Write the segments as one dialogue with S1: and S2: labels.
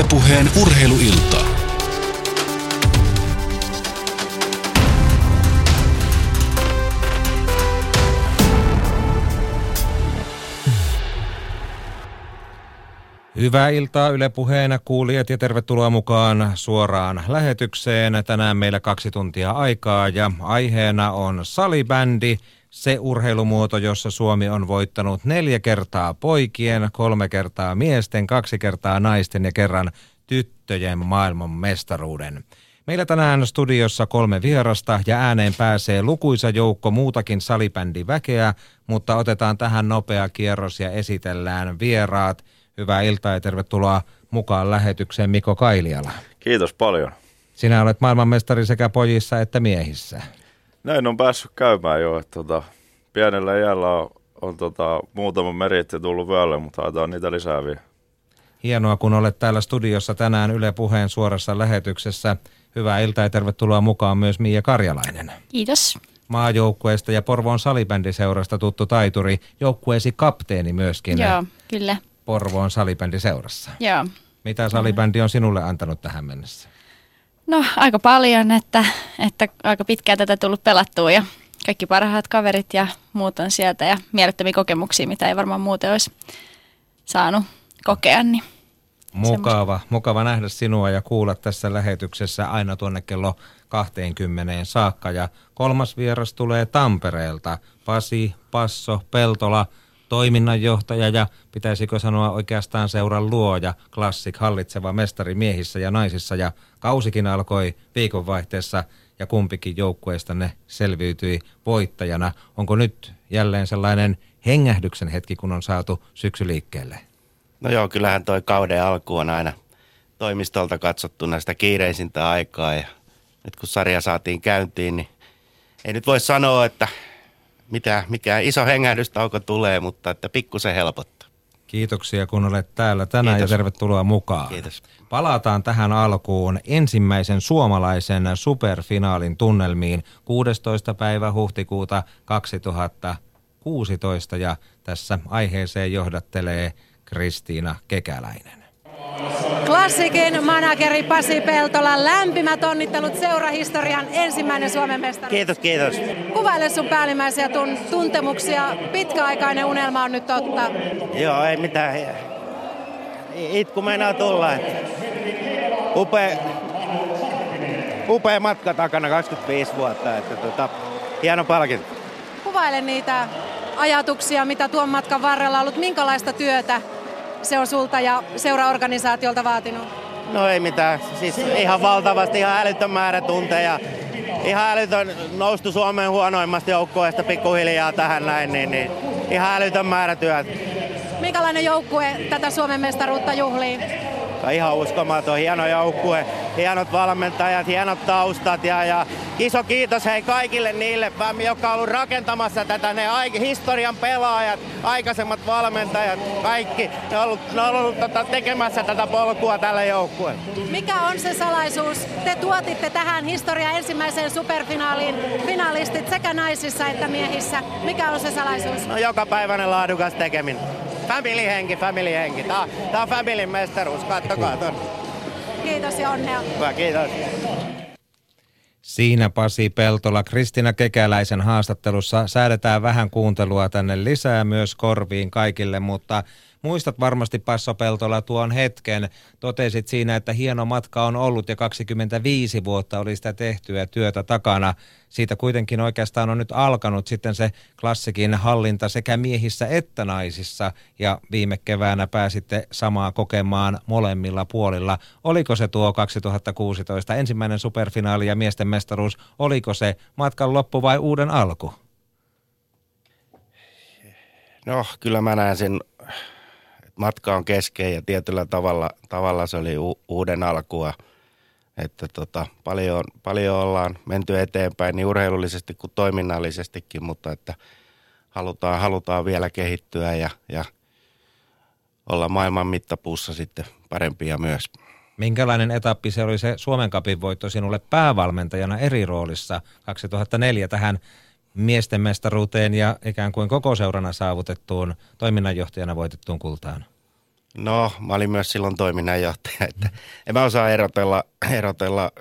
S1: Ylepuheen urheiluilta.
S2: Hyvää iltaa Yle Puheena kuulijat ja tervetuloa mukaan suoraan lähetykseen. Tänään meillä kaksi tuntia aikaa ja aiheena on salibändi, se urheilumuoto, jossa Suomi on voittanut neljä kertaa poikien, kolme kertaa miesten, kaksi kertaa naisten ja kerran tyttöjen maailman mestaruuden. Meillä tänään studiossa kolme vierasta ja ääneen pääsee lukuisa joukko muutakin salibändiväkeä, mutta otetaan tähän nopea kierros ja esitellään vieraat – Hyvää iltaa ja tervetuloa mukaan lähetykseen Miko Kailiala.
S3: Kiitos paljon.
S2: Sinä olet maailmanmestari sekä pojissa että miehissä.
S3: Näin on päässyt käymään jo, että tota, pienellä iällä on, on tota, muutama meritti tullut vyölle, mutta haetaan niitä lisää vielä.
S2: Hienoa, kun olet täällä studiossa tänään Yle Puheen suorassa lähetyksessä. Hyvää iltaa ja tervetuloa mukaan myös Mia Karjalainen.
S4: Kiitos.
S2: Maajoukkueesta ja Porvoon salibändiseurasta tuttu taituri, joukkueesi kapteeni myöskin.
S4: Joo, kyllä.
S2: Porvoon salibändiseurassa.
S4: Joo.
S2: Mitä salibändi on sinulle antanut tähän mennessä?
S4: No aika paljon, että, että aika pitkään tätä tullut pelattua ja kaikki parhaat kaverit ja muut on sieltä ja mielettömiä kokemuksia, mitä ei varmaan muuten olisi saanut kokea. Niin
S2: mukava, mukava nähdä sinua ja kuulla tässä lähetyksessä aina tuonne kello 20 saakka. Ja kolmas vieras tulee Tampereelta. Pasi, Passo, Peltola – toiminnanjohtaja ja pitäisikö sanoa oikeastaan seuran luoja, klassik hallitseva mestari miehissä ja naisissa ja kausikin alkoi viikonvaihteessa ja kumpikin joukkueesta ne selviytyi voittajana. Onko nyt jälleen sellainen hengähdyksen hetki, kun on saatu syksy liikkeelle?
S5: No joo, kyllähän toi kauden alku on aina toimistolta katsottuna sitä kiireisintä aikaa ja nyt kun sarja saatiin käyntiin, niin ei nyt voi sanoa, että mitä, mikä iso hengähdystauko tulee, mutta että pikkusen helpottaa.
S2: Kiitoksia kun olet täällä tänään Kiitos. ja tervetuloa mukaan.
S5: Kiitos.
S2: Palataan tähän alkuun ensimmäisen suomalaisen superfinaalin tunnelmiin 16. päivä huhtikuuta 2016 ja tässä aiheeseen johdattelee Kristiina Kekäläinen.
S6: Klassikin manageri Pasi Peltola, lämpimät onnittelut seurahistorian ensimmäinen Suomen mestari.
S5: Kiitos, kiitos.
S6: Kuvaile sun päällimmäisiä tun- tuntemuksia. Pitkäaikainen unelma on nyt totta.
S5: Joo, ei mitään. Itku meinaa tulla. Upea, upea matka takana 25 vuotta. Että tota, hieno palkinto.
S6: Kuvaile niitä ajatuksia, mitä tuon matkan varrella on ollut. Minkälaista työtä se on sulta ja seuraorganisaatiolta vaatinut?
S5: No ei mitään. Siis ihan valtavasti, ihan älytön määrä tunteja. Ihan älytön noustu Suomen huonoimmasta joukkueesta pikkuhiljaa tähän näin, niin, niin ihan älytön määrä työtä.
S6: Minkälainen joukkue tätä Suomen mestaruutta juhlii?
S5: Ihan uskomaton, hieno joukkue, hienot valmentajat, hienot taustat ja, ja iso kiitos hei kaikille niille, jotka on ollut rakentamassa tätä, ne historian pelaajat, aikaisemmat valmentajat, kaikki. Ne on ollut, ne on ollut tota, tekemässä tätä polkua tälle joukkueelle.
S6: Mikä on se salaisuus? Te tuotitte tähän historian ensimmäiseen superfinaaliin finalistit sekä naisissa että miehissä. Mikä on se salaisuus?
S5: No joka päiväinen laadukas tekeminen. Family henki, family henki. Tää, tää on family mestaruus, kattokaa ton.
S6: Kiitos ja onnea.
S5: Hyvä, kiitos.
S2: Siinä Pasi Peltola. Kristina Kekäläisen haastattelussa säädetään vähän kuuntelua tänne lisää myös korviin kaikille, mutta Muistat varmasti Passo Peltola tuon hetken. Totesit siinä, että hieno matka on ollut ja 25 vuotta oli sitä tehtyä työtä takana. Siitä kuitenkin oikeastaan on nyt alkanut sitten se klassikin hallinta sekä miehissä että naisissa. Ja viime keväänä pääsitte samaa kokemaan molemmilla puolilla. Oliko se tuo 2016 ensimmäinen superfinaali ja miesten mestaruus? Oliko se matkan loppu vai uuden alku?
S5: No kyllä mä näen sen matka on kesken ja tietyllä tavalla, tavalla se oli u- uuden alkua. Että tota, paljon, paljon ollaan menty eteenpäin niin urheilullisesti kuin toiminnallisestikin, mutta että halutaan, halutaan vielä kehittyä ja, ja olla maailman mittapuussa sitten parempia myös.
S2: Minkälainen etappi se oli se Suomen kapin voitto sinulle päävalmentajana eri roolissa 2004 tähän miesten mestaruuteen ja ikään kuin koko seurana saavutettuun toiminnanjohtajana voitettuun kultaan?
S5: No, mä olin myös silloin toiminnanjohtaja, että en mä osaa erotella, erotella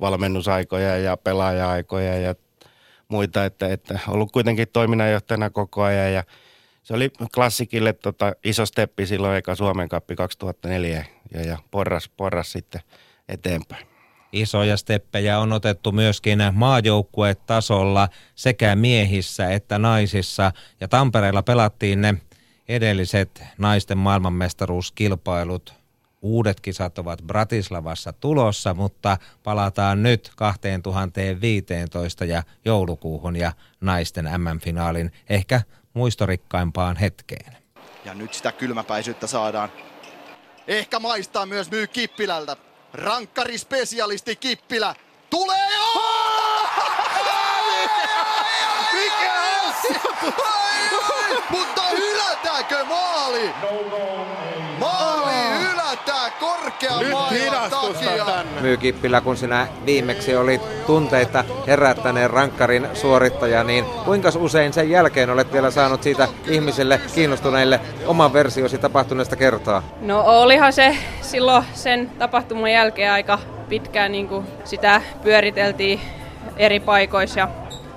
S5: valmennusaikoja ja pelaaja-aikoja ja muita, että, että ollut kuitenkin toiminnanjohtajana koko ajan ja se oli klassikille tota, iso steppi silloin eka Suomen kappi 2004 ja, ja porras, porras sitten eteenpäin.
S2: Isoja steppejä on otettu myöskin maajoukkuetasolla sekä miehissä että naisissa ja Tampereella pelattiin ne edelliset naisten maailmanmestaruuskilpailut. Uudet kisat ovat Bratislavassa tulossa, mutta palataan nyt 2015 ja joulukuuhun ja naisten MM-finaalin ehkä muistorikkaimpaan hetkeen.
S7: Ja nyt sitä kylmäpäisyyttä saadaan. Ehkä maistaa myös myy Kippilältä. Rankkari spesialisti Kippilä tulee! Mikä Mutta hylätäänkö maali? Maali hylätään takia.
S2: Myykippilä, kun sinä viimeksi olit tunteita herättäneen rankkarin suorittaja, niin kuinka usein sen jälkeen olet vielä saanut siitä ihmisille kiinnostuneille oman versiosi tapahtuneesta kertoa?
S8: No olihan se silloin sen tapahtuman jälkeen aika pitkään niin kuin sitä pyöriteltiin eri paikoissa ja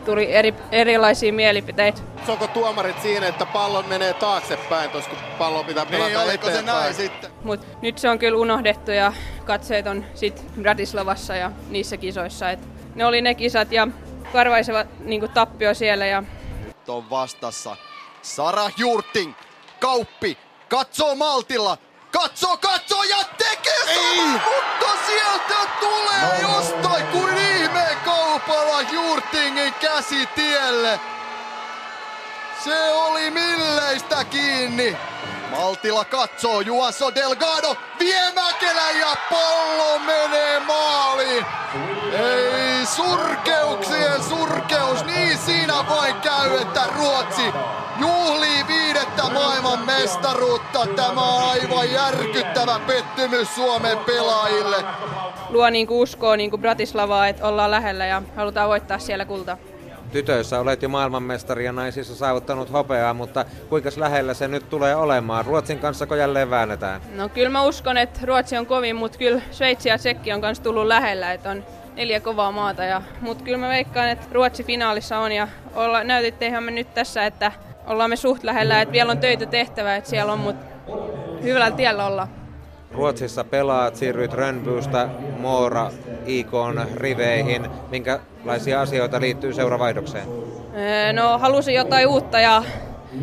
S8: tuli eri, erilaisia mielipiteitä.
S7: Onko tuomarit siinä, että pallon menee taaksepäin, koska pallo pitää pelata niin, se näin sitten?
S8: Mut nyt se on kyllä unohdettu ja katseet on sit Bratislavassa ja niissä kisoissa. Et ne oli ne kisat ja karvaiseva niin tappio siellä. Ja...
S7: On vastassa Sara Jurting, Kauppi, katsoo maltilla, katsoo, katsoo ja tekee Ei. mutta sieltä tulee no. jostain kuin ihmeen kaupalla Jurtingin käsi tielle. Se oli Milleistä kiinni. Maltila katsoo, Juanso Delgado vie Mäkelä ja pallo menee maaliin. Ei surkeuksien surkeus, niin siinä vain käy, että Ruotsi juhlii viidettä maailman mestaruutta. Tämä on aivan järkyttävä pettymys Suomen pelaajille.
S8: Luo niin uskoa niin Bratislavaa, että ollaan lähellä ja halutaan voittaa siellä kulta
S2: tytöissä olet jo maailmanmestari ja naisissa saavuttanut hopeaa, mutta kuinka lähellä se nyt tulee olemaan? Ruotsin kanssa kun jälleen väännetään?
S8: No kyllä mä uskon, että Ruotsi on kovin, mutta kyllä Sveitsi ja Tsekki on kanssa tullut lähellä, että on neljä kovaa maata. Ja, mutta kyllä mä veikkaan, että Ruotsi finaalissa on ja olla, näytitteihän me nyt tässä, että ollaan me suht lähellä, että vielä on töitä tehtävä, että siellä on, mutta hyvällä tiellä olla.
S2: Ruotsissa pelaat, siirryit Rönnbyystä Moora IKn riveihin. Minkälaisia asioita liittyy seuravaihdokseen?
S8: No halusin jotain uutta ja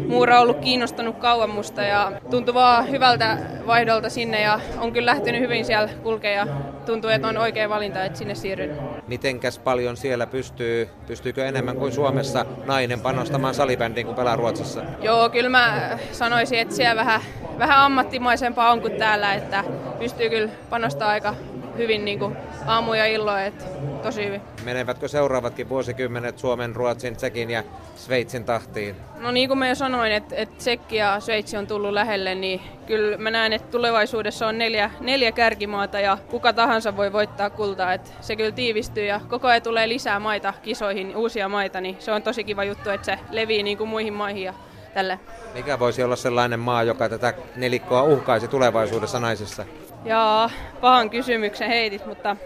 S8: Muura on ollut kiinnostunut kauan musta ja tuntui vaan hyvältä vaihdolta sinne ja on kyllä lähtenyt hyvin siellä kulkea ja tuntuu, että on oikea valinta, että sinne siirryn.
S2: Mitenkäs paljon siellä pystyy, pystyykö enemmän kuin Suomessa nainen panostamaan salibändiin kuin pelaa Ruotsissa?
S8: Joo, kyllä mä sanoisin, että siellä vähän, vähän ammattimaisempaa on kuin täällä, että pystyy kyllä panostamaan aika hyvin niin kuin aamu ja illoin, että tosi hyvin.
S2: Menevätkö seuraavatkin vuosikymmenet Suomen, Ruotsin, Tsekin ja Sveitsin tahtiin?
S8: No niin kuin mä jo sanoin, että, että Tsekki ja Sveitsi on tullut lähelle, niin kyllä mä näen, että tulevaisuudessa on neljä, neljä kärkimaata ja kuka tahansa voi voittaa kultaa. Että se kyllä tiivistyy ja koko ajan tulee lisää maita kisoihin, uusia maita, niin se on tosi kiva juttu, että se levii niin kuin muihin maihin ja tälle.
S2: Mikä voisi olla sellainen maa, joka tätä nelikkoa uhkaisi tulevaisuudessa naisissa?
S8: Ja pahan kysymyksen heitit, mutta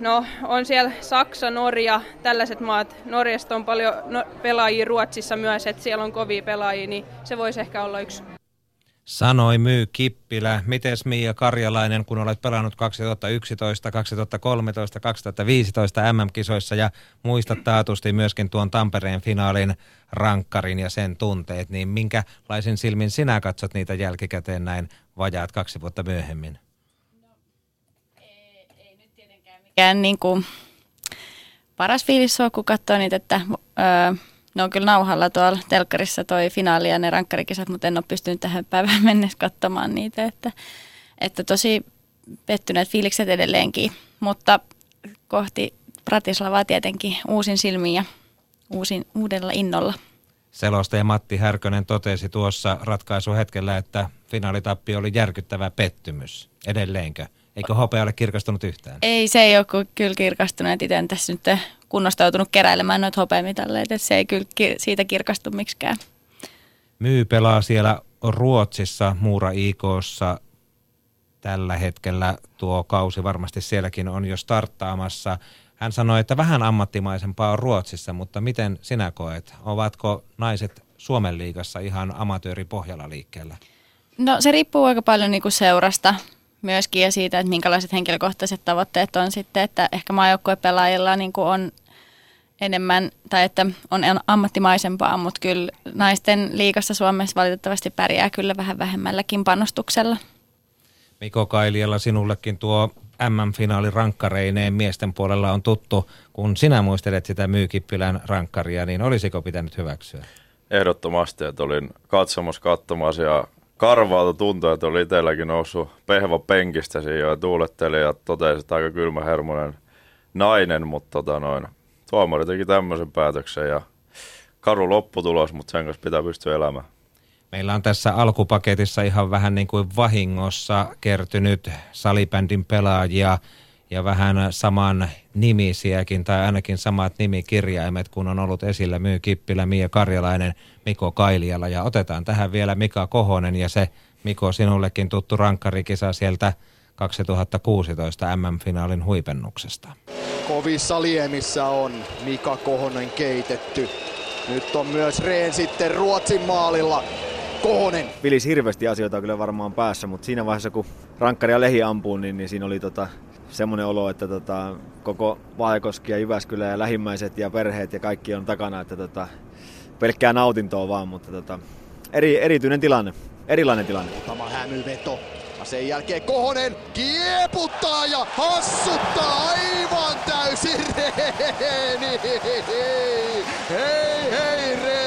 S8: no on siellä Saksa, Norja, tällaiset maat. Norjasta on paljon no, pelaajia Ruotsissa myös, että siellä on kovia pelaajia, niin se voisi ehkä olla yksi.
S2: Sanoi Myy Kippilä. Mites Mia Karjalainen, kun olet pelannut 2011, 2013, 2015 MM-kisoissa ja muistat taatusti myöskin tuon Tampereen finaalin rankkarin ja sen tunteet, niin minkälaisen silmin sinä katsot niitä jälkikäteen näin vajaat kaksi vuotta myöhemmin?
S4: Mikään niin kuin paras fiilis on, kun katsoo niitä, että öö, ne on kyllä nauhalla tuolla telkkarissa toi finaali ja ne rankkarikisat, mutta en ole pystynyt tähän päivään mennessä katsomaan niitä, että, että tosi pettyneet fiilikset edelleenkin, mutta kohti Pratislavaa tietenkin uusin silmin ja uusin, uudella innolla.
S2: Selostaja Matti Härkönen totesi tuossa ratkaisuhetkellä, että finaalitappi oli järkyttävä pettymys. Edelleenkö? Eikö hopea ole kirkastunut yhtään?
S4: Ei, se ei ole kyllä kirkastunut. Itse en tässä nyt kunnostautunut keräilemään noita hopeamitalleita. Se ei kyllä siitä kirkastu miksikään.
S2: Myy pelaa siellä Ruotsissa, Muura IKssa tällä hetkellä. Tuo kausi varmasti sielläkin on jo starttaamassa. Hän sanoi, että vähän ammattimaisempaa on Ruotsissa, mutta miten sinä koet? Ovatko naiset Suomen liigassa ihan amatööripohjalla liikkeellä?
S4: No se riippuu aika paljon niin kuin seurasta myöskin ja siitä, että minkälaiset henkilökohtaiset tavoitteet on sitten, että ehkä maajoukkuepelaajilla niin kuin on enemmän, tai että on ammattimaisempaa, mutta kyllä naisten liikassa Suomessa valitettavasti pärjää kyllä vähän vähemmälläkin panostuksella.
S2: Miko Kailialla sinullekin tuo MM-finaali rankkareineen miesten puolella on tuttu. Kun sinä muistelet sitä Myykippilän rankkaria, niin olisiko pitänyt hyväksyä?
S3: Ehdottomasti, että olin katsomassa katsomassa ja karvaalta tuntui, että oli itselläkin noussut pehva penkistä siinä ja tuuletteli ja totesi, että aika kylmä hermonen nainen, mutta tota noin, tuomari teki tämmöisen päätöksen ja karu lopputulos, mutta sen kanssa pitää pystyä elämään.
S2: Meillä on tässä alkupaketissa ihan vähän niin kuin vahingossa kertynyt salibändin pelaajia ja vähän saman nimisiäkin tai ainakin samat nimikirjaimet, kun on ollut esillä Myy Kippilä, Mia Karjalainen, Miko Kailiala. Ja otetaan tähän vielä Mika Kohonen ja se Miko sinullekin tuttu rankkarikisa sieltä 2016 MM-finaalin huipennuksesta.
S7: Kovissa liemissä on Mika Kohonen keitetty. Nyt on myös Reen sitten Ruotsin maalilla. Kohonen.
S9: Vilis hirveästi asioita kyllä varmaan päässä, mutta siinä vaiheessa kun rankkari ja lehi ampuu, niin, niin siinä oli tota, semmoinen olo, että tota, koko Vaajakoski ja Jyväskylä ja lähimmäiset ja perheet ja kaikki on takana, että tota, pelkkää nautintoa vaan, mutta tota, eri, erityinen tilanne, erilainen tilanne.
S7: Tämä hämyveto. Sen jälkeen Kohonen kieputtaa ja hassuttaa aivan täysin Reeni. Hei hei Reen!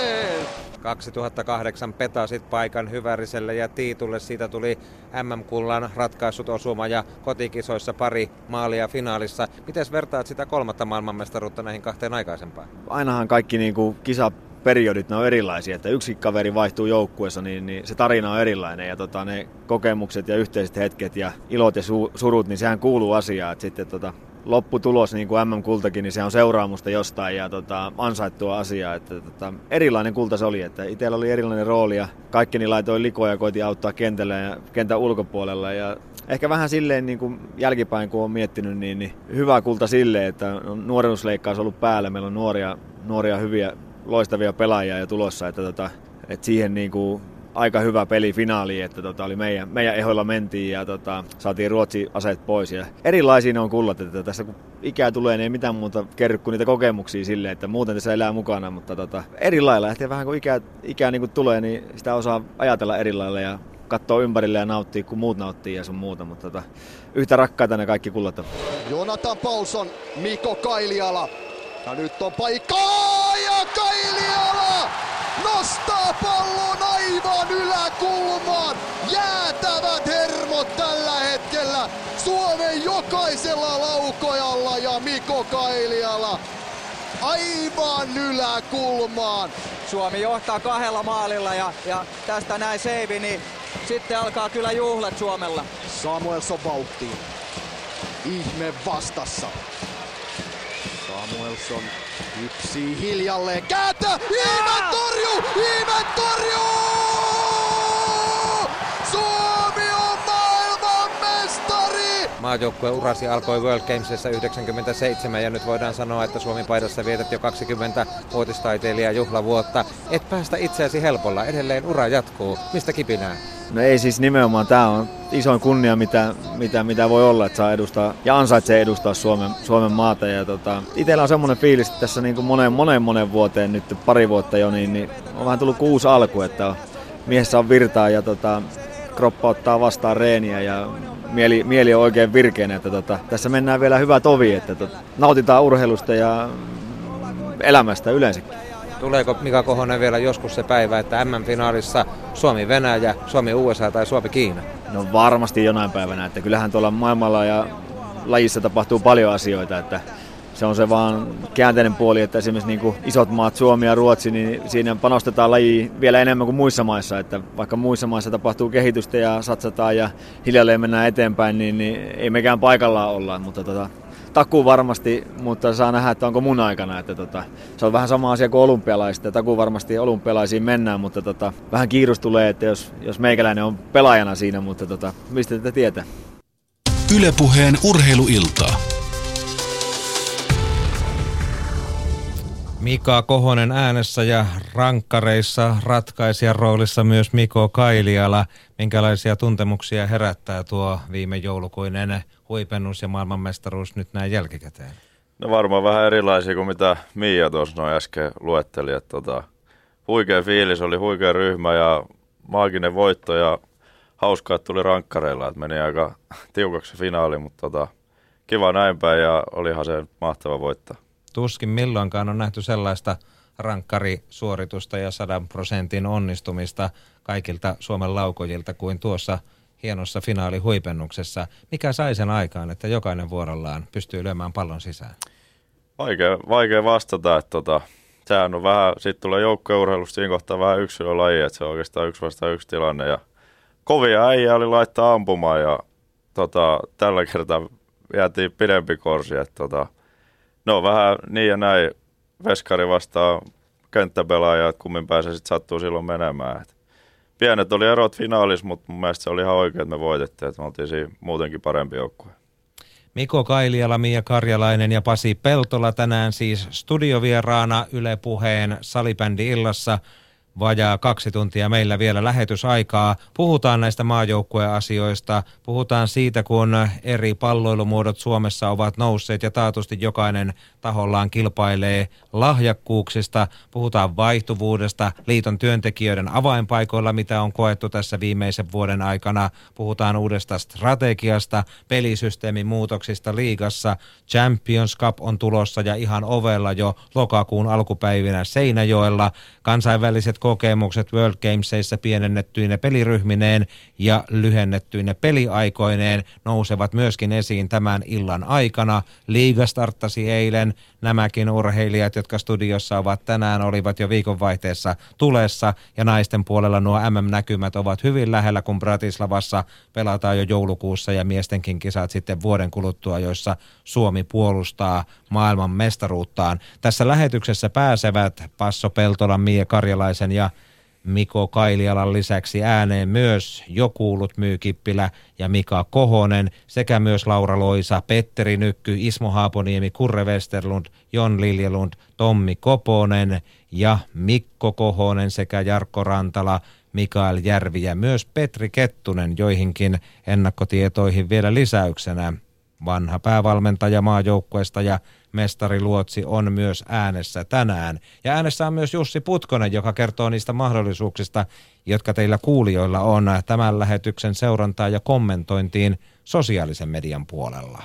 S2: 2008 petasit paikan Hyväriselle ja Tiitulle. Siitä tuli MM-kullan ratkaisut osuma ja kotikisoissa pari maalia finaalissa. Miten vertaat sitä kolmatta maailmanmestaruutta näihin kahteen aikaisempaan?
S9: Ainahan kaikki niin kuin kisa periodit ne on erilaisia, että yksi kaveri vaihtuu joukkueessa, niin, niin se tarina on erilainen ja tota, ne kokemukset ja yhteiset hetket ja ilot ja su- surut, niin sehän kuuluu asiaan. Että sitten tota, lopputulos, niin kuin MM-kultakin, niin se on seuraamusta jostain ja tota, ansaittua asiaa. Että, tota, erilainen kulta se oli, että itsellä oli erilainen rooli ja kaikki niin laitoin likoja ja koitin auttaa kentällä ja kentän ulkopuolella. Ja ehkä vähän silleen niin kuin jälkipäin, kun on miettinyt, niin, niin hyvä kulta silleen, että nuorennusleikkaus ollut päällä. Meillä on nuoria, nuoria hyviä, loistavia pelaajia ja tulossa, että, tota, että siihen niin kuin aika hyvä peli finaali, että tota, oli meidän, meidän ehoilla mentiin ja tota, saatiin Ruotsi aseet pois. Ja erilaisia ne on kullat, että tässä kun ikää tulee, niin ei mitään muuta kerry kuin niitä kokemuksia silleen, että muuten tässä elää mukana, mutta tota, eri lailla. Ehkä vähän kun ikää, ikää niin kuin tulee, niin sitä osaa ajatella eri lailla ja katsoa ympärille ja nauttia, kun muut nauttii ja sun muuta, mutta tota, yhtä rakkaita ne kaikki kullat on.
S7: Jonathan Paulson, Mikko Kailiala. Ja nyt on paikkaa ja Kailiala nostaa pallon aivan yläkulmaan. Jäätävät hermot tällä hetkellä Suomen jokaisella laukojalla ja Mikko Kailiala aivan yläkulmaan.
S10: Suomi johtaa kahdella maalilla ja, ja tästä näin seivi, niin sitten alkaa kyllä juhlat Suomella.
S7: Samuelson vauhtiin. Ihme vastassa. Samuelson yksi hiljalleen. Kääntää! Iimet torjuu! Iimet torjuu!
S2: Maajoukkueen urasi alkoi World Gamesissa 97 ja nyt voidaan sanoa, että Suomi paidassa vietät jo 20 vuotistaiteilija juhlavuotta. Et päästä itseäsi helpolla, edelleen ura jatkuu. Mistä kipinää?
S9: No ei siis nimenomaan, tämä on isoin kunnia, mitä, mitä, mitä voi olla, että saa edustaa ja ansaitsee edustaa Suomen, Suomen maata. Ja tota, itellä on semmoinen fiilis, että tässä niin kuin monen, monen, monen vuoteen, nyt pari vuotta jo, niin, niin on vähän tullut kuusi alku, että miehessä on virtaa ja tota, kroppa ottaa vastaan reeniä ja mieli, mieli on oikein virkeänä, että tota, tässä mennään vielä hyvä tovi, että tota, nautitaan urheilusta ja elämästä yleensäkin.
S2: Tuleeko Mika Kohonen vielä joskus se päivä, että MM-finaalissa Suomi-Venäjä, Suomi-USA tai Suomi-Kiina?
S9: No varmasti jonain päivänä, että kyllähän tuolla maailmalla ja lajissa tapahtuu paljon asioita, että se on se vaan käänteinen puoli, että esimerkiksi niin kuin isot maat, Suomi ja Ruotsi, niin siinä panostetaan laji vielä enemmän kuin muissa maissa. Että vaikka muissa maissa tapahtuu kehitystä ja satsataan ja hiljalleen mennään eteenpäin, niin, niin ei mekään paikallaan olla. Mutta tota, takuu varmasti, mutta saa nähdä, että onko mun aikana. Että tota, se on vähän sama asia kuin olympialaiset. Takuu varmasti olympialaisiin mennään, mutta tota, vähän kiirus tulee, että jos, jos meikäläinen on pelaajana siinä, mutta tota, mistä tätä tietää?
S1: Ylepuheen urheiluiltaa.
S2: Mika Kohonen äänessä ja rankkareissa ratkaisijan roolissa myös Miko Kailiala. Minkälaisia tuntemuksia herättää tuo viime joulukuinen huipennus ja maailmanmestaruus nyt näin jälkikäteen?
S3: No varmaan vähän erilaisia kuin mitä Miia tuossa noin äsken luetteli. Että tota, huikea fiilis, oli huikea ryhmä ja maaginen voitto ja hauskaa, että tuli rankkareilla. Että meni aika tiukaksi finaali, mutta tota, kiva näin päin ja olihan se mahtava voittaa
S2: tuskin milloinkaan on nähty sellaista rankkarisuoritusta ja sadan prosentin onnistumista kaikilta Suomen laukojilta kuin tuossa hienossa finaalihuipennuksessa. Mikä sai sen aikaan, että jokainen vuorollaan pystyy lyömään pallon sisään?
S3: Vaikea, vaikea vastata, että tota, sehän on vähän, sitten tulee joukkueurheilusta siinä kohtaa vähän yksilölaji, että se on oikeastaan yksi vasta yksi tilanne ja kovia äijä oli laittaa ampumaan ja tota, tällä kertaa jäätiin pidempi korsi, että tota, no vähän niin ja näin. Veskari vastaa kenttäpelaaja, että kummin pääsee sitten sattuu silloin menemään. Et pienet oli erot finaalissa, mutta mun mielestä se oli ihan oikein, että me voitettiin, että me oltiin siinä muutenkin parempi joukkue.
S2: Miko Kailiala, Mia Karjalainen ja Pasi Peltola tänään siis studiovieraana Yle Puheen salibändi illassa vajaa kaksi tuntia meillä vielä lähetysaikaa. Puhutaan näistä maajoukkueasioista, puhutaan siitä, kun eri palloilumuodot Suomessa ovat nousseet ja taatusti jokainen tahollaan kilpailee lahjakkuuksista. Puhutaan vaihtuvuudesta, liiton työntekijöiden avainpaikoilla, mitä on koettu tässä viimeisen vuoden aikana. Puhutaan uudesta strategiasta, pelisysteemin muutoksista liigassa. Champions Cup on tulossa ja ihan ovella jo lokakuun alkupäivinä Seinäjoella. Kansainväliset kokemukset World Gamesissa pienennettyine peliryhmineen ja lyhennettyine peliaikoineen nousevat myöskin esiin tämän illan aikana. Liiga starttasi eilen. Nämäkin urheilijat, jotka studiossa ovat tänään, olivat jo viikonvaihteessa tulessa ja naisten puolella nuo MM-näkymät ovat hyvin lähellä, kun Bratislavassa pelataan jo joulukuussa ja miestenkin kisat sitten vuoden kuluttua, joissa Suomi puolustaa maailman mestaruuttaan. Tässä lähetyksessä pääsevät Passo Peltolan, Mie Karjalaisen ja Miko Kailialan lisäksi ääneen myös Jo kuulut Myykippilä ja Mika Kohonen sekä myös Laura Loisa, Petteri Nykky, Ismo Haaponiemi, Kurre Westerlund, Jon Liljelund, Tommi Koponen ja Mikko Kohonen sekä Jarkko Rantala, Mikael Järvi ja myös Petri Kettunen joihinkin ennakkotietoihin vielä lisäyksenä. Vanha päävalmentaja maajoukkueesta ja mestari Luotsi on myös äänessä tänään. Ja äänessä on myös Jussi Putkonen, joka kertoo niistä mahdollisuuksista, jotka teillä kuulijoilla on tämän lähetyksen seurantaa ja kommentointiin sosiaalisen median puolella.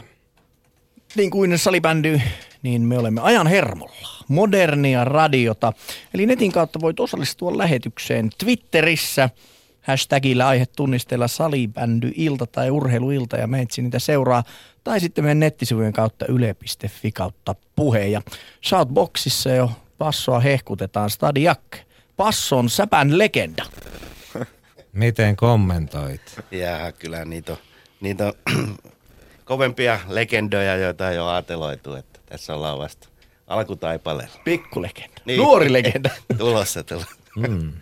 S11: Niin kuin salibändy, niin me olemme ajan hermolla. Modernia radiota. Eli netin kautta voit osallistua lähetykseen Twitterissä – hashtagillä aihetunnisteella salibändy ilta tai urheiluilta ja meitsi niitä seuraa. Tai sitten meidän nettisivujen kautta yle.fi kautta puhe. Ja Shoutboxissa jo passoa hehkutetaan Stadiak. Passon säpän legenda.
S2: Miten kommentoit?
S5: Ja kyllä niitä on, niitä on kovempia legendoja, joita ei ole ajateloitu, että tässä ollaan vasta alkutaipaleella.
S11: Pikkulegenda. Niin. Nuori legenda.
S5: tulossa, tulossa. Mm.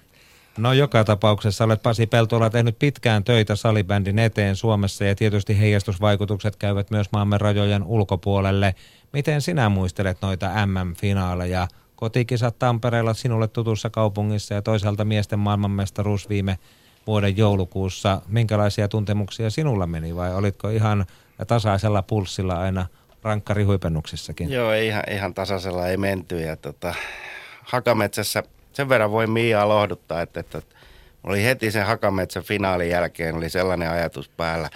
S2: No joka tapauksessa olet Pasi Peltola tehnyt pitkään töitä salibändin eteen Suomessa ja tietysti heijastusvaikutukset käyvät myös maamme rajojen ulkopuolelle. Miten sinä muistelet noita MM-finaaleja? Kotikisat Tampereella sinulle tutussa kaupungissa ja toisaalta miesten maailmanmestaruus viime vuoden joulukuussa. Minkälaisia tuntemuksia sinulla meni vai olitko ihan tasaisella pulssilla aina rankkarihuipennuksissakin?
S5: Joo, ihan, ihan tasaisella ei menty ja tota, Hakametsässä – sen verran voi Mia lohduttaa, että, että oli heti sen Hakametsän finaalin jälkeen oli sellainen ajatus päällä,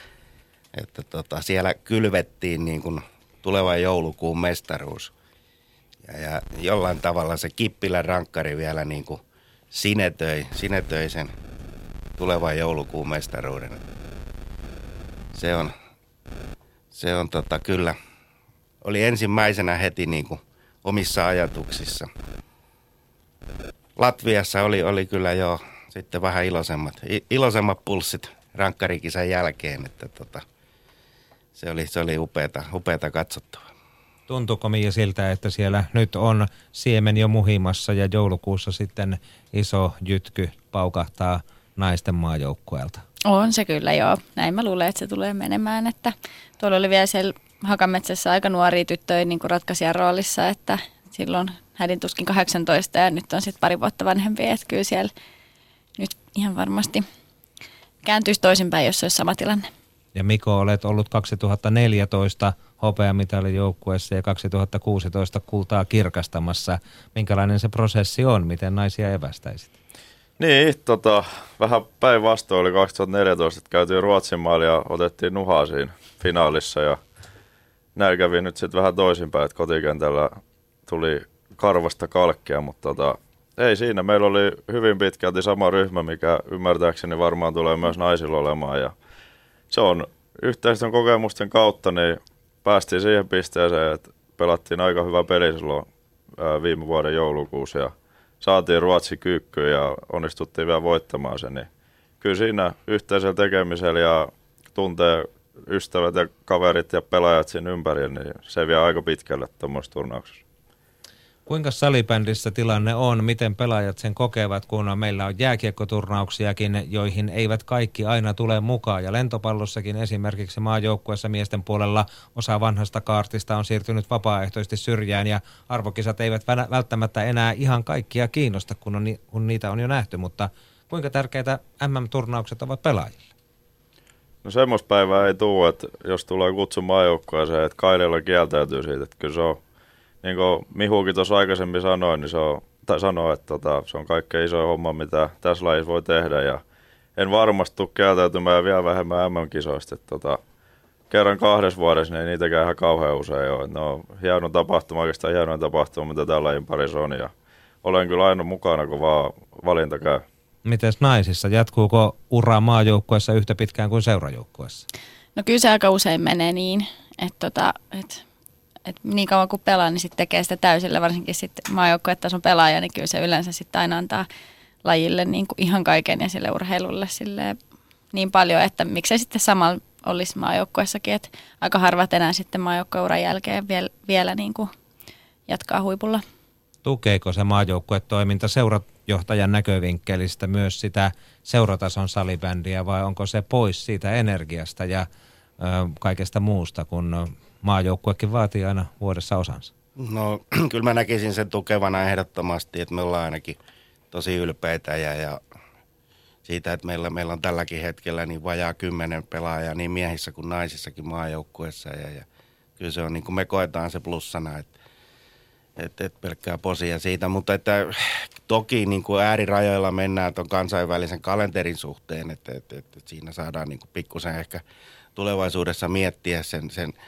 S5: että tota, siellä kylvettiin niin kuin tulevan joulukuun mestaruus. Ja, ja jollain tavalla se Kippilän rankkari vielä niin kuin sinetöi, sinetöi sen tulevan joulukuun mestaruuden. Se on, se on tota, kyllä, oli ensimmäisenä heti niin kuin omissa ajatuksissa. Latviassa oli, oli kyllä jo sitten vähän iloisemmat, iloisemmat pulssit rankkarikisan jälkeen, että tota, se oli, se oli upeata, upeata katsottavaa.
S2: Tuntuuko Mia siltä, että siellä nyt on siemen jo muhimassa ja joulukuussa sitten iso jytky paukahtaa naisten maajoukkueelta?
S4: On se kyllä joo. Näin mä luulen, että se tulee menemään. Että tuolla oli vielä siellä Hakametsässä aika nuoria tyttöjä niin kuin ratkaisijan roolissa, että silloin hädin tuskin 18 ja nyt on sitten pari vuotta vanhempi, että kyllä siellä nyt ihan varmasti kääntyisi toisinpäin, jos olisi sama tilanne.
S2: Ja Miko, olet ollut 2014 hopeamitalin joukkueessa ja 2016 kultaa kirkastamassa. Minkälainen se prosessi on? Miten naisia evästäisit?
S3: Niin, tota, vähän päinvastoin oli 2014, että käytiin Ruotsin maali ja otettiin nuhaa siinä finaalissa ja näin kävi nyt sitten vähän toisinpäin, että kotikentällä tuli karvasta kalkkia, mutta tota, ei siinä. Meillä oli hyvin pitkälti sama ryhmä, mikä ymmärtääkseni varmaan tulee myös naisilla olemaan ja se on yhteisten kokemusten kautta, niin päästiin siihen pisteeseen, että pelattiin aika hyvä peli silloin ää, viime vuoden joulukuussa ja saatiin Ruotsi kyykkyyn ja onnistuttiin vielä voittamaan sen, niin kyllä siinä yhteisellä tekemisellä ja tuntee ystävät ja kaverit ja pelaajat siinä ympärillä, niin se vie aika pitkälle tuommoisessa turnauksessa.
S2: Kuinka salibändissä tilanne on? Miten pelaajat sen kokevat, kun meillä on jääkiekkoturnauksiakin, joihin eivät kaikki aina tule mukaan. Ja lentopallossakin esimerkiksi maajoukkueessa miesten puolella osa vanhasta kaartista on siirtynyt vapaaehtoisesti syrjään ja arvokisat eivät välttämättä enää ihan kaikkia kiinnosta, kun, on, kun niitä on jo nähty. Mutta kuinka tärkeitä MM-turnaukset ovat pelaajille?
S3: No semmoista päivää ei tule, että jos tulee kutsu maajoukkueeseen, että Kaililla kieltäytyy siitä, että kyllä se on niin kuin Mihukin tuossa aikaisemmin sanoi, niin se on, tai sanoi, että tota, se on kaikkein isoin homma, mitä tässä lajissa voi tehdä. Ja en varmasti tule kieltäytymään vielä vähemmän MM-kisoista. Tota, kerran kahdessa vuodessa, niin ei niitäkään ihan kauhean usein ole. Ne on hieno tapahtuma, oikeastaan hienoin tapahtuma, mitä tällä lajin parissa on. Ja olen kyllä aina mukana, kun vaan valinta käy.
S2: Miten naisissa? Jatkuuko ura maajoukkueessa yhtä pitkään kuin seurajoukkueessa?
S4: No kyllä se aika usein menee niin, että, tota, että et niin kauan kuin pelaa, niin sitten tekee sitä täysillä, varsinkin sitten maajoukkuetason pelaaja, niin kyllä se yleensä sitten aina antaa lajille niin kuin ihan kaiken ja sille urheilulle sille niin paljon, että miksei sitten samalla olisi maajoukkuessakin, että aika harvat enää sitten maajoukkueuran jälkeen vielä, vielä niin kuin jatkaa huipulla.
S2: Tukeeko se maajoukkuetoiminta seurajohtajan näkövinkkelistä myös sitä seuratason salibändiä vai onko se pois siitä energiasta ja ö, kaikesta muusta, kun maajoukkuekin vaatii aina vuodessa osansa?
S5: No kyllä mä näkisin sen tukevana ehdottomasti, että me ollaan ainakin tosi ylpeitä ja, ja siitä, että meillä, meillä on tälläkin hetkellä niin vajaa kymmenen pelaajaa niin miehissä kuin naisissakin maajoukkueessa ja, ja kyllä se on niin kuin me koetaan se plussana, että et, et pelkkää posia siitä, mutta että toki niin kuin äärirajoilla mennään tuon kansainvälisen kalenterin suhteen, että et, et, et siinä saadaan niin kuin pikkusen ehkä tulevaisuudessa miettiä sen, sen –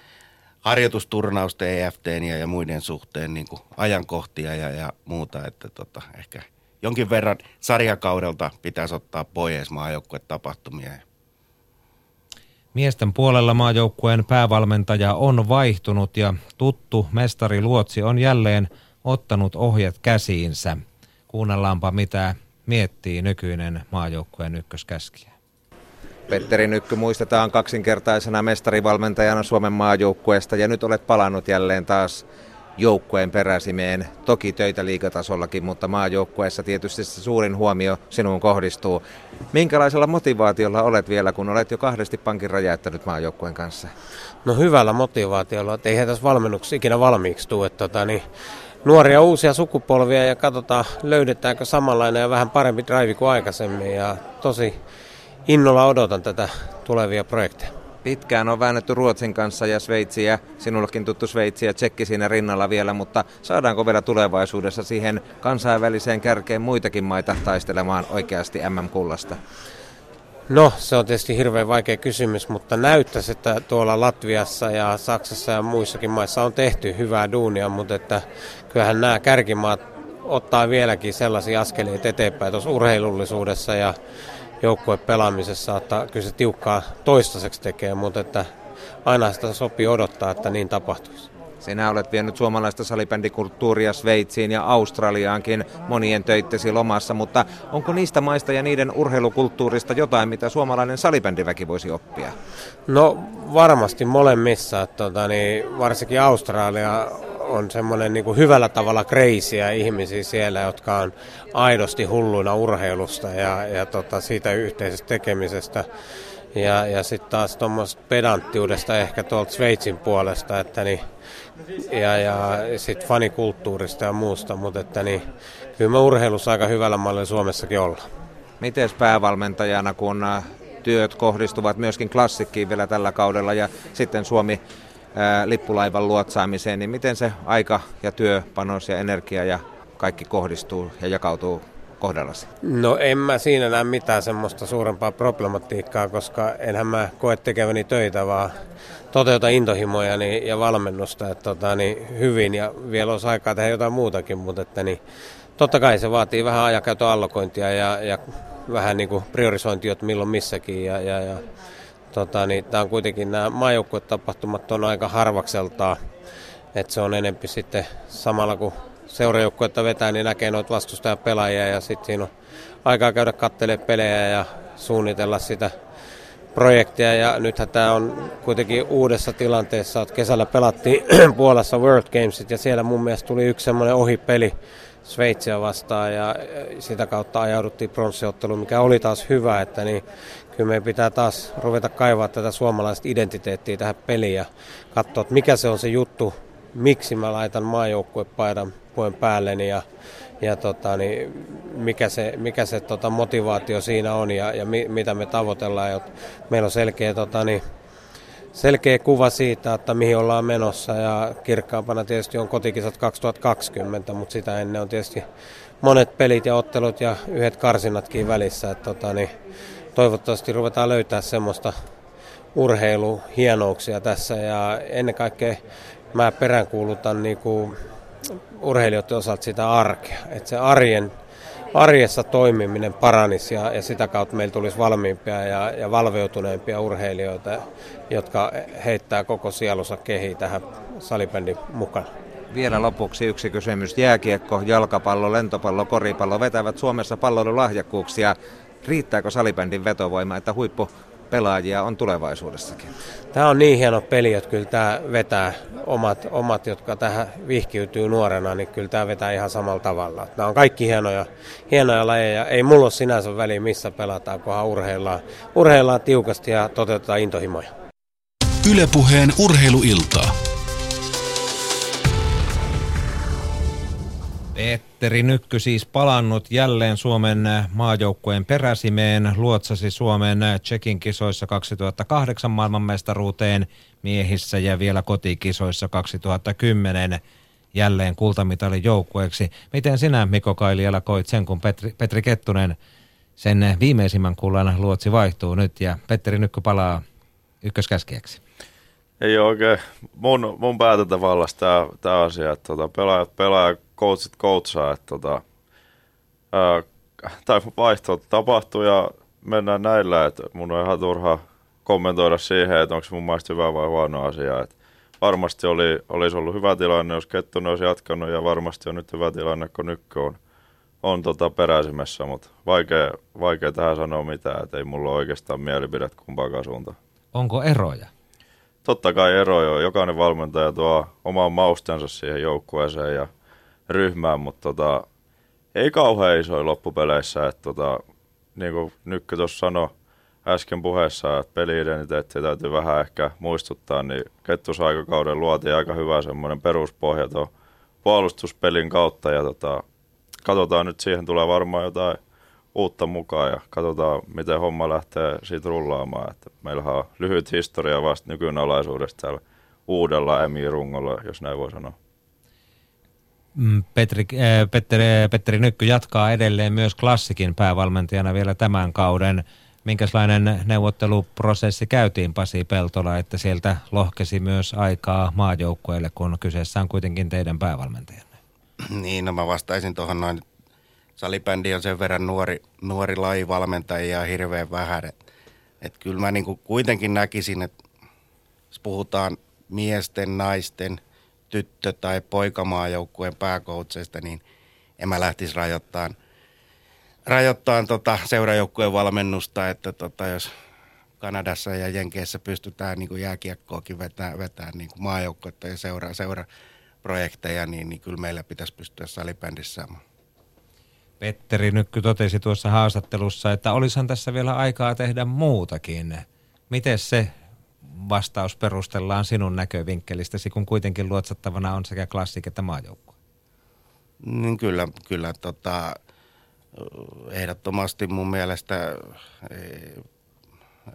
S5: harjoitusturnausten, EFTn ja, ja muiden suhteen niin kuin ajankohtia ja, ja muuta, että tota, ehkä jonkin verran sarjakaudelta pitäisi ottaa pois maajoukkuetapahtumia.
S2: Miesten puolella maajoukkueen päävalmentaja on vaihtunut ja tuttu mestari Luotsi on jälleen ottanut ohjat käsiinsä. Kuunnellaanpa mitä miettii nykyinen maajoukkueen ykköskäskiä. Petteri Nykky muistetaan kaksinkertaisena mestarivalmentajana Suomen maajoukkueesta ja nyt olet palannut jälleen taas joukkueen peräsimeen. Toki töitä liikatasollakin, mutta maajoukkueessa tietysti se suurin huomio sinuun kohdistuu. Minkälaisella motivaatiolla olet vielä, kun olet jo kahdesti pankin räjäyttänyt maajoukkueen kanssa?
S12: No hyvällä motivaatiolla, että eihän tässä valmennuksessa ikinä valmiiksi tule. Tota, niin, nuoria uusia sukupolvia ja katsotaan löydetäänkö samanlainen ja vähän parempi drive kuin aikaisemmin. Ja tosi innolla odotan tätä tulevia projekteja.
S2: Pitkään on väännetty Ruotsin kanssa ja Sveitsiä, sinullekin tuttu Sveitsi ja Tsekki siinä rinnalla vielä, mutta saadaanko vielä tulevaisuudessa siihen kansainväliseen kärkeen muitakin maita taistelemaan oikeasti MM-kullasta?
S12: No, se on tietysti hirveän vaikea kysymys, mutta näyttäisi, että tuolla Latviassa ja Saksassa ja muissakin maissa on tehty hyvää duunia, mutta että kyllähän nämä kärkimaat ottaa vieläkin sellaisia askeleita eteenpäin tuossa urheilullisuudessa ja pelaamisessa, että kyllä se tiukkaa toistaiseksi tekee, mutta että aina sitä sopii odottaa, että niin tapahtuisi.
S2: Sinä olet vienyt suomalaista salibändikulttuuria Sveitsiin ja Australiaankin monien töittesi lomassa, mutta onko niistä maista ja niiden urheilukulttuurista jotain, mitä suomalainen salibändiväki voisi oppia?
S12: No varmasti molemmissa, tota, niin varsinkin Australia on semmoinen niin hyvällä tavalla kreisiä ihmisiä siellä, jotka on aidosti hulluina urheilusta ja, ja tota, siitä yhteisestä tekemisestä. Ja, ja sitten taas tuommoista pedanttiudesta ehkä tuolta Sveitsin puolesta, että niin, ja, ja sitten fanikulttuurista ja muusta, mutta että niin, kyllä me urheilussa aika hyvällä mallilla Suomessakin ollaan.
S2: Miten päävalmentajana, kun äh, työt kohdistuvat myöskin klassikkiin vielä tällä kaudella ja sitten Suomi lippulaivan luotsaamiseen, niin miten se aika ja työpanos ja energia ja kaikki kohdistuu ja jakautuu kohdallasi?
S12: No en mä siinä näe mitään semmoista suurempaa problematiikkaa, koska enhän mä koe tekeväni töitä, vaan toteuta intohimoja ja valmennusta että, tota, niin, hyvin ja vielä olisi aikaa tehdä jotain muutakin, mutta että, niin, totta kai se vaatii vähän ajankäytön allokointia ja, ja vähän niin kuin priorisointia, että milloin missäkin ja, ja, ja tota, niin, tämä on kuitenkin nämä maajoukkuetapahtumat on aika harvakseltaan, että se on enempi sitten samalla kun seurajoukkuetta vetää, niin näkee noita vastustajapelaajia ja sitten siinä on aikaa käydä katselemaan pelejä ja suunnitella sitä projektia. Ja nythän tämä on kuitenkin uudessa tilanteessa, että kesällä pelattiin Puolassa World Gamesit ja siellä mun mielestä tuli yksi semmoinen ohipeli Sveitsiä vastaan ja sitä kautta ajauduttiin pronssiotteluun, mikä oli taas hyvä, että niin kyllä meidän pitää taas ruveta kaivaa tätä suomalaista identiteettiä tähän peliin ja katsoa, että mikä se on se juttu, miksi mä laitan maajoukkuepaidan puen päälleni ja, ja tota, niin mikä se, mikä se tota, motivaatio siinä on ja, ja mi, mitä me tavoitellaan. Ja meillä on selkeä, tota, niin, selkeä kuva siitä, että mihin ollaan menossa ja kirkkaampana tietysti on kotikisat 2020, mutta sitä ennen on tietysti monet pelit ja ottelut ja yhdet karsinatkin välissä. Että, tota, niin, toivottavasti ruvetaan löytää semmoista urheiluhienouksia tässä ja ennen kaikkea mä peräänkuulutan niin kuin urheilijoiden osalta sitä arkea, että se arjen, arjessa toimiminen paranisi ja, ja sitä kautta meillä tulisi valmiimpia ja, ja valveutuneempia urheilijoita, jotka heittää koko sielunsa kehiin tähän salibändin mukaan.
S2: Vielä lopuksi yksi kysymys. Jääkiekko, jalkapallo, lentopallo, koripallo vetävät Suomessa palloilulahjakkuuksia. Riittääkö salibändin vetovoima, että huippu pelaajia on tulevaisuudessakin.
S12: Tämä on niin hieno peli, että kyllä tämä vetää omat, omat jotka tähän vihkiytyy nuorena, niin kyllä tämä vetää ihan samalla tavalla. Nämä on kaikki hienoja, hienoja lajeja. Ei mulla ole sinänsä väliä, missä pelataan, kunhan urheillaan, urheillaan tiukasti ja toteutetaan intohimoja.
S1: Ylepuheen urheiluiltaa.
S2: Petteri Nykky siis palannut jälleen Suomen maajoukkueen peräsimeen, luotsasi Suomen Tsekin kisoissa 2008 maailmanmestaruuteen miehissä ja vielä kotikisoissa 2010 jälleen kultamitalin joukkueeksi. Miten sinä Mikko Kailiala koit sen, kun Petri, Petri Kettunen sen viimeisimmän kullan luotsi vaihtuu nyt ja Petteri Nykky palaa ykköskäskijäksi?
S3: Ei ole oikein mun, mun päätäntävallassa tämä asia, että tota, pelaajat pelaa coachit coachaa, että tota, tai vaihto tapahtuu ja mennään näillä, että mun on ihan turha kommentoida siihen, että onko se mun mielestä hyvä vai huono asia. Että varmasti oli, olisi ollut hyvä tilanne, jos Kettunen olisi jatkanut ja varmasti on nyt hyvä tilanne, kun Nykkö on, on tota peräisimessä, mutta vaikea, vaikea tähän sanoa mitään, että ei mulla ole oikeastaan mielipidet kumpaakaan suuntaan.
S2: Onko eroja?
S3: Totta kai eroja. Jokainen valmentaja tuo oman maustensa siihen joukkueeseen ja ryhmään, mutta tota, ei kauhean isoja loppupeleissä. Että tota, niin kuin Nykkö tuossa sanoi äsken puheessa, että peli-identiteetti täytyy vähän ehkä muistuttaa, niin kettusaikakauden luotiin aika hyvä semmoinen peruspohja tuon puolustuspelin kautta ja tota, katsotaan nyt, siihen tulee varmaan jotain uutta mukaan ja katsotaan, miten homma lähtee siitä rullaamaan. Että meillähän on lyhyt historia vasta nykynalaisuudesta täällä uudella emi-rungolla, jos näin voi sanoa.
S2: Mm, Petri, äh, Petteri, Petteri Nykky jatkaa edelleen myös klassikin päävalmentajana vielä tämän kauden. Minkälainen neuvotteluprosessi käytiin Pasi Peltola, että sieltä lohkesi myös aikaa maajoukkueelle, kun kyseessä on kuitenkin teidän päävalmentajanne?
S5: Niin, no mä vastaisin tuohon noin, salibändi on sen verran nuori, nuori laji valmentajia hirveän vähän. Että et kyllä mä niinku kuitenkin näkisin, että jos puhutaan miesten, naisten – tyttö- tai poikamaajoukkueen pääkoutseista, niin en mä lähtisi rajoittamaan, rajoittamaan tota seurajoukkueen valmennusta, että tota, jos Kanadassa ja Jenkeissä pystytään niin kuin jääkiekkoakin vetämään, vetämään niin kuin maajoukkoita ja seura, seuraprojekteja, niin, niin kyllä meillä pitäisi pystyä salibändissä saamaan.
S2: Petteri Nykky totesi tuossa haastattelussa, että olisihan tässä vielä aikaa tehdä muutakin. Miten se vastaus perustellaan sinun näkövinkkelistäsi, kun kuitenkin luotsattavana on sekä klassik että maajoukkue?
S5: Niin kyllä, kyllä tota, ehdottomasti mun mielestä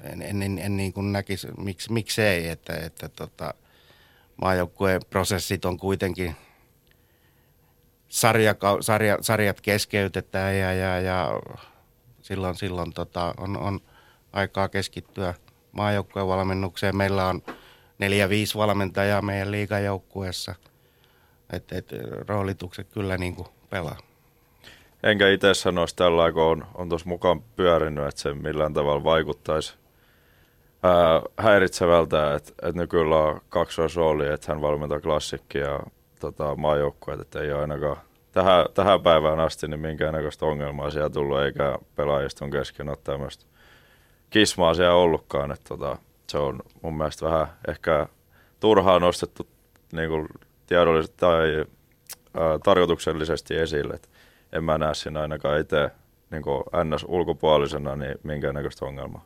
S5: en, en, en, en niin kuin näkisi, miksi, miksei, että, että tota, maajoukkueen prosessit on kuitenkin sarja, sarja, sarjat keskeytetään ja, ja, ja silloin, silloin tota, on, on aikaa keskittyä maajoukkueen valmennukseen. Meillä on neljä, viisi valmentajaa meidän liigajoukkueessa. että et, roolitukset kyllä niin kuin pelaa.
S3: Enkä itse sanoisi tällä, kun on, on tuossa mukaan pyörinyt, että se millään tavalla vaikuttaisi ää, häiritsevältä, että, että nykyään on kaksoisrooli, että hän valmentaa klassikkia ja tota, maajoukkueet, että ei ole ainakaan tähän, tähän päivään asti niin minkäännäköistä ongelmaa siellä tullut, eikä pelaajista on kesken ole tämmöistä kismaa siellä ollutkaan, että tota, se on mun mielestä vähän ehkä turhaa nostettu niin kuin tiedollisesti tai ää, tarkoituksellisesti esille, että en mä näe siinä ainakaan itse niin NS ulkopuolisena niin minkäännäköistä ongelmaa.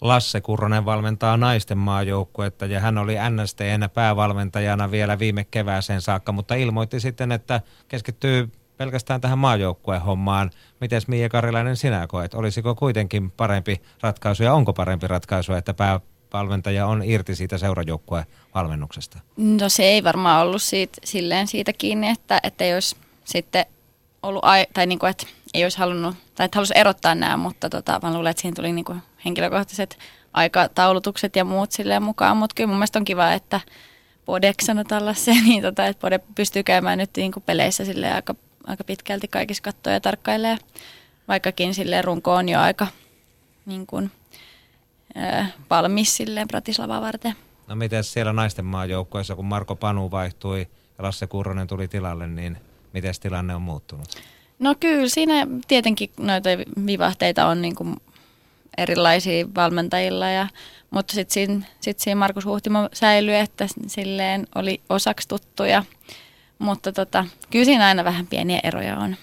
S2: Lasse Kurronen valmentaa naisten maajoukkuetta ja hän oli NSTn päävalmentajana vielä viime kevääseen saakka, mutta ilmoitti sitten, että keskittyy pelkästään tähän maajoukkueen hommaan. Miten Mia Karilainen sinä koet? Olisiko kuitenkin parempi ratkaisu ja onko parempi ratkaisu, että päävalmentaja on irti siitä seurajoukkueen valmennuksesta?
S4: No se ei varmaan ollut siitä, silleen siitä kiinni, että, että olisi sitten ollut, ai, tai niin kuin, että ei olisi halunnut, tai että halusi erottaa nämä, mutta tota, mä luulen, että siihen tuli niin kuin henkilökohtaiset aikataulutukset ja muut silleen mukaan, mutta kyllä mun mielestä on kiva, että Podek sanotaan se, niin tota, että Pode pystyy käymään nyt niin kuin peleissä silleen aika, aika pitkälti kaikissa kattoja ja tarkkailee, vaikkakin silleen runko on jo aika niin kuin, äh, valmis silleen Bratislavaa varten.
S2: No miten siellä naisten maajoukkoissa, kun Marko Panu vaihtui ja Lasse Kurronen tuli tilalle, niin miten tilanne on muuttunut?
S4: No kyllä, siinä tietenkin noita vivahteita on niin kuin erilaisia valmentajilla, ja, mutta sitten siinä, sit siinä Markus Huhtimo säilyi, että silleen oli osaksi tuttuja, mutta tota, kyllä siinä aina vähän pieniä eroja on.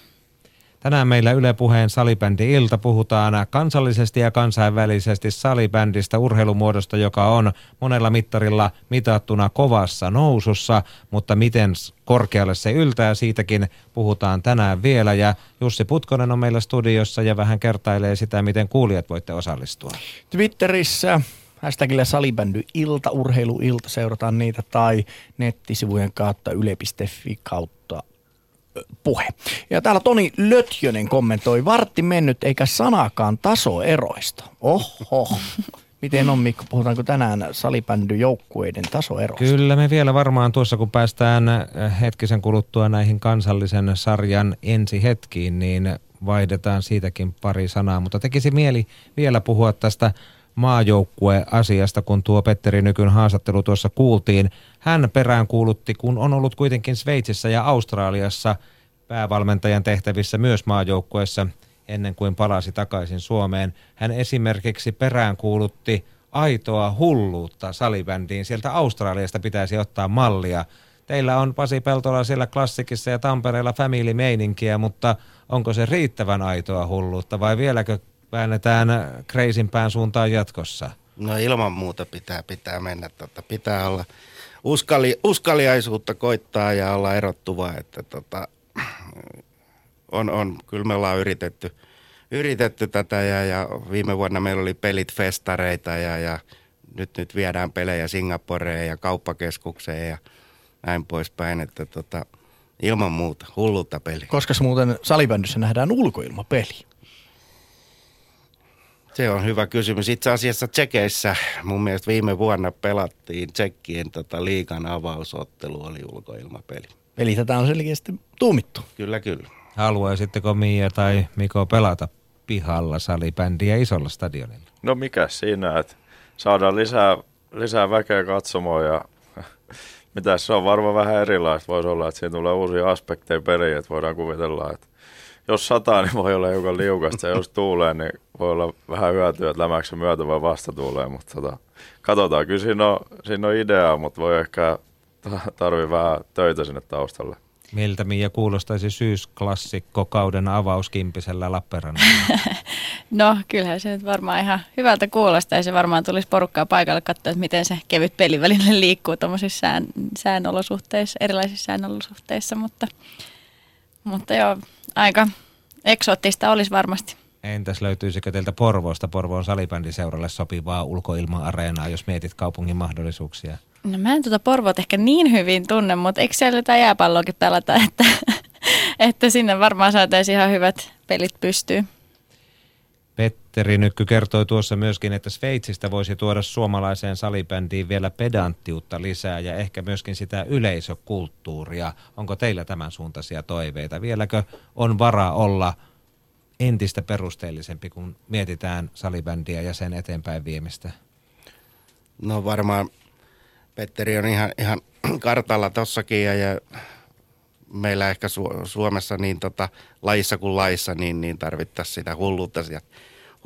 S2: Tänään meillä Yle Puheen salibändi ilta puhutaan kansallisesti ja kansainvälisesti salibändistä urheilumuodosta, joka on monella mittarilla mitattuna kovassa nousussa, mutta miten korkealle se yltää, siitäkin puhutaan tänään vielä ja Jussi Putkonen on meillä studiossa ja vähän kertailee sitä, miten kuulijat voitte osallistua.
S11: Twitterissä hashtagillä salibändy ilta, urheiluilta, seurataan niitä tai nettisivujen kautta yle.fi kautta puhe. Ja täällä Toni Lötjönen kommentoi, vartti mennyt eikä sanakaan tasoeroista. Oho. Miten on Mikko, puhutaanko tänään salibändyjoukkueiden tasoeroista?
S2: Kyllä me vielä varmaan tuossa kun päästään hetkisen kuluttua näihin kansallisen sarjan ensi hetkiin, niin vaihdetaan siitäkin pari sanaa. Mutta tekisi mieli vielä puhua tästä maajoukkue-asiasta, kun tuo Petteri Nykyn haastattelu tuossa kuultiin. Hän perään kuulutti, kun on ollut kuitenkin Sveitsissä ja Australiassa päävalmentajan tehtävissä myös maajoukkueessa ennen kuin palasi takaisin Suomeen. Hän esimerkiksi perään kuulutti aitoa hulluutta salibändiin. Sieltä Australiasta pitäisi ottaa mallia. Teillä on Pasi Peltola siellä klassikissa ja Tampereella family-meininkiä, mutta onko se riittävän aitoa hulluutta vai vieläkö väännetään kreisimpään suuntaan jatkossa?
S5: No ilman muuta pitää, pitää mennä. Tota, pitää olla uskali, uskaliaisuutta koittaa ja olla erottuva. Että tota, on, on, kyllä me ollaan yritetty, yritetty tätä ja, ja viime vuonna meillä oli pelit festareita ja, ja nyt, nyt viedään pelejä Singaporeen ja kauppakeskukseen ja näin poispäin, että tota, ilman muuta, hullutta peli.
S11: Koska muuten salibändyssä nähdään ulkoilmapeli?
S5: Se on hyvä kysymys. Itse asiassa Tsekeissä mun mielestä viime vuonna pelattiin Tsekkien tota, liikan avausottelu oli ulkoilmapeli.
S11: Eli tätä on selkeästi tuumittu.
S5: Kyllä, kyllä.
S2: Haluaisitteko Mia tai Miko pelata pihalla salibändiä isolla stadionilla?
S3: No mikä siinä, että saadaan lisää, lisää väkeä katsomaan ja mitä se on varmaan vähän erilaista. Voisi olla, että siinä tulee uusia aspekteja peliin, että voidaan kuvitella, että jos sataa, niin voi olla hiukan liukasta, ja jos tuulee, niin voi olla vähän hyötyä, että lämäksi myötä vai vasta tuulee, mutta tota, katsotaan. Kyllä siinä on, siinä on ideaa, mutta voi ehkä tarvii vähän töitä sinne taustalle.
S2: Miltä Mia kuulostaisi syysklassikko kauden avauskimpisellä Lappeenrannalla?
S4: no kyllähän se nyt varmaan ihan hyvältä kuulostaa ja se varmaan tulisi porukkaa paikalle katsoa, että miten se kevyt peliväline liikkuu tuommoisissa sään, säänolosuhteissa, erilaisissa säänolosuhteissa, mutta, mutta joo, aika eksoottista olisi varmasti.
S2: Entäs löytyisikö teiltä Porvoosta Porvoon salibändiseuralle sopivaa ulkoilma-areenaa, jos mietit kaupungin mahdollisuuksia?
S4: No mä en tuota Porvoot ehkä niin hyvin tunne, mutta eikö siellä jotain jääpalloakin pelata, että, että sinne varmaan saataisiin ihan hyvät pelit pystyy.
S2: Petteri Nykky kertoi tuossa myöskin, että Sveitsistä voisi tuoda suomalaiseen salibändiin vielä pedanttiutta lisää ja ehkä myöskin sitä yleisökulttuuria. Onko teillä tämän suuntaisia toiveita? Vieläkö on varaa olla entistä perusteellisempi, kun mietitään salibändiä ja sen eteenpäin viemistä?
S5: No varmaan Petteri on ihan, ihan kartalla tossakin ja, ja meillä ehkä Su- Suomessa niin tota, lajissa kuin laissa niin, niin tarvittaisiin sitä hulluutta,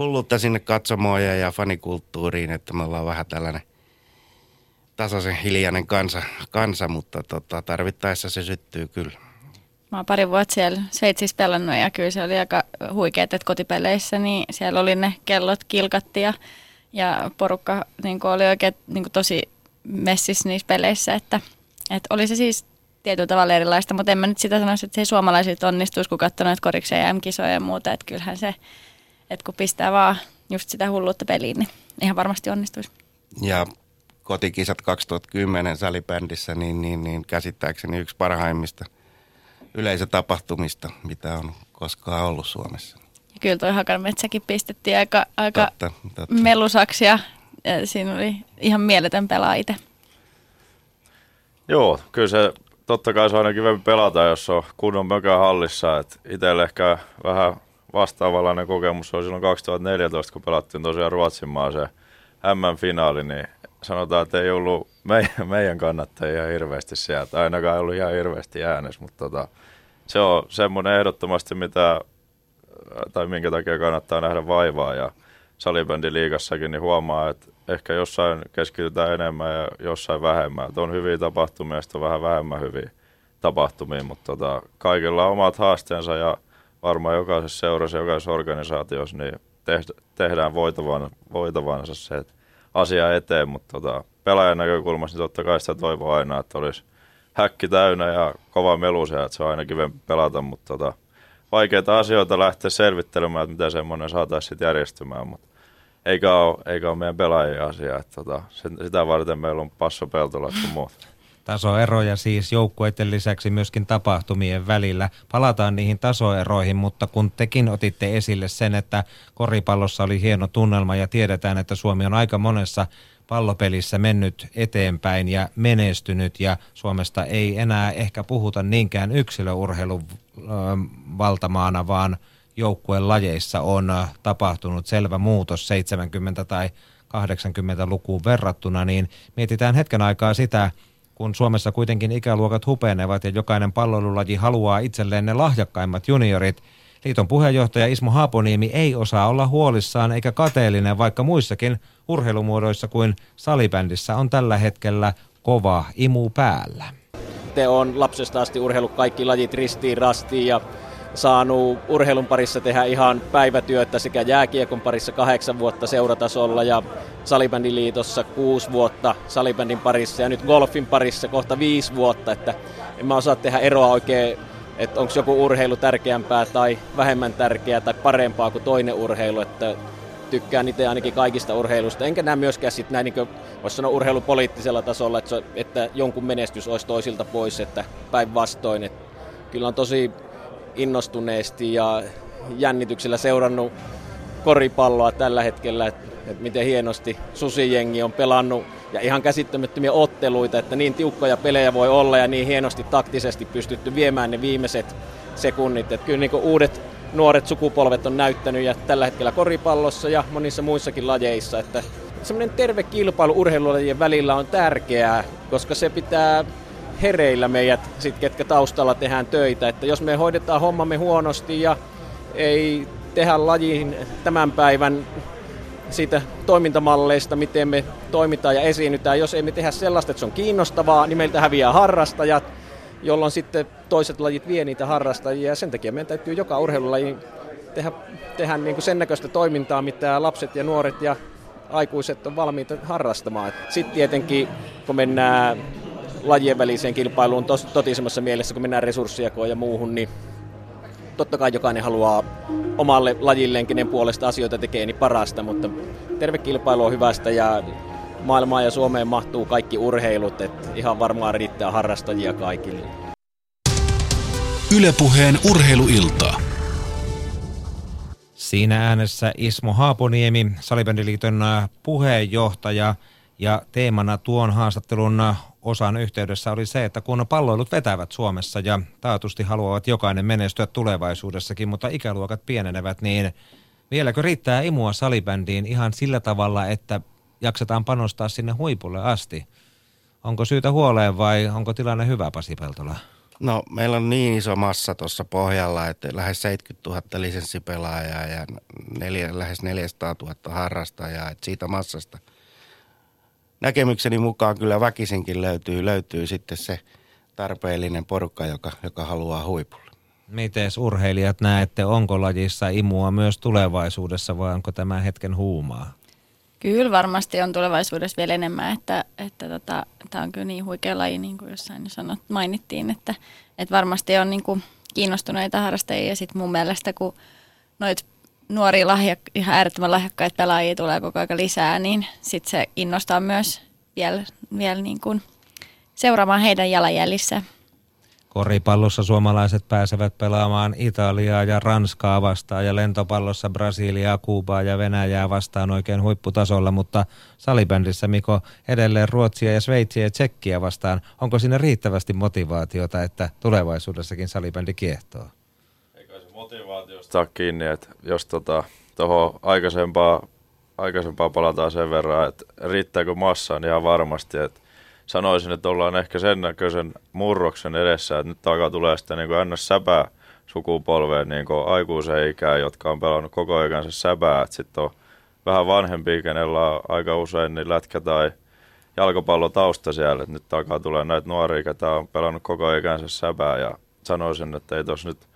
S5: hulluutta sinne katsomoon ja, fanikulttuuriin, että me ollaan vähän tällainen tasaisen hiljainen kansa, kansa mutta tota, tarvittaessa se syttyy kyllä.
S4: Mä oon pari vuotta siellä Sveitsissä pelannut ja kyllä se oli aika huikeet, että kotipeleissä niin siellä oli ne kellot kilkatti ja, ja porukka niin oli oikein niin tosi messissä niissä peleissä, että, että oli se siis tietyllä tavalla erilaista, mutta en mä nyt sitä sanoisi, että se ei suomalaisilta onnistuisi, kun katsoo noita koriksen ja M-kisoja ja muuta, että kyllähän se, että kun pistää vaan just sitä hulluutta peliin, niin ihan varmasti onnistuisi.
S5: Ja kotikisat 2010 salibändissä, niin, niin, niin käsittääkseni yksi parhaimmista yleisötapahtumista, mitä on koskaan ollut Suomessa.
S4: Ja kyllä tuo Hakanmetsäkin pistettiin aika, aika totta, totta. melusaksi ja ja siinä oli ihan mieletön pelaa itse.
S3: Joo, kyllä se totta kai se on aina kivempi pelata, jos on kunnon mökä hallissa. itselle ehkä vähän vastaavallainen kokemus oli silloin 2014, kun pelattiin tosiaan Ruotsin maa se M-finaali, niin sanotaan, että ei ollut meidän, meidän kannattajia hirveästi sieltä. Ainakaan ei ollut ihan hirveästi äänessä, mutta tota, se on semmoinen ehdottomasti, mitä, tai minkä takia kannattaa nähdä vaivaa. Ja salibändiliigassakin, niin huomaa, että ehkä jossain keskitytään enemmän ja jossain vähemmän. Että on hyviä tapahtumia ja on vähän vähemmän hyviä tapahtumia, mutta tota, kaikilla on omat haasteensa ja varmaan jokaisessa seurassa, jokaisessa organisaatiossa niin tehdään voitavan, voitavansa se asia eteen, mutta tota, pelaajan näkökulmasta niin totta kai sitä toivoo aina, että olisi häkki täynnä ja kova melusia, että se on aina kivempi pelata, mutta tota, vaikeita asioita lähteä selvittelemään, että miten semmoinen saataisiin järjestymään, mutta eikä ole, eikä ole meidän pelaajien asia. Että tota, sitä varten meillä on Passo Peltola ja muut.
S2: Tasoeroja siis joukkueiden lisäksi myöskin tapahtumien välillä. Palataan niihin tasoeroihin, mutta kun tekin otitte esille sen, että koripallossa oli hieno tunnelma ja tiedetään, että Suomi on aika monessa pallopelissä mennyt eteenpäin ja menestynyt ja Suomesta ei enää ehkä puhuta niinkään yksilöurheilun valtamaana, vaan – joukkueen lajeissa on tapahtunut selvä muutos 70- tai 80-lukuun verrattuna, niin mietitään hetken aikaa sitä, kun Suomessa kuitenkin ikäluokat hupenevat ja jokainen pallolulaji haluaa itselleen ne lahjakkaimmat juniorit. Liiton puheenjohtaja Ismo Haaponiemi ei osaa olla huolissaan eikä kateellinen, vaikka muissakin urheilumuodoissa kuin salibändissä on tällä hetkellä kova imu päällä.
S13: Te on lapsesta asti urheilu kaikki lajit ristiin rastiin ja saanut urheilun parissa tehdä ihan päivätyötä sekä jääkiekon parissa kahdeksan vuotta seuratasolla ja salibändin liitossa kuusi vuotta salibändin parissa ja nyt golfin parissa kohta viisi vuotta, että en mä osaa tehdä eroa oikein, että onko joku urheilu tärkeämpää tai vähemmän tärkeää tai parempaa kuin toinen urheilu, että tykkään itse ainakin kaikista urheilusta, enkä näe myöskään sitten näin, niin voisi sanoa urheilupoliittisella tasolla, että, se, että jonkun menestys olisi toisilta pois, että päinvastoin, että kyllä on tosi innostuneesti ja jännityksellä seurannut koripalloa tällä hetkellä, että, että miten hienosti Susijengi on pelannut ja ihan käsittämättömiä otteluita, että niin tiukkoja pelejä voi olla ja niin hienosti taktisesti pystytty viemään ne viimeiset sekunnit. Että kyllä niin uudet nuoret sukupolvet on näyttänyt ja tällä hetkellä koripallossa ja monissa muissakin lajeissa, että semmoinen terve kilpailu urheilulajien välillä on tärkeää, koska se pitää hereillä meidät, sit, ketkä taustalla tehdään töitä. Että jos me hoidetaan hommamme huonosti ja ei tehdä lajiin tämän päivän siitä toimintamalleista, miten me toimitaan ja esiinnytään. Jos ei me tehdä sellaista, että se on kiinnostavaa, niin meiltä häviää harrastajat, jolloin sitten toiset lajit vie niitä harrastajia. Ja sen takia meidän täytyy joka urheilulaji tehdä, tehdä niin kuin sen näköistä toimintaa, mitä lapset ja nuoret ja aikuiset on valmiita harrastamaan. Sitten tietenkin, kun mennään lajien väliseen kilpailuun tos, totisemmassa mielessä, kun mennään resurssiakoon ja muuhun, niin totta kai jokainen haluaa omalle lajilleen, kenen puolesta asioita tekee, niin parasta, mutta terve kilpailu on hyvästä ja maailmaan ja Suomeen mahtuu kaikki urheilut, että ihan varmaan riittää harrastajia kaikille.
S1: Ylepuheen urheiluilta.
S2: Siinä äänessä Ismo Haaponiemi, Salibändiliiton puheenjohtaja, ja teemana tuon haastattelun osan yhteydessä oli se, että kun palloilut vetävät Suomessa ja taatusti haluavat jokainen menestyä tulevaisuudessakin, mutta ikäluokat pienenevät, niin vieläkö riittää imua salibändiin ihan sillä tavalla, että jaksetaan panostaa sinne huipulle asti? Onko syytä huoleen vai onko tilanne hyvä Pasi Peltola?
S5: No meillä on niin iso massa tuossa pohjalla, että lähes 70 000 lisenssipelaajaa ja neljä, lähes 400 000 harrastajaa. Että siitä massasta näkemykseni mukaan kyllä väkisinkin löytyy, löytyy sitten se tarpeellinen porukka, joka, joka haluaa huipulle.
S2: Miten urheilijat näette, onko lajissa imua myös tulevaisuudessa vai onko tämä hetken huumaa?
S4: Kyllä varmasti on tulevaisuudessa vielä enemmän, että, että tota, tämä on kyllä niin huikea laji, niin kuin jossain sanot, mainittiin, että, että varmasti on niin kuin kiinnostuneita harrastajia ja sitten mun mielestä kun noit nuoria lahjak, ihan äärettömän lahjakkaita pelaajia tulee koko ajan lisää, niin sitten se innostaa myös vielä, vielä niin kuin seuraamaan heidän jalanjäljissä.
S2: Koripallossa suomalaiset pääsevät pelaamaan Italiaa ja Ranskaa vastaan ja lentopallossa Brasiliaa, Kuubaa ja Venäjää vastaan oikein huipputasolla, mutta salibändissä Miko edelleen Ruotsia ja Sveitsiä ja Tsekkiä vastaan. Onko siinä riittävästi motivaatiota, että tulevaisuudessakin salibändi kiehtoo?
S3: Motivaatiosta kiinni, että jos tota, tuohon aikaisempaa, aikaisempaa palataan sen verran, että riittääkö massaan ihan varmasti, että sanoisin, että ollaan ehkä sen näköisen murroksen edessä, että nyt alkaa tulee sitten niin ns. säpää sukupolveen niin kuin aikuiseen ikään, jotka on pelannut koko ajan säpää. Sitten on vähän vanhempi, kenellä on aika usein niin lätkä tai jalkapallotausta siellä. Et nyt alkaa tulee näitä nuoria, ketä on pelannut koko ajan säpää ja sanoisin, että ei tuossa nyt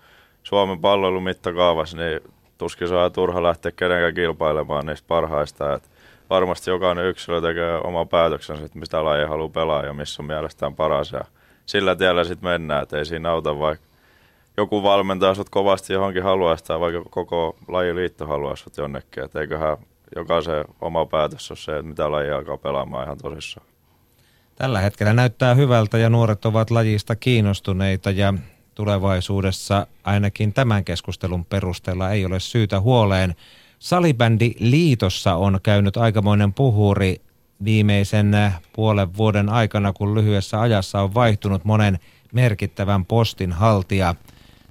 S3: Suomen palloilun mittakaavassa, niin tuskin saa turha lähteä kenenkään kilpailemaan niistä parhaista. Että varmasti jokainen yksilö tekee oma päätöksensä, että mistä lajia haluaa pelaa ja missä on mielestään paras. Ja sillä tiellä sitten mennään, että ei siinä auta vaikka joku valmentaa sut kovasti johonkin haluaisi tai vaikka koko lajiliitto haluaisi sut jonnekin. Että eiköhän jokaisen oma päätös ole se, että mitä lajia alkaa pelaamaan ihan tosissaan.
S2: Tällä hetkellä näyttää hyvältä ja nuoret ovat lajista kiinnostuneita ja tulevaisuudessa ainakin tämän keskustelun perusteella ei ole syytä huoleen. Salibändi liitossa on käynyt aikamoinen puhuri viimeisen puolen vuoden aikana, kun lyhyessä ajassa on vaihtunut monen merkittävän postin haltija.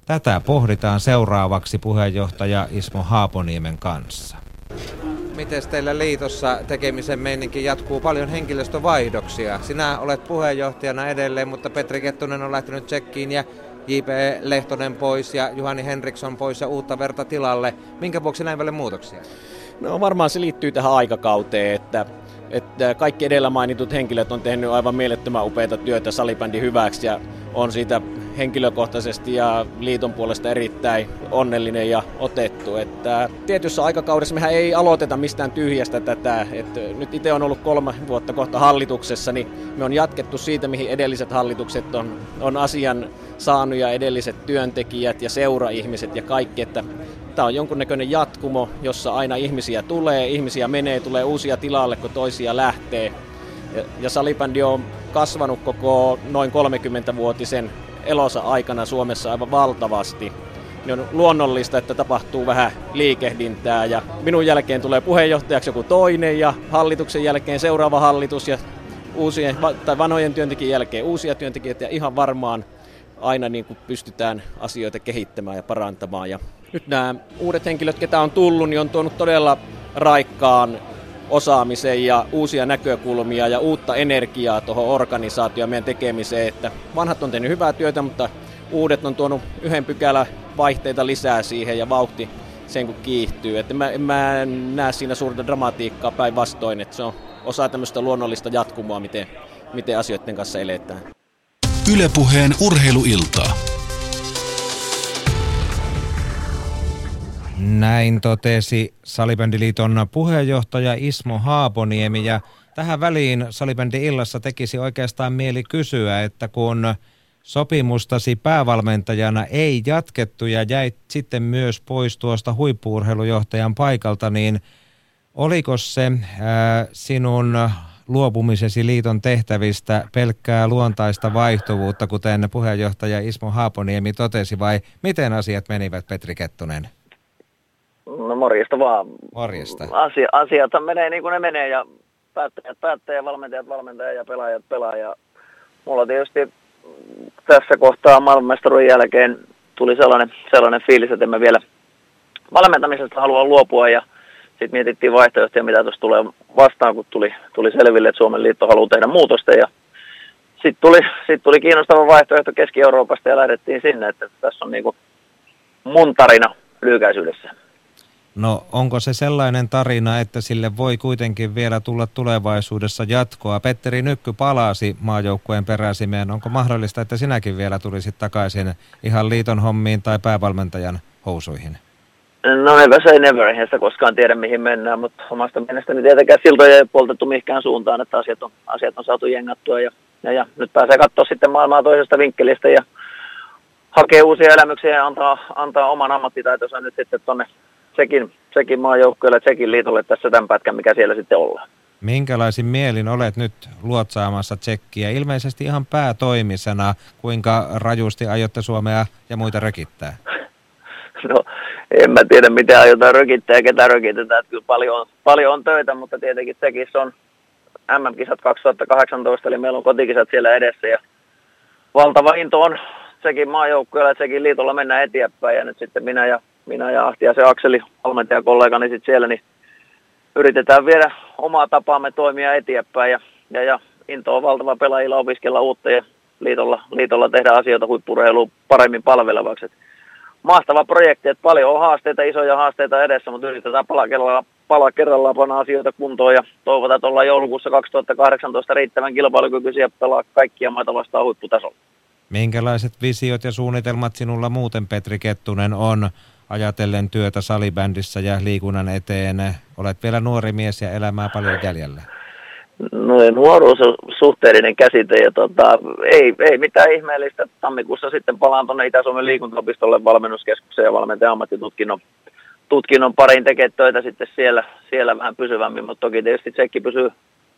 S2: Tätä pohditaan seuraavaksi puheenjohtaja Ismo Haaponiemen kanssa. Miten teillä liitossa tekemisen meininki jatkuu paljon henkilöstövaihdoksia? Sinä olet puheenjohtajana edelleen, mutta Petri Kettunen on lähtenyt tsekkiin ja J.P. Lehtonen pois ja Juhani Henriksson pois ja uutta verta tilalle. Minkä vuoksi näin paljon muutoksia?
S13: No varmaan se liittyy tähän aikakauteen, että, että kaikki edellä mainitut henkilöt on tehnyt aivan mielettömän upeita työtä salibändin hyväksi ja on siitä henkilökohtaisesti ja liiton puolesta erittäin onnellinen ja otettu. Että tietyssä aikakaudessa mehän ei aloiteta mistään tyhjästä tätä. Että nyt itse on ollut kolme vuotta kohta hallituksessa, niin me on jatkettu siitä, mihin edelliset hallitukset on, on asian saanut ja edelliset työntekijät ja seuraihmiset ja kaikki, että tämä on jonkunnäköinen jatkumo, jossa aina ihmisiä tulee, ihmisiä menee, tulee uusia tilalle, kun toisia lähtee. Ja, ja salibändi on kasvanut koko noin 30-vuotisen elonsa aikana Suomessa aivan valtavasti. Niin on luonnollista, että tapahtuu vähän liikehdintää ja minun jälkeen tulee puheenjohtajaksi joku toinen ja hallituksen jälkeen seuraava hallitus ja uusien tai vanhojen työntekijän jälkeen uusia työntekijöitä ja ihan varmaan aina niin kuin pystytään asioita kehittämään ja parantamaan. Ja nyt nämä uudet henkilöt, ketä on tullut, niin on tuonut todella raikkaan osaamisen ja uusia näkökulmia ja uutta energiaa tuohon organisaatioon meidän tekemiseen. Että vanhat on tehnyt hyvää työtä, mutta uudet on tuonut yhden pykälän vaihteita lisää siihen ja vauhti sen kun kiihtyy. Että mä, mä en näe siinä suurta dramatiikkaa päinvastoin, että se on osa tämmöistä luonnollista jatkumoa, miten, miten asioiden kanssa eletään.
S1: Ylepuheen urheiluiltaa.
S2: Näin totesi Salibändiliiton puheenjohtaja Ismo Haaponiemi ja tähän väliin Salibändi illassa tekisi oikeastaan mieli kysyä, että kun sopimustasi päävalmentajana ei jatkettu ja jäit sitten myös pois tuosta huippuurheilujohtajan paikalta, niin oliko se ää, sinun luopumisesi liiton tehtävistä pelkkää luontaista vaihtuvuutta, kuten puheenjohtaja Ismo Haaponiemi totesi, vai miten asiat menivät, Petri Kettunen?
S14: No morjesta vaan.
S2: Morjesta.
S14: Asia, asiat menee niin kuin ne menee ja päättäjät päättäjät, valmentajat valmentajat ja pelaajat pelaa. Ja mulla tietysti tässä kohtaa maailmanmestaruuden jälkeen tuli sellainen, sellainen fiilis, että emme vielä valmentamisesta halua luopua ja sitten mietittiin vaihtoehtoja, mitä tuossa tulee vastaan, kun tuli, tuli selville, että Suomen liitto haluaa tehdä muutosta ja sitten tuli, sit tuli kiinnostava vaihtoehto Keski-Euroopasta ja lähdettiin sinne, että tässä on niinku mun tarina lyhykäisyydessä.
S2: No onko se sellainen tarina, että sille voi kuitenkin vielä tulla tulevaisuudessa jatkoa? Petteri Nykky palasi maajoukkueen peräsimeen. Onko mahdollista, että sinäkin vielä tulisit takaisin ihan liiton hommiin tai päävalmentajan housuihin?
S14: No never say never, eihän sitä koskaan tiedä mihin mennään, mutta omasta mielestäni tietenkään siltoja ei poltettu mihinkään suuntaan, että asiat on, asiat on saatu jengattua ja, ja, ja nyt pääsee katsoa sitten maailmaa toisesta vinkkelistä ja hakee uusia elämyksiä ja antaa, antaa oman ammattitaitonsa nyt sitten tuonne sekin, sekin maajoukkueelle, sekin liitolle tässä tämän pätkän, mikä siellä sitten ollaan.
S2: Minkälaisin mielin olet nyt luotsaamassa Tsekkiä? Ilmeisesti ihan päätoimisena, kuinka rajusti aiotte Suomea ja muita rökittää?
S14: No, en mä tiedä, miten aiotaan rökittää ja ketä rökitetään. Kyllä paljon on, paljon on töitä, mutta tietenkin Tsekissä on MM-kisat 2018, eli meillä on kotikisat siellä edessä. Ja valtava into on sekin maajoukkueella, että sekin liitolla mennään eteenpäin. Ja nyt sitten minä ja minä ja Ahti ja se Akseli, valmentajakollegani sitten siellä, niin yritetään viedä omaa tapaamme toimia eteenpäin ja, ja, ja into on valtava pelaajilla opiskella uutta ja liitolla, liitolla tehdä asioita huippurheiluun paremmin palvelevaksi. Et mahtava projekti, että paljon on haasteita, isoja haasteita edessä, mutta yritetään pala kerrallaan, pala kerrallaan panna asioita kuntoon ja toivotaan, että ollaan joulukuussa 2018 riittävän kilpailukykyisiä pelaa kaikkia maita vastaan huipputasolla.
S2: Minkälaiset visiot ja suunnitelmat sinulla muuten, Petri Kettunen, on ajatellen työtä salibändissä ja liikunnan eteen? Olet vielä nuori mies ja elämää paljon jäljellä.
S14: No nuoruus on suhteellinen käsite ja tota, ei, ei mitään ihmeellistä. Tammikuussa sitten palaan tuonne Itä-Suomen liikuntaopistolle valmennuskeskukseen ja valmentajan ammattitutkinnon tutkinnon pariin tekee töitä sitten siellä, siellä vähän pysyvämmin, mutta toki tietysti Tsekki pysyy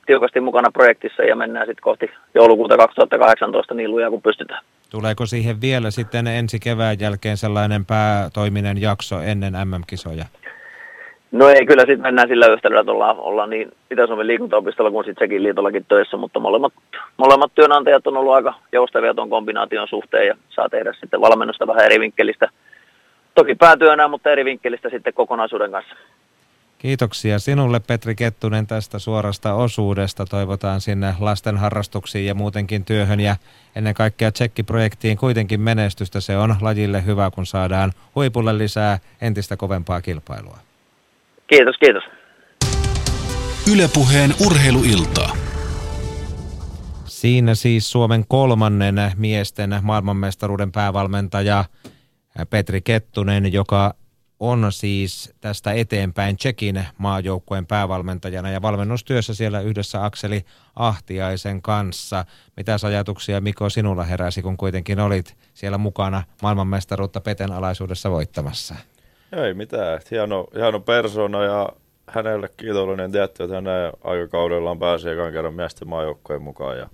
S14: tiukasti mukana projektissa ja mennään sitten kohti joulukuuta 2018 niin lujaa kuin pystytään.
S2: Tuleeko siihen vielä sitten ensi kevään jälkeen sellainen päätoiminen jakso ennen MM-kisoja?
S14: No ei, kyllä sitten mennään sillä yhtälöllä, että ollaan, ollaan niin Itä-Suomen liikuntaopistolla kuin sitten sekin liitollakin töissä, mutta molemmat, molemmat työnantajat on ollut aika joustavia tuon kombinaation suhteen ja saa tehdä sitten valmennusta vähän eri vinkkelistä. Toki päätyönä, mutta eri vinkkelistä sitten kokonaisuuden kanssa.
S2: Kiitoksia sinulle Petri Kettunen tästä suorasta osuudesta. Toivotaan sinne lasten harrastuksiin ja muutenkin työhön ja ennen kaikkea tsekkiprojektiin kuitenkin menestystä. Se on lajille hyvä, kun saadaan huipulle lisää entistä kovempaa kilpailua.
S14: Kiitos, kiitos.
S1: Ylepuheen urheiluiltaa.
S2: Siinä siis Suomen kolmannen miesten maailmanmestaruuden päävalmentaja Petri Kettunen, joka on siis tästä eteenpäin Tsekin maajoukkueen päävalmentajana ja valmennustyössä siellä yhdessä Akseli Ahtiaisen kanssa. Mitä ajatuksia Miko sinulla heräsi, kun kuitenkin olit siellä mukana maailmanmestaruutta Peten alaisuudessa voittamassa?
S3: Ei mitään. Hieno, hieno persona ja hänelle kiitollinen tietty, että hänen aikakaudellaan pääsi ekan kerran miesten maajoukkojen mukaan. Ja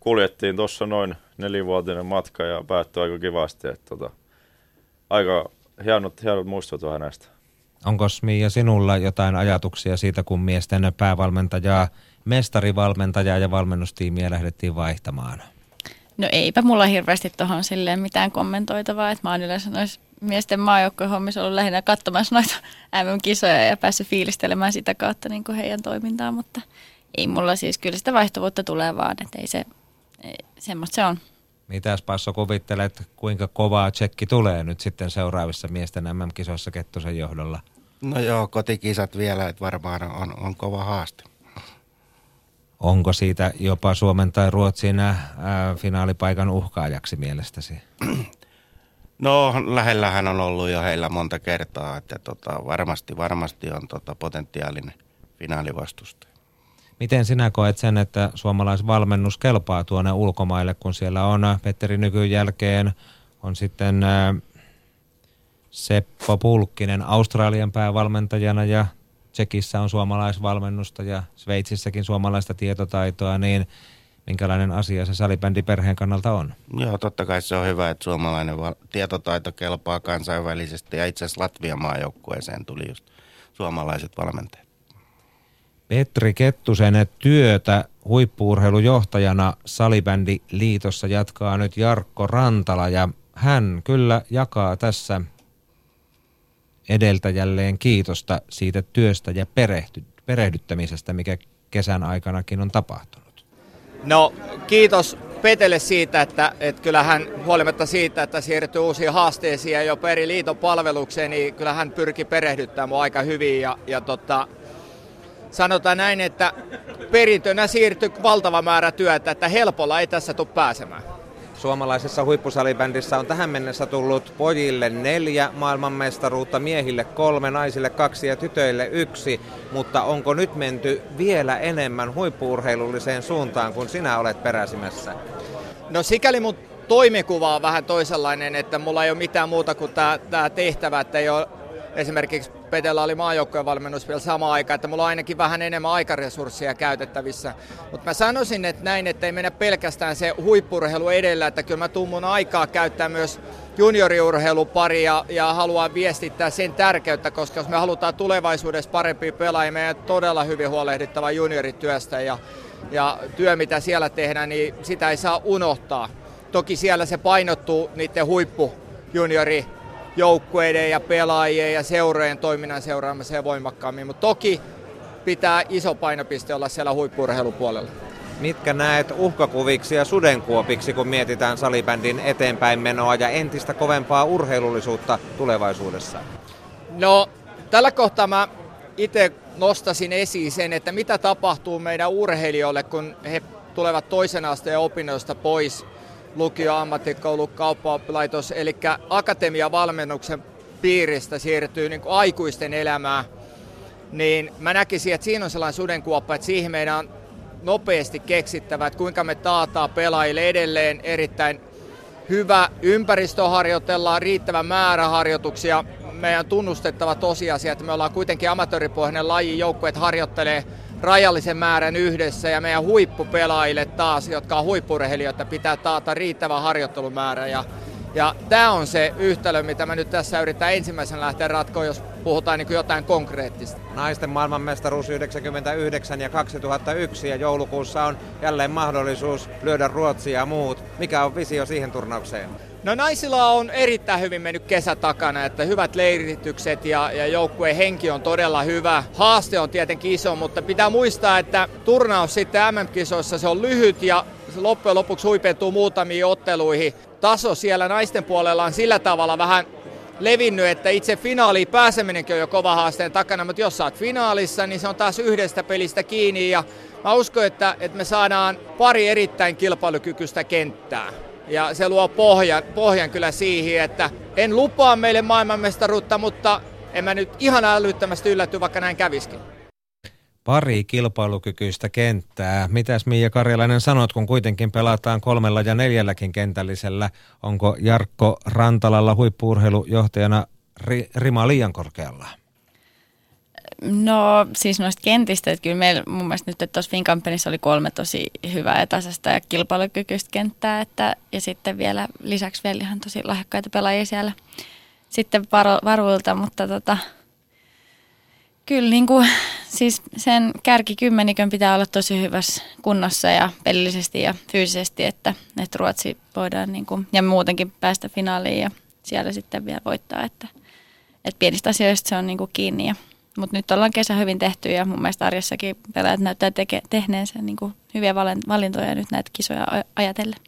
S3: kuljettiin tuossa noin nelivuotinen matka ja päättyi aika kivasti. Että tota, aika hienot, hienot muistot hänestä.
S2: Onko Mia sinulla jotain ajatuksia siitä, kun miesten päävalmentajaa, mestarivalmentajaa ja valmennustiimiä lähdettiin vaihtamaan?
S4: No eipä mulla hirveästi tuohon silleen mitään kommentoitavaa, että mä oon yleensä noissa miesten maajoukkojen hommissa ollut lähinnä katsomassa noita MM-kisoja ja päässyt fiilistelemään sitä kautta niin kuin heidän toimintaa, mutta ei mulla siis kyllä sitä vaihtuvuutta tulee vaan, että ei se, ei, semmoista se on.
S2: Mitäs Passo kuvittelet, kuinka kovaa tsekki tulee nyt sitten seuraavissa miesten MM-kisoissa Kettusen johdolla?
S5: No joo, kotikisat vielä, että varmaan on, on kova haaste.
S2: Onko siitä jopa Suomen tai Ruotsin ää, finaalipaikan uhkaajaksi mielestäsi?
S5: No lähellähän on ollut jo heillä monta kertaa, että tota, varmasti, varmasti on tota, potentiaalinen finaalivastustaja.
S2: Miten sinä koet sen, että suomalaisvalmennus kelpaa tuonne ulkomaille, kun siellä on Petteri Nykyn jälkeen, on sitten ää, Seppo Pulkkinen Australian päävalmentajana ja Tsekissä on suomalaisvalmennusta ja Sveitsissäkin suomalaista tietotaitoa, niin minkälainen asia se salibändi perheen kannalta on?
S5: Joo, totta kai se on hyvä, että suomalainen tietotaito kelpaa kansainvälisesti ja itse asiassa Latvian maajoukkueeseen tuli just suomalaiset valmentajat.
S2: Petri Kettusen työtä huippuurheilujohtajana Salibändi liitossa jatkaa nyt Jarkko Rantala ja hän kyllä jakaa tässä edeltäjälleen kiitosta siitä työstä ja perehty, perehdyttämisestä, mikä kesän aikanakin on tapahtunut.
S10: No kiitos Petelle siitä, että, että kyllähän huolimatta siitä, että siirtyy uusiin haasteisiin ja jo peri liiton palvelukseen, niin kyllähän pyrki perehdyttämään mua aika hyvin ja, ja tota, sanotaan näin, että perintönä siirtyi valtava määrä työtä, että helpolla ei tässä tule pääsemään.
S2: Suomalaisessa huippusalibändissä on tähän mennessä tullut pojille neljä maailmanmestaruutta, miehille kolme, naisille kaksi ja tytöille yksi. Mutta onko nyt menty vielä enemmän huippuurheilulliseen suuntaan, kun sinä olet peräsimässä?
S10: No sikäli mun toimikuva on vähän toisenlainen, että mulla ei ole mitään muuta kuin tämä tehtävä, että ei ole esimerkiksi Petellä oli maajoukkojen valmennus vielä sama aika, että mulla on ainakin vähän enemmän aikaresursseja käytettävissä. Mutta mä sanoisin, että näin, että ei mennä pelkästään se huippurheilu edellä, että kyllä mä tuun mun aikaa käyttää myös junioriurheilupari ja, ja haluan viestittää sen tärkeyttä, koska jos me halutaan tulevaisuudessa parempia pelaajia, meidän todella hyvin huolehdittava juniorityöstä ja, ja työ, mitä siellä tehdään, niin sitä ei saa unohtaa. Toki siellä se painottuu niiden huippu juniori joukkueiden ja pelaajien ja seurojen toiminnan seuraamiseen voimakkaammin, mutta toki pitää iso painopiste olla siellä huippurheilupuolella.
S2: Mitkä näet uhkakuviksi ja sudenkuopiksi, kun mietitään salibändin eteenpäin menoa ja entistä kovempaa urheilullisuutta tulevaisuudessa?
S10: No, tällä kohtaa mä itse nostasin esiin sen, että mitä tapahtuu meidän urheilijoille, kun he tulevat toisen asteen opinnoista pois – lukio, ammattikoulu, kauppalaitos, eli akatemiavalmennuksen piiristä siirtyy niin aikuisten elämään, niin mä näkisin, että siinä on sellainen sudenkuoppa, että siihen meidän on nopeasti keksittävä, että kuinka me taataan pelaajille edelleen erittäin hyvä ympäristö harjoitellaan, riittävä määrä harjoituksia. Meidän tunnustettava tosiasia, että me ollaan kuitenkin amatööripohjainen laji, joukkueet harjoittelee rajallisen määrän yhdessä ja meidän huippupelaajille taas, jotka on huippurheilijoita, pitää taata riittävä harjoittelumäärä ja ja tämä on se yhtälö, mitä mä nyt tässä yritän ensimmäisen lähteä ratkoa, jos puhutaan niin jotain konkreettista.
S2: Naisten maailmanmestaruus 99 ja 2001 ja joulukuussa on jälleen mahdollisuus lyödä Ruotsia ja muut. Mikä on visio siihen turnaukseen?
S10: No naisilla on erittäin hyvin mennyt kesä takana, että hyvät leiritykset ja, ja joukkueen henki on todella hyvä. Haaste on tietenkin iso, mutta pitää muistaa, että turnaus sitten MM-kisoissa se on lyhyt ja se loppujen lopuksi huipentuu muutamiin otteluihin. Taso siellä naisten puolella on sillä tavalla vähän levinnyt, että itse finaaliin pääseminenkin on jo kova haasteen takana, mutta jos saat finaalissa, niin se on taas yhdestä pelistä kiinni ja mä uskon, että, että me saadaan pari erittäin kilpailukykyistä kenttää ja se luo pohjan, pohjan kyllä siihen, että en lupaa meille maailmanmestaruutta, mutta en mä nyt ihan älyttömästi yllätty, vaikka näin käviskin.
S2: Pari kilpailukykyistä kenttää. Mitäs Miia Karjalainen sanot, kun kuitenkin pelataan kolmella ja neljälläkin kentällisellä? Onko Jarkko Rantalalla huippuurheilujohtajana rima liian korkealla?
S4: No siis noista kentistä, että kyllä meillä mun mielestä nyt tuossa Finkampenissa oli kolme tosi hyvää ja tasasta ja kilpailukykyistä kenttää, että, ja sitten vielä lisäksi vielä ihan tosi lahjakkaita pelaajia siellä sitten varo, varuilta, mutta tota, kyllä niin kuin, siis sen kärkikymmenikön pitää olla tosi hyvässä kunnossa ja pelillisesti ja fyysisesti, että, että Ruotsi voidaan niin kuin, ja muutenkin päästä finaaliin ja siellä sitten vielä voittaa, että, että pienistä asioista se on niin kuin kiinni. Mutta nyt ollaan kesä hyvin tehty ja mun mielestä arjessakin pelaajat näyttää teke, tehneensä niin kuin hyviä valintoja nyt näitä kisoja ajatellen.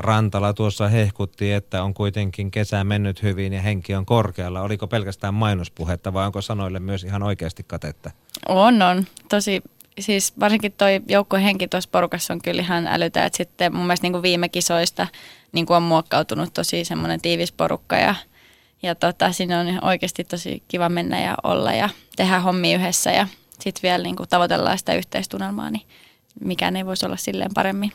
S2: Rantala tuossa hehkutti, että on kuitenkin kesä mennyt hyvin ja henki on korkealla. Oliko pelkästään mainospuhetta vai onko sanoille myös ihan oikeasti katetta?
S4: On, on. Tosi, siis varsinkin toi joukkuehenki tuossa porukassa on kyllä ihan älytä, että sitten mun mielestä niin kuin viime kisoista niin kuin on muokkautunut tosi semmoinen tiivis porukka ja, ja tota, siinä on oikeasti tosi kiva mennä ja olla ja tehdä hommia yhdessä ja sitten vielä niin kuin tavoitellaan sitä yhteistunnelmaa, niin mikään ei voisi olla silleen paremmin.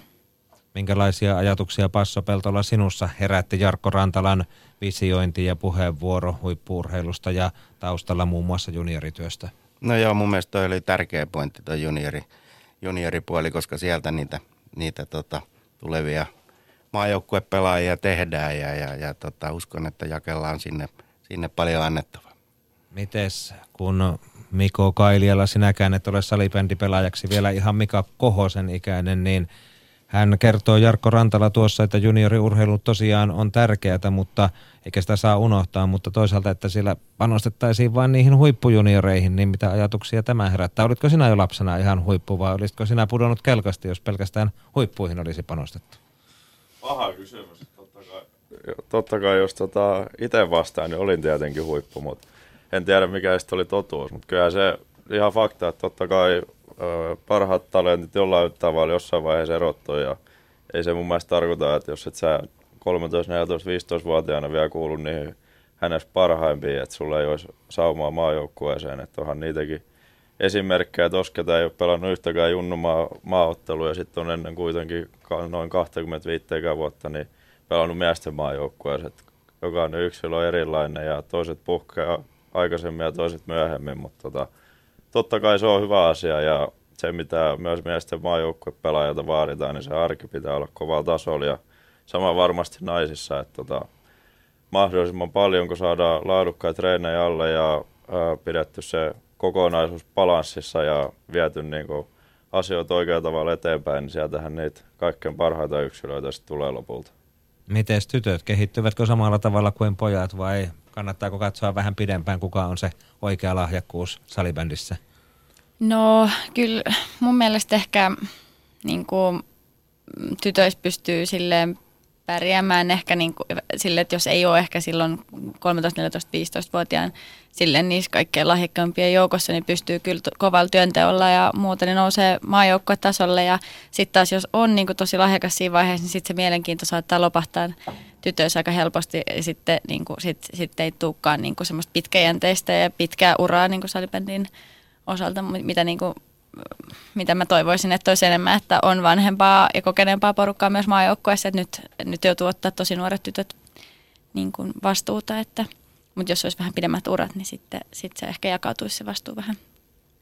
S2: Minkälaisia ajatuksia Passo Peltola sinussa herätti Jarkko Rantalan visiointi ja puheenvuoro huippuurheilusta ja taustalla muun muassa juniorityöstä?
S5: No joo, mun mielestä toi oli tärkeä pointti tuo juniori, junioripuoli, koska sieltä niitä, niitä tota, tulevia maajoukkuepelaajia tehdään ja, ja, ja tota, uskon, että jakellaan sinne, sinne paljon annettavaa.
S2: Mites kun Miko Kailiala sinäkään et ole salibändipelaajaksi vielä ihan Mika Kohosen ikäinen, niin – hän kertoo Jarkko Rantala tuossa, että junioriurheilu tosiaan on tärkeää, mutta eikä sitä saa unohtaa, mutta toisaalta, että siellä panostettaisiin vain niihin huippujunioreihin, niin mitä ajatuksia tämä herättää? Olitko sinä jo lapsena ihan huippu vai olisitko sinä pudonnut kelkasti, jos pelkästään huippuihin olisi panostettu?
S3: Paha kysymys. Totta kai, totta kai jos tota itse vastaan, niin olin tietenkin huippu, mutta en tiedä mikä sitten oli totuus, mutta kyllä se ihan fakta, että totta kai parhaat talentit jollain tavalla jossain vaiheessa erottuu ja ei se mun mielestä tarkoita, että jos et sä 13, 14, 15-vuotiaana vielä kuulu niin hänestä parhaimpiin, että sulla ei olisi saumaa maajoukkueeseen, että onhan niitäkin esimerkkejä tuossa, ketä ei ole pelannut yhtäkään junnumaa maaottelua ja sitten on ennen kuitenkin noin 25 vuotta niin pelannut miesten maajoukkueeseen. Jokainen yksilö on erilainen ja toiset puhkeaa aikaisemmin ja toiset myöhemmin, mutta tota, totta kai se on hyvä asia ja se, mitä myös miesten maajoukkuepelaajalta vaaditaan, niin se arki pitää olla kovalla tasolla ja sama varmasti naisissa, että tota, mahdollisimman paljon, kun saadaan laadukkaita treenejä alle ja ää, pidetty se kokonaisuus balanssissa ja viety niin kuin, asioita oikealla tavalla eteenpäin, niin sieltähän niitä kaikkein parhaita yksilöitä sitten tulee lopulta.
S2: Miten tytöt, kehittyvätkö samalla tavalla kuin pojat vai kannattaako katsoa vähän pidempään, kuka on se oikea lahjakkuus salibändissä?
S4: No kyllä mun mielestä ehkä niin kuin, tytöissä pystyy silleen pärjäämään ehkä niin kuin, sille, että jos ei ole ehkä silloin 13, 14, 15-vuotiaan silleen niissä kaikkein lahjakkaimpien joukossa, niin pystyy kyllä kovalla työnteolla ja muuta, niin nousee maajoukkuetasolle ja sitten taas jos on niin kuin tosi lahjakas siinä vaiheessa, niin sitten se mielenkiinto saattaa lopahtaa tytöissä aika helposti ja sitten niin kuin, sit, sit ei tulekaan niin kuin semmoista pitkäjänteistä ja pitkää uraa niin kuin salibändin osalta, mitä, niin kuin, mitä mä toivoisin, että olisi enemmän, että on vanhempaa ja kokeneempaa porukkaa myös maajoukkueessa, että nyt, nyt joutuu ottaa tosi nuoret tytöt niin kuin vastuuta, että, mutta jos olisi vähän pidemmät urat, niin sitten, sitten se ehkä jakautuisi se vastuu vähän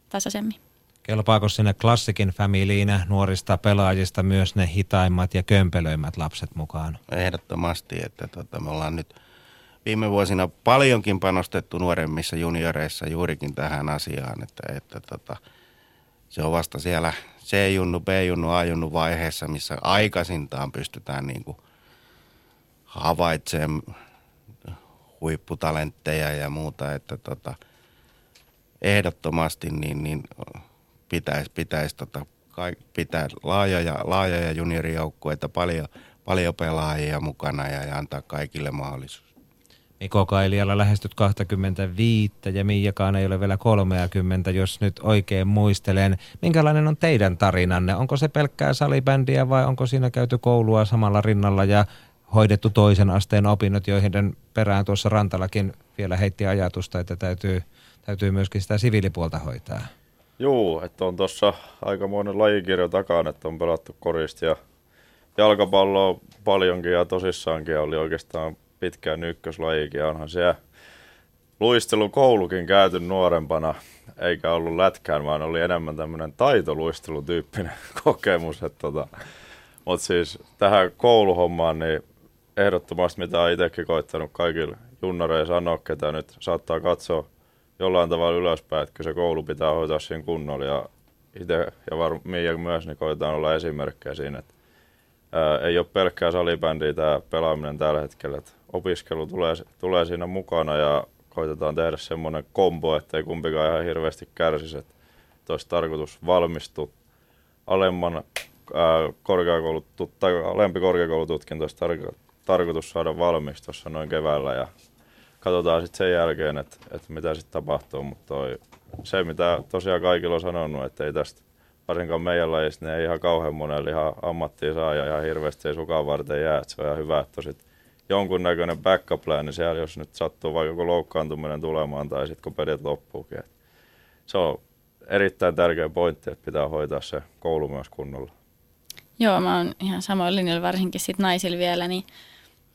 S4: tasaisemmin.
S2: Kelpaako sinne klassikin familiin nuorista pelaajista myös ne hitaimmat ja kömpelöimmät lapset mukaan?
S5: Ehdottomasti, että tota, me ollaan nyt viime vuosina paljonkin panostettu nuoremmissa junioreissa juurikin tähän asiaan, että, että tota, se on vasta siellä C-junnu, B-junnu, A-junnu vaiheessa, missä aikaisintaan pystytään niin kuin havaitsemaan huipputalentteja ja muuta, että tota, ehdottomasti niin, niin pitäisi, pitäisi tota, pitää laajoja, laajoja juniorijoukkueita, paljon, paljon pelaajia mukana ja, ja antaa kaikille mahdollisuus.
S2: Miko Kailialla lähestyt 25 ja Miijakaan ei ole vielä 30, jos nyt oikein muistelen. Minkälainen on teidän tarinanne? Onko se pelkkää salibändiä vai onko siinä käyty koulua samalla rinnalla ja hoidettu toisen asteen opinnot, joihin perään tuossa Rantalakin vielä heitti ajatusta, että täytyy, täytyy myöskin sitä siviilipuolta hoitaa?
S3: Joo, että on tuossa aikamoinen lajikirjo takana, että on pelattu korista ja jalkapalloa paljonkin ja tosissaankin oli oikeastaan pitkään ykköslajikin. Onhan siellä luistelukoulukin käyty nuorempana, eikä ollut lätkään, vaan oli enemmän tämmöinen taitoluistelutyyppinen kokemus. tota, Mutta siis tähän kouluhommaan, niin ehdottomasti mitä itsekin koittanut kaikille junnareille sanoa, ketä nyt saattaa katsoa jollain tavalla ylöspäin, että se koulu pitää hoitaa siinä kunnolla ja itse ja varmaan myös niin koetaan olla esimerkkejä siinä, että ää, ei ole pelkkää salibändiä tämä pelaaminen tällä hetkellä, että opiskelu tulee, tulee siinä mukana ja koitetaan tehdä semmoinen kombo, että ei kumpikaan ihan hirveästi kärsisi. Että olisi tarkoitus valmistua alemman ää, korkeakoulut, tai alempi korkeakoulututkinto olisi tar- tarkoitus saada valmis tuossa noin keväällä ja katsotaan sitten sen jälkeen, että, että mitä sitten tapahtuu, mutta se mitä tosiaan kaikilla on sanonut, että ei tästä varsinkaan meidän lajista, niin ei ihan kauhean monella ihan ammattia saa ja ihan hirveästi ei sukaan varten jää. Että se on ihan hyvä, että sit jonkunnäköinen backup plan, niin siellä jos nyt sattuu vaikka joku loukkaantuminen tulemaan tai sitten kun pelit loppuukin. Et se on erittäin tärkeä pointti, että pitää hoitaa se koulu myös kunnolla.
S4: Joo, mä oon ihan samoin linjalla varsinkin sit naisilla vielä, niin,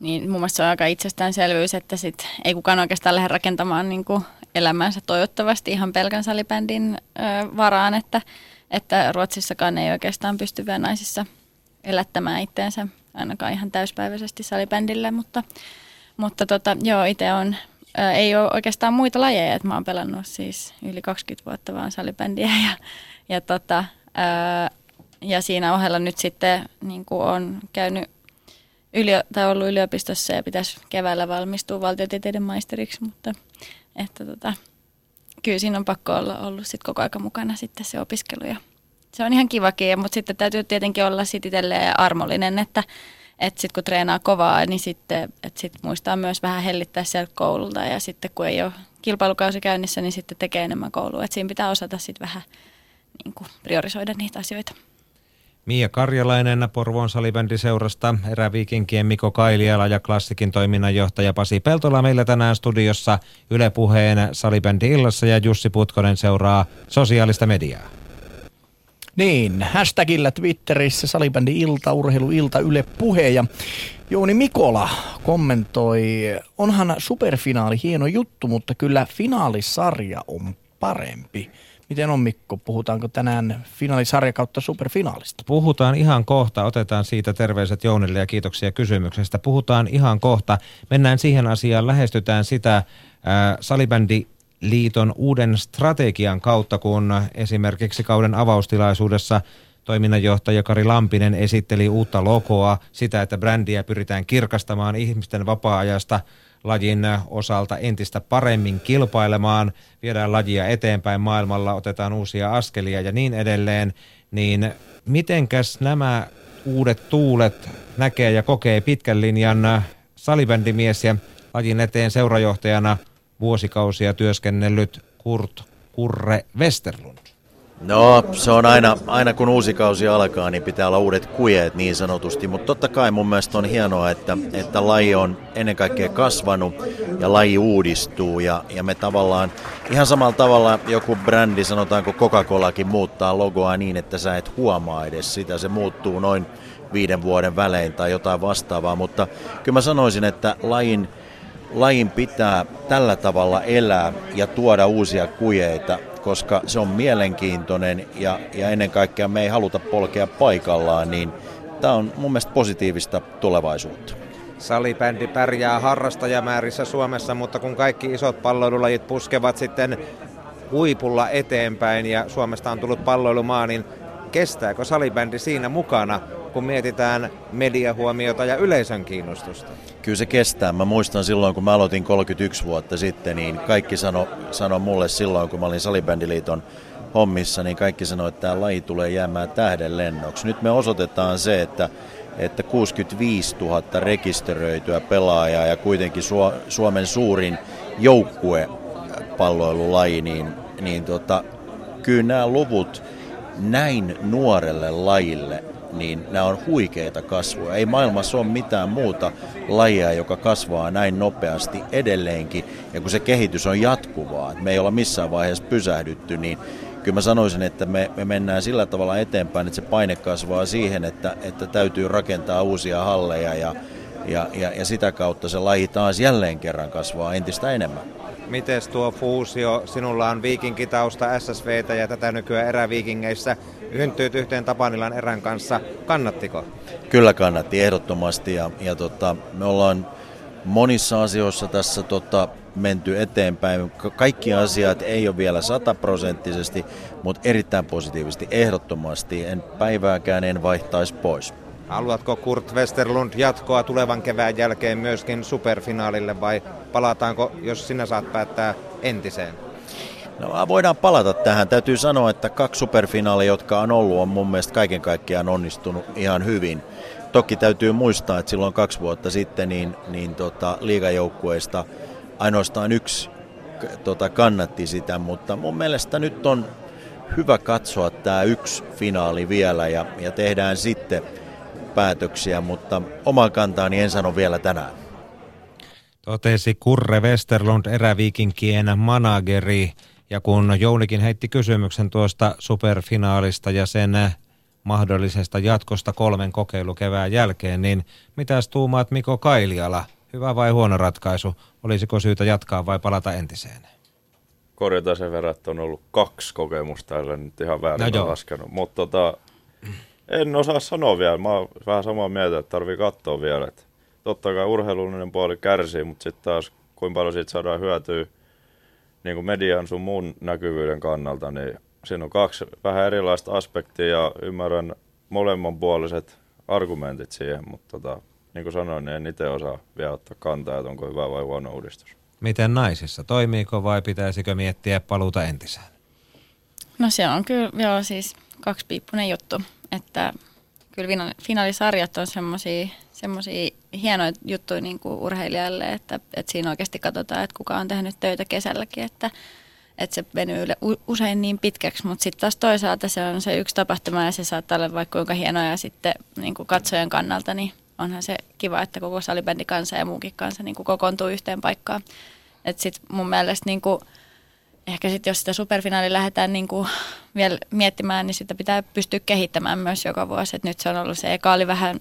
S4: niin mun mielestä se on aika itsestäänselvyys, että sit ei kukaan oikeastaan lähde rakentamaan niin kuin elämänsä toivottavasti ihan pelkän salibändin ö, varaan, että, että Ruotsissakaan ei oikeastaan pysty vielä naisissa elättämään itteensä ainakaan ihan täyspäiväisesti salibändille, mutta, mutta tota, joo, itse on, ei ole oikeastaan muita lajeja, että mä oon pelannut siis yli 20 vuotta vaan salibändiä ja, ja, tota, ää, ja siinä ohella nyt sitten niin on käynyt yli, tai ollut yliopistossa ja pitäisi keväällä valmistua valtiotieteiden maisteriksi, mutta että tota, kyllä siinä on pakko olla ollut sit koko aika mukana sitten se opiskelu ja se on ihan kivakin, mutta sitten täytyy tietenkin olla sit itselleen armollinen, että että sitten kun treenaa kovaa, niin sitten että sit muistaa myös vähän hellittää sieltä koululta ja sitten kun ei ole kilpailukausi käynnissä, niin sitten tekee enemmän koulua. Että siinä pitää osata sitten vähän niin kuin priorisoida niitä asioita.
S2: Mia Karjalainen Porvoon salibändiseurasta, eräviikinkien Miko Kailiala ja klassikin toiminnanjohtaja Pasi Peltola meillä tänään studiossa Yle Puheen salibändi illassa ja Jussi Putkonen seuraa sosiaalista mediaa.
S11: Niin, hashtagillä Twitterissä salibändi ilta, urheilu ilta, Yle Puhe ja Jouni Mikola kommentoi, onhan superfinaali hieno juttu, mutta kyllä finaalisarja on parempi. Miten on Mikko, puhutaanko tänään finaalisarja kautta superfinaalista?
S2: Puhutaan ihan kohta, otetaan siitä terveiset Jounille ja kiitoksia kysymyksestä. Puhutaan ihan kohta, mennään siihen asiaan, lähestytään sitä äh, salibändi liiton uuden strategian kautta, kun esimerkiksi kauden avaustilaisuudessa toiminnanjohtaja Kari Lampinen esitteli uutta logoa, sitä, että brändiä pyritään kirkastamaan ihmisten vapaa-ajasta lajin osalta entistä paremmin kilpailemaan, viedään lajia eteenpäin maailmalla, otetaan uusia askelia ja niin edelleen, niin mitenkäs nämä uudet tuulet näkee ja kokee pitkän linjan salibändimies ja lajin eteen seurajohtajana vuosikausia työskennellyt Kurt Kurre Westerlund?
S15: No, se on aina, aina kun uusi kausi alkaa, niin pitää olla uudet kujeet niin sanotusti, mutta totta kai mun mielestä on hienoa, että, että laji on ennen kaikkea kasvanut ja laji uudistuu. Ja, ja me tavallaan ihan samalla tavalla joku brändi, sanotaanko Coca-Colakin, muuttaa logoa niin, että sä et huomaa edes sitä, se muuttuu noin viiden vuoden välein tai jotain vastaavaa, mutta kyllä mä sanoisin, että lajin lajin pitää tällä tavalla elää ja tuoda uusia kujeita, koska se on mielenkiintoinen ja, ja ennen kaikkea me ei haluta polkea paikallaan, niin tämä on mun mielestä positiivista tulevaisuutta.
S2: Salibändi pärjää harrastajamäärissä Suomessa, mutta kun kaikki isot palloilulajit puskevat sitten huipulla eteenpäin ja Suomesta on tullut palloilumaa, niin kestääkö salibändi siinä mukana, kun mietitään mediahuomiota ja yleisön kiinnostusta?
S15: kyllä se kestää. Mä muistan silloin, kun mä aloitin 31 vuotta sitten, niin kaikki sano, sano mulle silloin, kun mä olin Salibändiliiton hommissa, niin kaikki sanoi, että tämä laji tulee jäämään tähden lennoksi. Nyt me osoitetaan se, että, että 65 000 rekisteröityä pelaajaa ja kuitenkin Suomen suurin joukkue palloilulaji, niin, niin tota, kyllä nämä luvut näin nuorelle lajille niin nämä on huikeita kasvua. Ei maailmassa ole mitään muuta lajia, joka kasvaa näin nopeasti edelleenkin. Ja kun se kehitys on jatkuvaa, että me ei olla missään vaiheessa pysähdytty, niin kyllä mä sanoisin, että me, me mennään sillä tavalla eteenpäin, että se paine kasvaa siihen, että, että täytyy rakentaa uusia halleja ja, ja, ja, ja sitä kautta se laji taas jälleen kerran kasvaa entistä enemmän.
S2: Miten tuo fuusio, sinulla on viikinkitausta SSVtä ja tätä nykyään eräviikingeissä, yntyyt yhteen Tapanilan erän kanssa, kannattiko?
S15: Kyllä kannatti ehdottomasti ja, ja tota, me ollaan monissa asioissa tässä tota, menty eteenpäin. Kaikki asiat ei ole vielä sataprosenttisesti, mutta erittäin positiivisesti, ehdottomasti. En päivääkään en vaihtaisi pois.
S2: Haluatko Kurt Westerlund jatkoa tulevan kevään jälkeen myöskin superfinaalille vai palataanko, jos sinä saat päättää entiseen?
S15: No, voidaan palata tähän. Täytyy sanoa, että kaksi superfinaalia, jotka on ollut, on mun mielestä kaiken kaikkiaan onnistunut ihan hyvin. Toki täytyy muistaa, että silloin kaksi vuotta sitten niin, niin tota, liigajoukkueista ainoastaan yksi tota, kannatti sitä, mutta mun mielestä nyt on hyvä katsoa tämä yksi finaali vielä ja, ja tehdään sitten päätöksiä, mutta oman kantaani en sano vielä tänään.
S2: Totesi Kurre Westerlund eräviikinkien manageri. Ja kun Jounikin heitti kysymyksen tuosta superfinaalista ja sen mahdollisesta jatkosta kolmen kokeilukevään jälkeen, niin mitäs tuumaat Miko Kailiala? Hyvä vai huono ratkaisu? Olisiko syytä jatkaa vai palata entiseen?
S3: Korjataan sen verran, että on ollut kaksi kokemusta tällä nyt ihan väärin no laskenut. Mutta tota, en osaa sanoa vielä. Mä oon vähän samaa mieltä, että tarvii katsoa vielä. Että totta kai urheilullinen puoli kärsii, mutta sitten taas kuinka paljon siitä saadaan hyötyä niin kuin median sun muun näkyvyyden kannalta, niin siinä on kaksi vähän erilaista aspektia ja ymmärrän molemmanpuoliset argumentit siihen, mutta tota, niin kuin sanoin, niin en itse osaa vielä ottaa kantaa, että onko hyvä vai huono uudistus.
S2: Miten naisissa? Toimiiko vai pitäisikö miettiä paluuta entiseen?
S4: No se on kyllä joo, siis kaksipiippunen juttu, että kyllä finaalisarjat on semmoisia hienoja juttuja niin kuin urheilijalle, että, että siinä oikeasti katsotaan, että kuka on tehnyt töitä kesälläkin, että, että se venyy usein niin pitkäksi, mutta sitten taas toisaalta se on se yksi tapahtuma ja se saattaa olla vaikka kuinka hienoja sitten niin kuin katsojan kannalta, niin onhan se kiva, että koko salibändi kanssa ja muukin kanssa niin kuin kokoontuu yhteen paikkaan. Että sitten mun mielestä niin kuin, ehkä sitten jos sitä superfinaalia lähdetään niin kuin vielä miettimään, niin sitä pitää pystyä kehittämään myös joka vuosi. Et nyt se on ollut se eka oli vähän,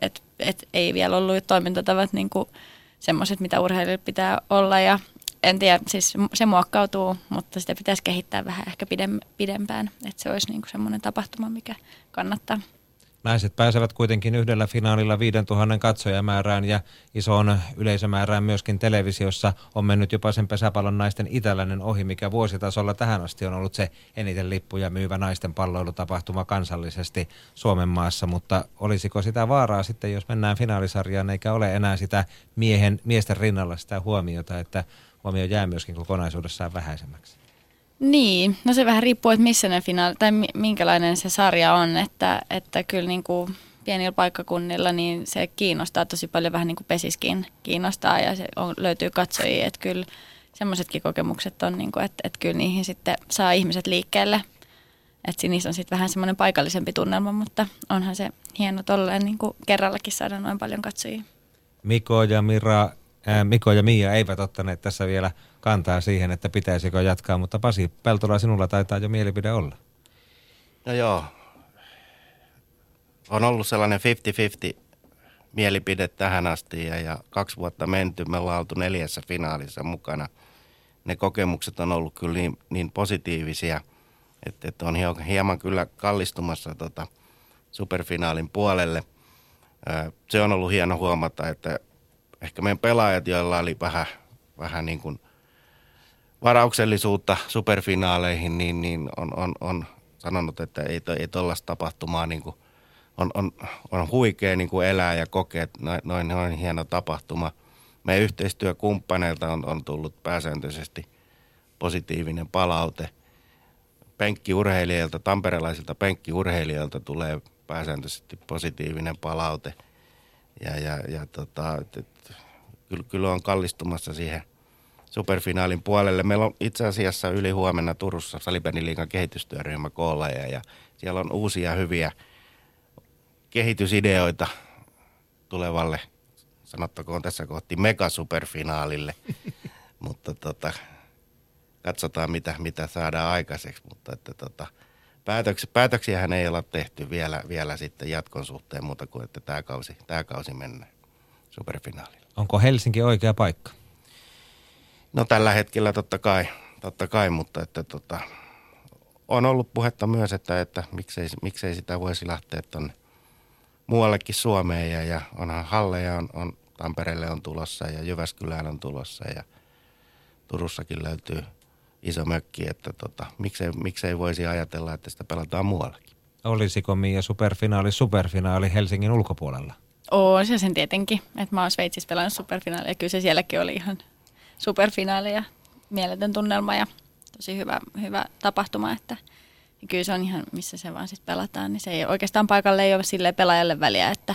S4: että et ei vielä ollut toimintatavat niin semmoiset, mitä urheilijoilla pitää olla ja en tiedä, siis se muokkautuu, mutta sitä pitäisi kehittää vähän ehkä pidempään, että se olisi niin semmoinen tapahtuma, mikä kannattaa.
S2: Naiset pääsevät kuitenkin yhdellä finaalilla 5000 katsojamäärään ja isoon yleisömäärään myöskin televisiossa on mennyt jopa sen pesäpallon naisten itäläinen ohi, mikä vuositasolla tähän asti on ollut se eniten lippuja myyvä naisten palloilutapahtuma kansallisesti Suomen maassa, mutta olisiko sitä vaaraa sitten, jos mennään finaalisarjaan eikä ole enää sitä miehen, miesten rinnalla sitä huomiota, että huomio jää myöskin kokonaisuudessaan vähäisemmäksi?
S4: Niin, no se vähän riippuu, että missä ne finaali, tai minkälainen se sarja on, että, että kyllä niin kuin pienillä paikkakunnilla niin se kiinnostaa tosi paljon, vähän niin kuin pesiskin kiinnostaa ja se on, löytyy katsojia, että kyllä semmoisetkin kokemukset on, niin kuin, että, että kyllä niihin sitten saa ihmiset liikkeelle, että niissä on sitten vähän semmoinen paikallisempi tunnelma, mutta onhan se hieno tolleen niin kuin kerrallakin saada noin paljon katsojia.
S2: Miko ja Mira, Miko ja Mia eivät ottaneet tässä vielä kantaa siihen, että pitäisikö jatkaa, mutta Pasi Peltola, sinulla taitaa jo mielipide olla.
S5: No joo, on ollut sellainen 50-50 mielipide tähän asti ja, ja kaksi vuotta menty, me ollaan oltu neljässä finaalissa mukana. Ne kokemukset on ollut kyllä niin, niin positiivisia, että, että on hieman kyllä kallistumassa tota superfinaalin puolelle. Se on ollut hieno huomata, että ehkä meidän pelaajat, joilla oli vähän, vähän niin kuin varauksellisuutta superfinaaleihin, niin, niin on, on, on sanonut, että ei, ei tuollaista tapahtumaa niin kuin, on, on, on huikea niin kuin elää ja kokea, että noin, noin, noin hieno tapahtuma. Meidän yhteistyökumppaneilta on, on tullut pääsääntöisesti positiivinen palaute. Penkkiurheilijoilta, tamperelaisilta penkkiurheilijoilta tulee pääsääntöisesti positiivinen palaute. Ja, ja, ja tota, et, et, kyllä, kyllä on kallistumassa siihen – superfinaalin puolelle. Meillä on itse asiassa yli huomenna Turussa Salibändiliigan kehitystyöryhmä koolla ja, ja siellä on uusia hyviä kehitysideoita tulevalle, sanottakoon tässä kohti megasuperfinaalille. Mutta tota, katsotaan mitä, mitä saadaan aikaiseksi, mutta että tota, päätöksiä, päätöksiähän ei olla tehty vielä, vielä sitten jatkon suhteen muuta kuin, että tämä kausi, tämä kausi mennään superfinaalille.
S2: Onko Helsinki oikea paikka?
S5: No tällä hetkellä totta kai, totta kai mutta että tota, on ollut puhetta myös, että, että miksei, miksei sitä voisi lähteä tuonne muuallekin Suomeen ja, ja onhan Halleja on, on, Tampereelle on tulossa ja Jyväskylään on tulossa ja Turussakin löytyy iso mökki, että tota, miksei, miksei voisi ajatella, että sitä pelataan muuallakin.
S2: Olisiko Mia superfinaali superfinaali Helsingin ulkopuolella?
S4: Oo, se sen tietenkin. Että mä oon Sveitsissä pelannut superfinaalia. Kyllä se sielläkin oli ihan superfinaali ja mieletön tunnelma ja tosi hyvä, hyvä tapahtuma. Että kyllä se on ihan, missä se vaan sitten pelataan. Niin se ei oikeastaan paikalle ei ole sille pelaajalle väliä, että,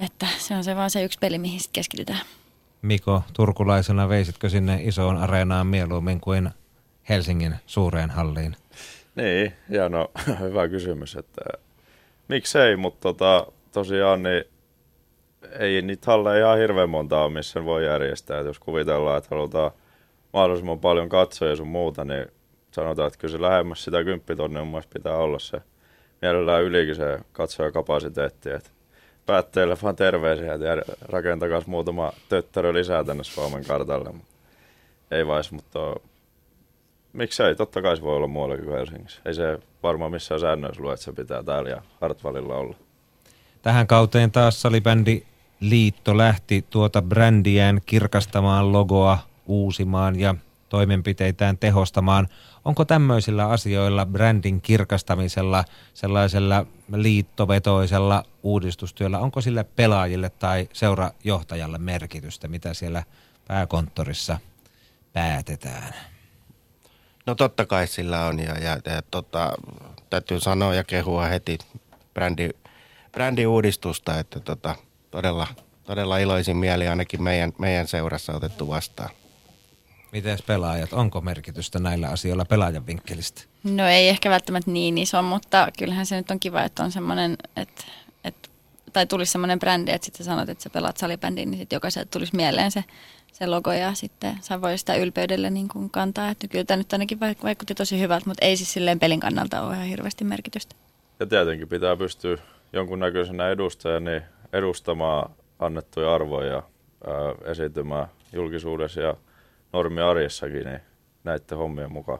S4: että se on se vaan se yksi peli, mihin sitten keskitytään.
S2: Miko, turkulaisena veisitkö sinne isoon areenaan mieluummin kuin Helsingin suureen halliin?
S3: Niin, ja no hyvä kysymys, että miksei, mutta tota, tosiaan niin ei niitä halleja ihan hirveän monta ole, missä voi järjestää. Et jos kuvitellaan, että halutaan mahdollisimman paljon katsoja sun muuta, niin sanotaan, että kyllä se lähemmäs sitä kymppitonnia mun mielestä pitää olla se mielellään ylikin se katsojakapasiteetti. Että päätteille vaan terveisiä, että rakentakaa muutama töttärö lisää tänne Suomen kartalle. Ei vais, mutta miksei, totta kai se voi olla muuallakin kuin Helsingissä. Ei se varmaan missään säännöissä lue, että se pitää täällä ja Hartwallilla olla.
S2: Tähän kauteen taas salibändi liitto lähti tuota brändiään kirkastamaan logoa, uusimaan ja toimenpiteitään tehostamaan. Onko tämmöisillä asioilla, brändin kirkastamisella, sellaisella liittovetoisella uudistustyöllä, onko sille pelaajille tai seurajohtajalle merkitystä, mitä siellä pääkonttorissa päätetään?
S5: No totta kai sillä on ja, ja, ja tota, täytyy sanoa ja kehua heti brändi, brändiuudistusta, että tota, todella, todella iloisin mieli ainakin meidän, meidän seurassa otettu vastaan.
S2: Miten pelaajat, onko merkitystä näillä asioilla pelaajan vinkkelistä?
S4: No ei ehkä välttämättä niin iso, mutta kyllähän se nyt on kiva, että on semmoinen, että, että tai tulisi semmoinen brändi, että sitten sanot, että sä pelaat salibändiin, niin sitten jokaiselle tulisi mieleen se, se logo ja sitten sä voi sitä ylpeydellä niin kuin kantaa. Että kyllä tämä nyt ainakin vaikutti tosi hyvältä, mutta ei siis silleen pelin kannalta ole ihan hirveästi merkitystä.
S3: Ja tietenkin pitää pystyä jonkunnäköisenä edustajana edustamaan annettuja arvoja ää, esiintymään julkisuudessa ja normi arjessakin niin näiden hommien mukaan.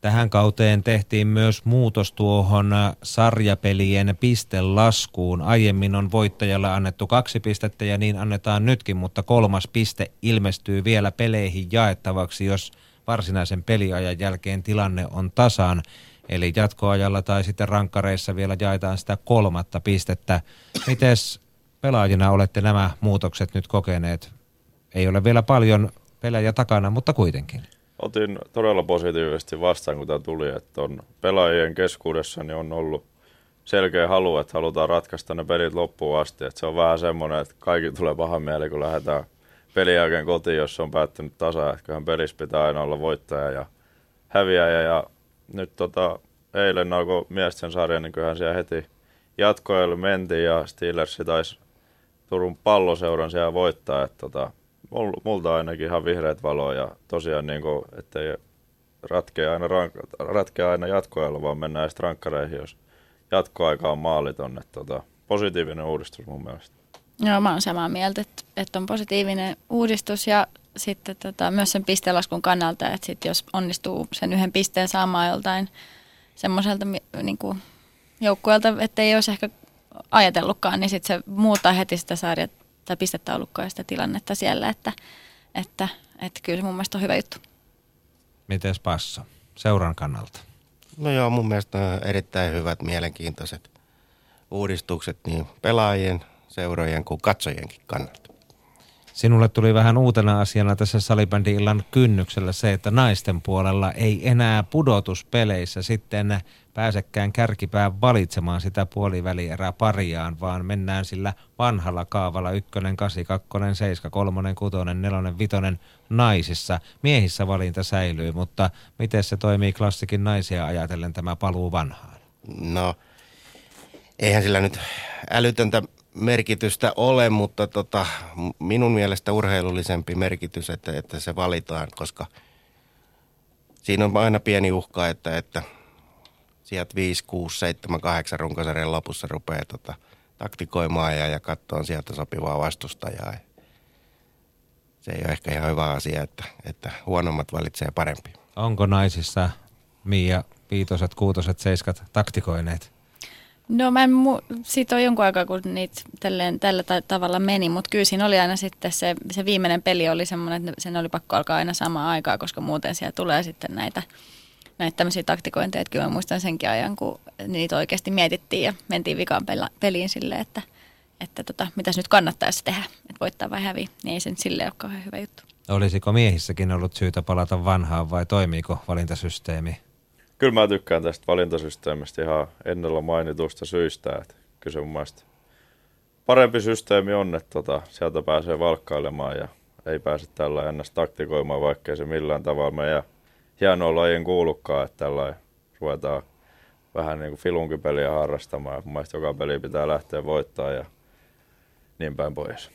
S2: Tähän kauteen tehtiin myös muutos tuohon sarjapelien pistelaskuun. Aiemmin on voittajalle annettu kaksi pistettä ja niin annetaan nytkin, mutta kolmas piste ilmestyy vielä peleihin jaettavaksi, jos varsinaisen peliajan jälkeen tilanne on tasan. Eli jatkoajalla tai sitten rankkareissa vielä jaetaan sitä kolmatta pistettä. Mites pelaajina olette nämä muutokset nyt kokeneet? Ei ole vielä paljon pelejä takana, mutta kuitenkin.
S3: Otin todella positiivisesti vastaan, kun tämä tuli, että on pelaajien keskuudessa niin on ollut selkeä halu, että halutaan ratkaista ne pelit loppuun asti. Että se on vähän semmoinen, että kaikki tulee paha mieli, kun lähdetään pelin jälkeen kotiin, jos on päättynyt tasa. Että kyllähän pelissä pitää aina olla voittaja ja häviäjä. Ja nyt tota, eilen alkoi miesten sarja, niin kyllähän siellä heti jatkoille mentiin ja Steelers taisi Turun palloseuran siellä voittaa. Että tota, multa ainakin ihan vihreät valoa ja tosiaan niin kuin, ettei ratkea aina, ratkea aina jatkoajalla, vaan mennään sitten rankkareihin, jos jatkoaika on maaliton. Että tota, positiivinen uudistus mun mielestä.
S4: Joo, mä oon samaa mieltä, että, että on positiivinen uudistus ja sitten tota, myös sen pistelaskun kannalta, että sit jos onnistuu sen yhden pisteen saamaan joltain semmoiselta niin joukkueelta, että ei olisi ehkä ajatellutkaan, niin sitten se muuttaa heti sitä sarjaa tai pistetaulukkoa ja sitä tilannetta siellä, että, että, että kyllä se mun mielestä on hyvä juttu.
S2: Miten Passa, seuran kannalta?
S5: No joo, mun mielestä on erittäin hyvät, mielenkiintoiset uudistukset niin pelaajien, seurojen kuin katsojienkin kannalta.
S2: Sinulle tuli vähän uutena asiana tässä salibändi-illan kynnyksellä se, että naisten puolella ei enää pudotuspeleissä sitten pääsekään kärkipään valitsemaan sitä puolivälierää pariaan, vaan mennään sillä vanhalla kaavalla ykkönen, kasi, kakkonen, seiska, kolmonen, kutonen, nelonen, vitonen naisissa. Miehissä valinta säilyy, mutta miten se toimii klassikin naisia ajatellen tämä paluu vanhaan?
S5: No, eihän sillä nyt älytöntä merkitystä ole, mutta tota, minun mielestä urheilullisempi merkitys, että, että se valitaan, koska siinä on aina pieni uhka, että, että sieltä 5, 6, 7, 8 runkosarjan lopussa rupeaa tota, taktikoimaan ja, ja katsoa sieltä sopivaa vastustajaa. Se ei ole ehkä ihan hyvä asia, että, että huonommat valitsee parempi.
S2: Onko naisissa Miia viitoset, kuutoset, seiskat taktikoineet?
S4: No mä en, mu- siitä on jonkun aikaa, kun niitä tälleen, tällä tavalla meni, mutta kyllä siinä oli aina sitten se, se viimeinen peli oli semmoinen, että sen oli pakko alkaa aina samaan aikaa, koska muuten siellä tulee sitten näitä näitä tämmöisiä taktikointeja. Että kyllä mä muistan senkin ajan, kun niitä oikeasti mietittiin ja mentiin vikaan peliin silleen, että, että tota, mitäs nyt kannattaisi tehdä, että voittaa vai häviä. Niin ei sen silleen ole kauhean hyvä juttu.
S2: Olisiko miehissäkin ollut syytä palata vanhaan vai toimiiko valintasysteemi?
S3: Kyllä mä tykkään tästä valintasysteemistä ihan ennellä mainitusta syistä. Että kyllä se mun mielestä parempi systeemi on, että tota, sieltä pääsee valkkailemaan ja ei pääse tällä ennäs taktikoimaan, vaikkei se millään tavalla meidän hienoa lajien kuulukkaa, että tällä ruvetaan vähän niin kuin filunkipeliä harrastamaan. Mun mielestä joka peli pitää lähteä voittaa ja niin päin pois.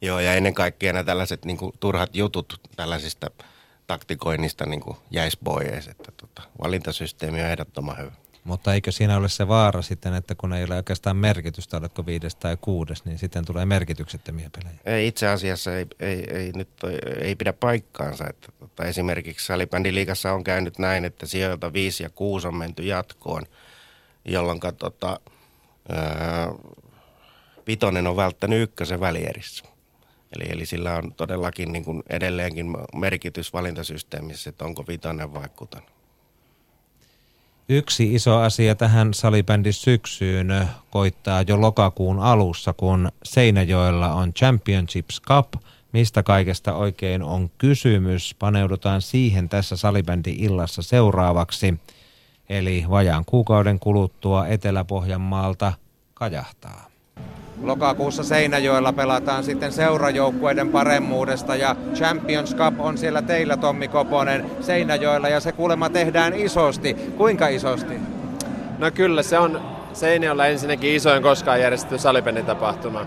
S5: Joo, ja ennen kaikkea nämä tällaiset niin kuin, turhat jutut tällaisista taktikoinnista niin kuin jäisi pois, että tota, valintasysteemi on ehdottoman hyvä.
S2: Mutta eikö siinä ole se vaara sitten, että kun ei ole oikeastaan merkitystä, oletko viides tai kuudes, niin sitten tulee merkityksettömiä pelejä?
S5: Ei, itse asiassa ei, ei, ei, nyt ei pidä paikkaansa. Että, tota, esimerkiksi salibändiliigassa on käynyt näin, että sijoilta 5 ja 6 on menty jatkoon, jolloin tota, ää, vitonen on välttänyt ykkösen välierissä. Eli, eli sillä on todellakin niin kuin edelleenkin merkitys valintasysteemissä, että onko vitonen vai kutonen.
S2: Yksi iso asia tähän salibändin syksyyn koittaa jo lokakuun alussa, kun Seinäjoella on Championships Cup. Mistä kaikesta oikein on kysymys? Paneudutaan siihen tässä salibändi illassa seuraavaksi. Eli vajaan kuukauden kuluttua Etelä-Pohjanmaalta kajahtaa. Lokakuussa Seinäjoella pelataan sitten seurajoukkueiden paremmuudesta ja Champions Cup on siellä teillä Tommi Koponen Seinäjoella ja se kuulemma tehdään isosti. Kuinka isosti?
S16: No kyllä se on Seinäjoella ensinnäkin isoin koskaan järjestetty salipennitapahtuma.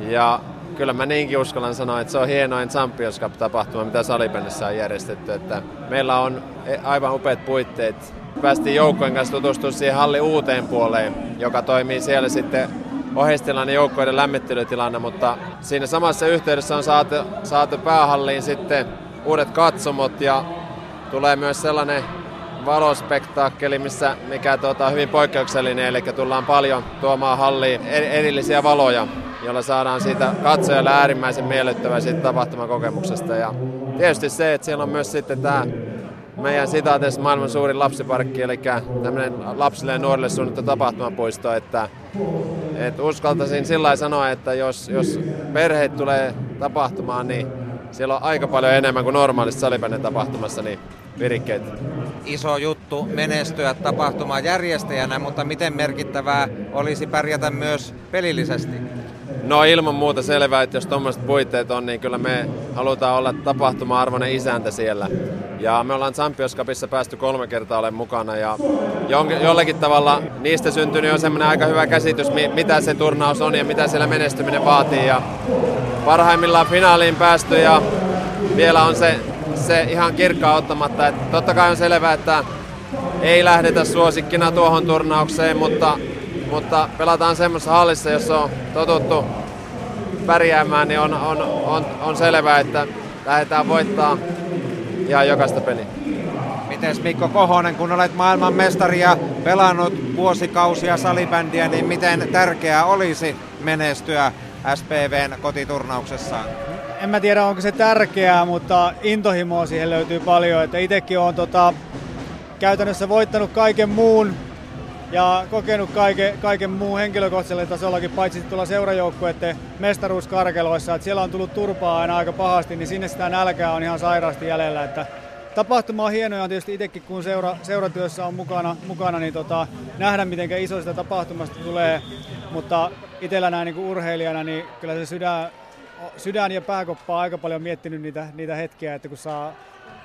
S16: Ja kyllä mä niinkin uskallan sanoa, että se on hienoin Champions Cup-tapahtuma, mitä salipennissä on järjestetty. Että meillä on aivan upeat puitteet. Päästiin joukkojen kanssa tutustumaan siihen hallin uuteen puoleen, joka toimii siellä sitten oheistilanne joukkoiden lämmittelytilanne, mutta siinä samassa yhteydessä on saatu, saatu päähalliin sitten uudet katsomot ja tulee myös sellainen valospektaakkeli, missä, mikä tuota, on hyvin poikkeuksellinen, eli tullaan paljon tuomaan halliin erillisiä valoja, joilla saadaan siitä katsojalle äärimmäisen miellyttävää siitä tapahtumakokemuksesta. Ja tietysti se, että siellä on myös sitten tämä meidän sitaateessa maailman suurin lapsiparkki, eli tämmöinen lapsille ja nuorille suunnittu tapahtumapuisto, että, että uskaltaisin sillä sanoa, että jos, jos perheet tulee tapahtumaan, niin siellä on aika paljon enemmän kuin normaalissa salipäinen tapahtumassa niin virikkeitä.
S2: Iso juttu menestyä tapahtuman järjestäjänä, mutta miten merkittävää olisi pärjätä myös pelillisesti?
S16: No ilman muuta selvää, että jos tuommoiset puitteet on, niin kyllä me halutaan olla tapahtuma-arvoinen isäntä siellä. Ja me ollaan Champions Cupissa päästy kolme kertaa olemaan mukana ja jollakin tavalla niistä syntynyt jo semmoinen aika hyvä käsitys, mitä se turnaus on ja mitä siellä menestyminen vaatii. Ja parhaimmillaan finaaliin päästy ja vielä on se, se ihan kirkkaa ottamatta. Että totta kai on selvää, että ei lähdetä suosikkina tuohon turnaukseen, mutta, mutta pelataan semmoisessa hallissa, jossa on totuttu pärjäämään, niin on, on, on, on selvää, että lähdetään voittaa ihan jokaista peliä.
S2: Mites Mikko Kohonen, kun olet maailmanmestari ja pelannut vuosikausia salibändiä, niin miten tärkeää olisi menestyä SPVn kotiturnauksessa?
S17: En mä tiedä, onko se tärkeää, mutta intohimoa siihen löytyy paljon. Että itsekin olen tota, käytännössä voittanut kaiken muun ja kokenut kaiken, kaiken muun henkilökohtaisella tasollakin, paitsi tuolla seurajoukkueiden mestaruuskarkeloissa, että siellä on tullut turpaa aina aika pahasti, niin sinne sitä nälkää on ihan sairaasti jäljellä. Että tapahtuma on hieno ja tietysti itsekin kun seura, seuratyössä on mukana, mukana niin tota, nähdä miten iso sitä tapahtumasta tulee, mutta itsellä näin niin urheilijana, niin kyllä se sydän, sydän ja pääkoppa on aika paljon miettinyt niitä, niitä hetkiä, että kun saa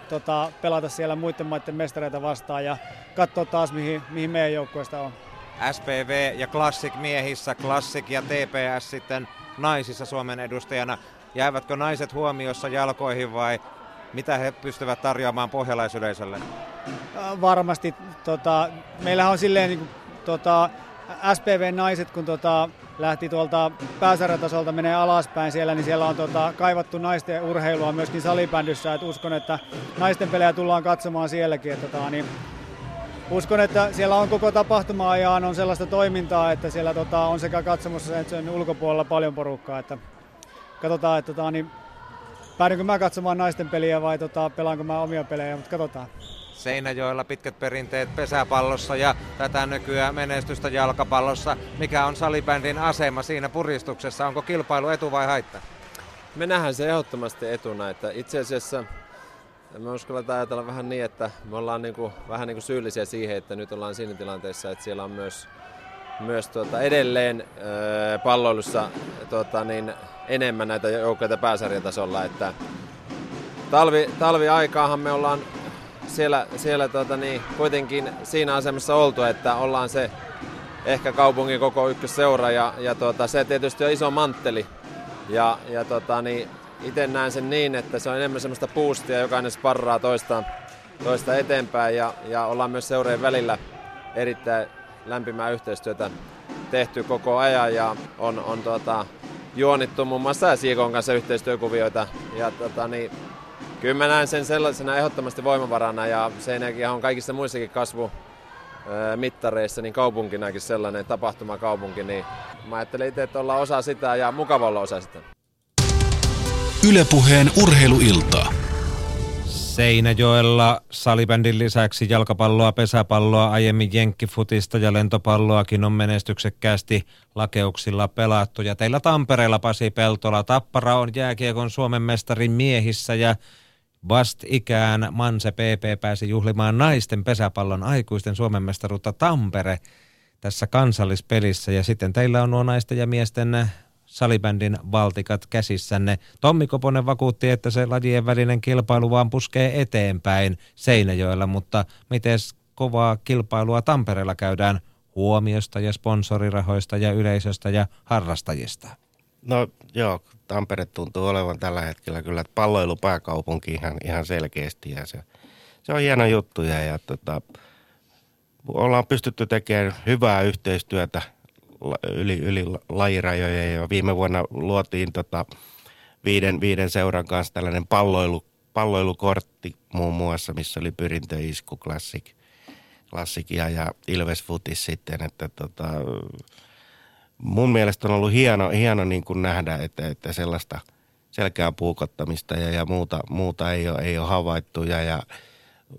S17: tota, pelata siellä muiden maiden mestareita vastaan ja katsoa taas, mihin, mihin meidän joukkueesta on.
S2: SPV ja Classic miehissä, Classic ja TPS sitten naisissa Suomen edustajana. Jäävätkö naiset huomiossa jalkoihin vai mitä he pystyvät tarjoamaan pohjalaisyleisölle?
S17: Äh, varmasti. Tota, meillähän on silleen niin kuin, tota, SPV-naiset, kun tota, lähti tuolta pääsarjatasolta menee alaspäin siellä, niin siellä on tota, kaivattu naisten urheilua myöskin salibändyssä. Et uskon, että naisten pelejä tullaan katsomaan sielläkin. Et, tota, niin, uskon, että siellä on koko tapahtuma ja on sellaista toimintaa, että siellä tota, on sekä katsomossa että sen ulkopuolella paljon porukkaa. Että katsotaan, että tota, niin, päädynkö mä katsomaan naisten peliä vai tota, pelaanko mä omia pelejä, mutta katsotaan.
S2: Seinäjoella pitkät perinteet pesäpallossa ja tätä nykyään menestystä jalkapallossa. Mikä on salibändin asema siinä puristuksessa? Onko kilpailu etu vai haitta?
S16: Me nähdään se ehdottomasti etuna, että itse asiassa me uskalletaan ajatella vähän niin, että me ollaan niin kuin, vähän niin kuin syyllisiä siihen, että nyt ollaan siinä tilanteessa, että siellä on myös, myös tuota, edelleen öö, palloilussa tuota, niin enemmän näitä joukkoja pääsarjatasolla. Että talvi, talviaikaahan me ollaan siellä, siellä tuota, niin, kuitenkin siinä asemassa oltu, että ollaan se ehkä kaupungin koko ykkösseura ja, ja tuota, se tietysti on iso mantteli. Ja, ja tuota, niin, itse näen sen niin, että se on enemmän semmoista boostia, jokainen sparraa toista, toista eteenpäin ja, ja ollaan myös seureen välillä erittäin lämpimää yhteistyötä tehty koko ajan ja on, on tuota, juonittu muun muassa Siikon kanssa yhteistyökuvioita ja tuota, niin, kyllä mä näen sen sellaisena ehdottomasti voimavarana ja Seinäjoki on kaikissa muissakin kasvu mittareissa, niin kaupunkinakin sellainen tapahtumakaupunki, niin mä ajattelin itse, että ollaan osa sitä ja mukava olla osa sitä.
S1: Ylepuheen urheiluilta.
S2: Seinäjoella salibändin lisäksi jalkapalloa, pesäpalloa, aiemmin jenkkifutista ja lentopalloakin on menestyksekkäästi lakeuksilla pelattu. Ja teillä Tampereella Pasi Peltola Tappara on jääkiekon Suomen mestari miehissä ja vast ikään Manse PP pääsi juhlimaan naisten pesäpallon aikuisten Suomen mestaruutta Tampere tässä kansallispelissä. Ja sitten teillä on nuo naisten ja miesten salibändin valtikat käsissänne. Tommi Koponen vakuutti, että se lajien välinen kilpailu vaan puskee eteenpäin Seinäjoella, mutta miten kovaa kilpailua Tampereella käydään huomiosta ja sponsorirahoista ja yleisöstä ja harrastajista?
S5: No joo, Tampere tuntuu olevan tällä hetkellä kyllä palloilupääkaupunki ihan, ihan selkeästi ja se, se on hieno juttu ja, ja tota, ollaan pystytty tekemään hyvää yhteistyötä yli, yli lajirajojen ja viime vuonna luotiin tota viiden, viiden seuran kanssa tällainen palloilu, palloilukortti muun muassa, missä oli perintöisku, klassik, klassikia ja Ilves Futis sitten, että tota, mun mielestä on ollut hieno, hieno niin kuin nähdä, että, että sellaista selkeää puukottamista ja, ja muuta, muuta ei, ole, ei ole havaittu ja, ja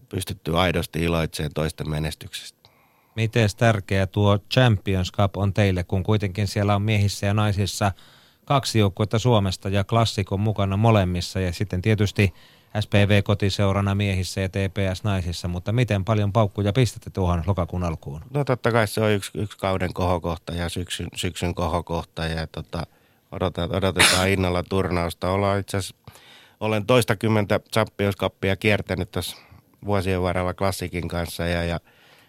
S5: pystytty aidosti iloitsemaan toisten menestyksestä.
S2: Miten tärkeä tuo Champions Cup on teille, kun kuitenkin siellä on miehissä ja naisissa kaksi joukkuetta Suomesta ja klassikon mukana molemmissa ja sitten tietysti SPV kotiseurana miehissä ja TPS naisissa, mutta miten paljon paukkuja pistätte tuohon lokakuun alkuun?
S5: No totta kai se on yksi, yksi kauden kohokohta ja syksyn, syksyn kohokohta ja tota, odotetaan, odotetaan innolla turnausta. Ollaan itse asiassa, olen toistakymmentä Champions Cupia kiertänyt tässä vuosien varrella klassikin kanssa ja, ja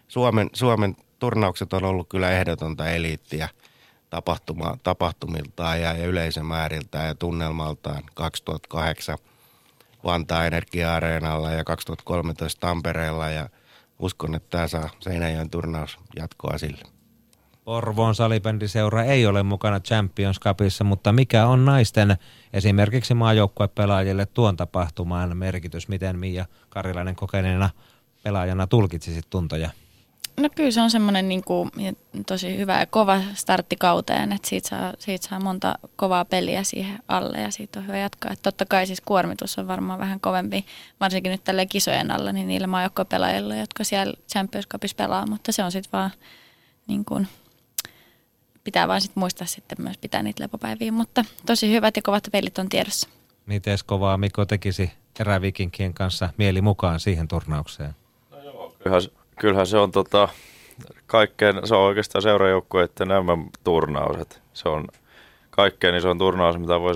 S5: Suomen, Suomen turnaukset on ollut kyllä ehdotonta eliittiä tapahtuma, tapahtumiltaan ja, ja yleisömääriltään ja tunnelmaltaan 2008 Vantaa Energia-areenalla ja 2013 Tampereella ja uskon, että tämä saa Seinäjoen turnaus jatkoa sille.
S2: Porvoon salibändiseura ei ole mukana Champions Cupissa, mutta mikä on naisten esimerkiksi maajoukkuepelaajille tuon tapahtumaan merkitys? Miten Mia Karilainen kokeneena pelaajana tulkitsisit tuntoja?
S4: No kyllä se on semmoinen niin kuin, tosi hyvä ja kova startti kauteen, että siitä saa, siitä saa monta kovaa peliä siihen alle ja siitä on hyvä jatkaa. Että totta kai siis kuormitus on varmaan vähän kovempi, varsinkin nyt tälle kisojen alla, niin niillä maajoukkopelaajilla, jotka siellä Champions Cupissa pelaa, mutta se on sitten vaan niin kuin, pitää vaan sitten muistaa sitten myös pitää niitä lepopäiviä, mutta tosi hyvät ja kovat pelit on tiedossa.
S2: Miten kovaa Mikko tekisi erävikinkien kanssa mieli mukaan siihen turnaukseen?
S3: No joo, kyllähän kyllähän se on tota, kaikkein, se on oikeastaan seurajoukkueiden MM-turnaus. Se on kaikkein isoin turnaus, mitä voi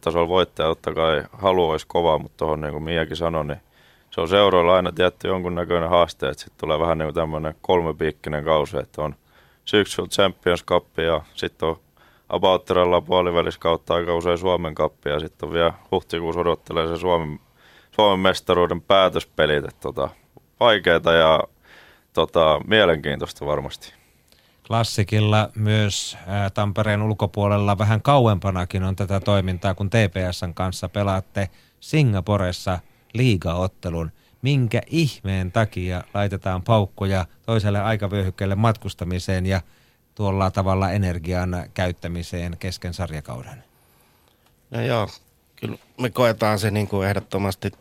S3: tasolla voittaa. Totta kai halu olisi kova, mutta tuohon niin kuin Miakin sanoi, niin se on seuroilla aina tietty jonkunnäköinen haaste, että sitten tulee vähän niin kuin tämmöinen kolmepiikkinen kausi, että on syksyllä Champions Cup ja sitten on Aboutteralla puolivälis kautta aika usein Suomen kappi ja sitten on vielä huhtikuussa odottelee se Suomen, Suomen mestaruuden päätöspelit. Että tota, vaikeita ja tota, mielenkiintoista varmasti.
S2: Klassikilla myös ää, Tampereen ulkopuolella vähän kauempanakin on tätä toimintaa, kun TPSn kanssa pelaatte Singaporessa liigaottelun. Minkä ihmeen takia laitetaan paukkoja toiselle aikavyöhykkeelle matkustamiseen ja tuolla tavalla energian käyttämiseen kesken sarjakauden?
S5: No joo, kyllä me koetaan se niin kuin ehdottomasti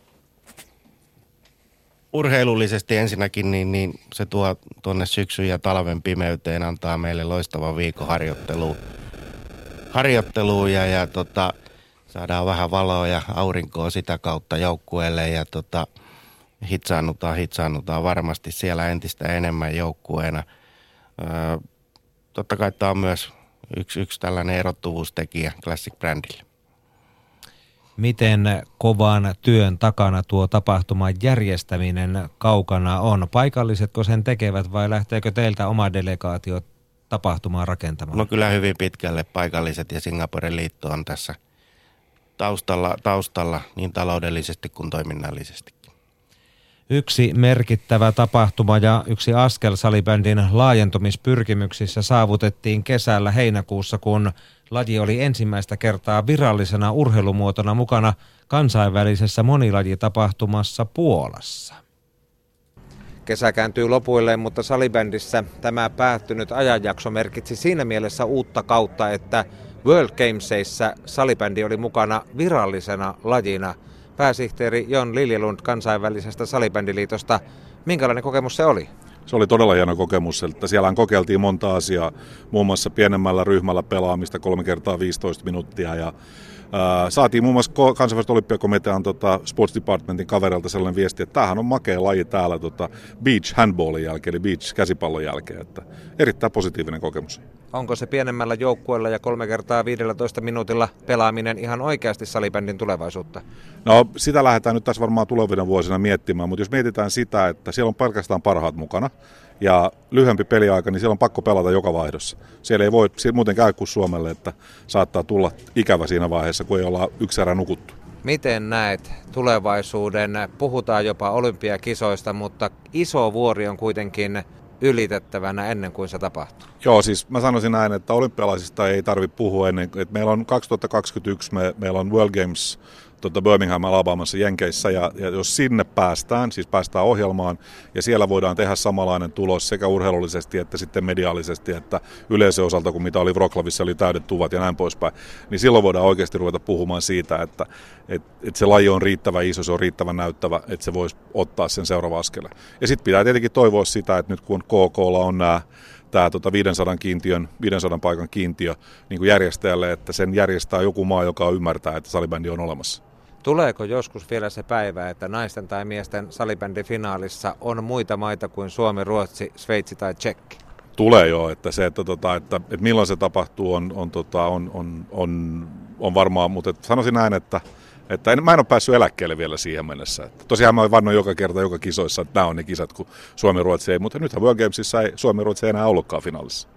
S5: urheilullisesti ensinnäkin, niin, niin se tuo tuonne syksyn ja talven pimeyteen antaa meille loistavan viikon harjoitteluun. Harjoitteluun ja, ja tota, saadaan vähän valoa ja aurinkoa sitä kautta joukkueelle ja tota, hitsaannutaan, hitsaannutaan varmasti siellä entistä enemmän joukkueena. Öö, totta kai tämä on myös yksi, yksi tällainen erottuvuustekijä Classic Brandille.
S2: Miten kovan työn takana tuo tapahtuman järjestäminen kaukana on? Paikallisetko sen tekevät vai lähteekö teiltä oma delegaatio tapahtumaan rakentamaan?
S5: No kyllä hyvin pitkälle paikalliset ja Singaporen liitto on tässä taustalla, taustalla niin taloudellisesti kuin toiminnallisesti.
S2: Yksi merkittävä tapahtuma ja yksi askel salibändin laajentumispyrkimyksissä saavutettiin kesällä heinäkuussa, kun laji oli ensimmäistä kertaa virallisena urheilumuotona mukana kansainvälisessä monilajitapahtumassa Puolassa. Kesä kääntyy lopuilleen, mutta salibändissä tämä päättynyt ajanjakso merkitsi siinä mielessä uutta kautta, että World Gamesissa salibändi oli mukana virallisena lajina – pääsihteeri Jon Liljelund kansainvälisestä salibändiliitosta. Minkälainen kokemus se oli?
S18: Se oli todella hieno kokemus, että siellä kokeiltiin monta asiaa, muun muassa pienemmällä ryhmällä pelaamista kolme kertaa 15 minuuttia ja saatiin muun muassa kansainvälisen olympiakomitean tota, sports departmentin kavereilta sellainen viesti, että tämähän on makea laji täällä tota, beach handballin jälkeen, eli beach käsipallon jälkeen, että erittäin positiivinen kokemus.
S2: Onko se pienemmällä joukkueella ja kolme kertaa 15 minuutilla pelaaminen ihan oikeasti salibändin tulevaisuutta?
S18: No sitä lähdetään nyt tässä varmaan tulevina vuosina miettimään, mutta jos mietitään sitä, että siellä on pelkästään parhaat mukana ja lyhyempi peliaika, niin siellä on pakko pelata joka vaihdossa. Siellä ei voi muuten käy kuin Suomelle, että saattaa tulla ikävä siinä vaiheessa, kun ei olla yksi erä nukuttu.
S2: Miten näet tulevaisuuden? Puhutaan jopa olympiakisoista, mutta iso vuori on kuitenkin ylitettävänä ennen kuin se tapahtuu?
S18: Joo, siis mä sanoisin näin, että olympialaisista ei tarvitse puhua ennen, että meillä on 2021, me, meillä on World Games tuota Birmingham Alabamassa Jenkeissä ja, ja jos sinne päästään, siis päästään ohjelmaan ja siellä voidaan tehdä samanlainen tulos sekä urheilullisesti että sitten mediaalisesti, että yleisön osalta kuin mitä oli Vroklavissa, oli täydet tuvat ja näin poispäin, niin silloin voidaan oikeasti ruveta puhumaan siitä, että, että, että se laji on riittävän iso, se on riittävän näyttävä, että se voisi ottaa sen seuraava askeleen. Ja sitten pitää tietenkin toivoa sitä, että nyt kun KKlla on nämä tämä tota 500 kiintiön, 500 paikan kiintiö niin kuin järjestäjälle, että sen järjestää joku maa, joka ymmärtää, että salibändi on olemassa.
S2: Tuleeko joskus vielä se päivä, että naisten tai miesten salibändifinaalissa on muita maita kuin Suomi, Ruotsi, Sveitsi tai Tsekki?
S18: Tulee jo, että se, että, tota, että, että milloin se tapahtuu on, on, tota, on, on, on, on varmaan, mutta että sanoisin näin, että, että en, mä en ole päässyt eläkkeelle vielä siihen mennessä. Että tosiaan mä vannoin joka kerta, joka kisoissa, että nämä on ne kisat, kun Suomi Ruotsi ei, mutta nythän World Gamesissa ei Suomi Ruotsi ei enää ollutkaan finaalissa.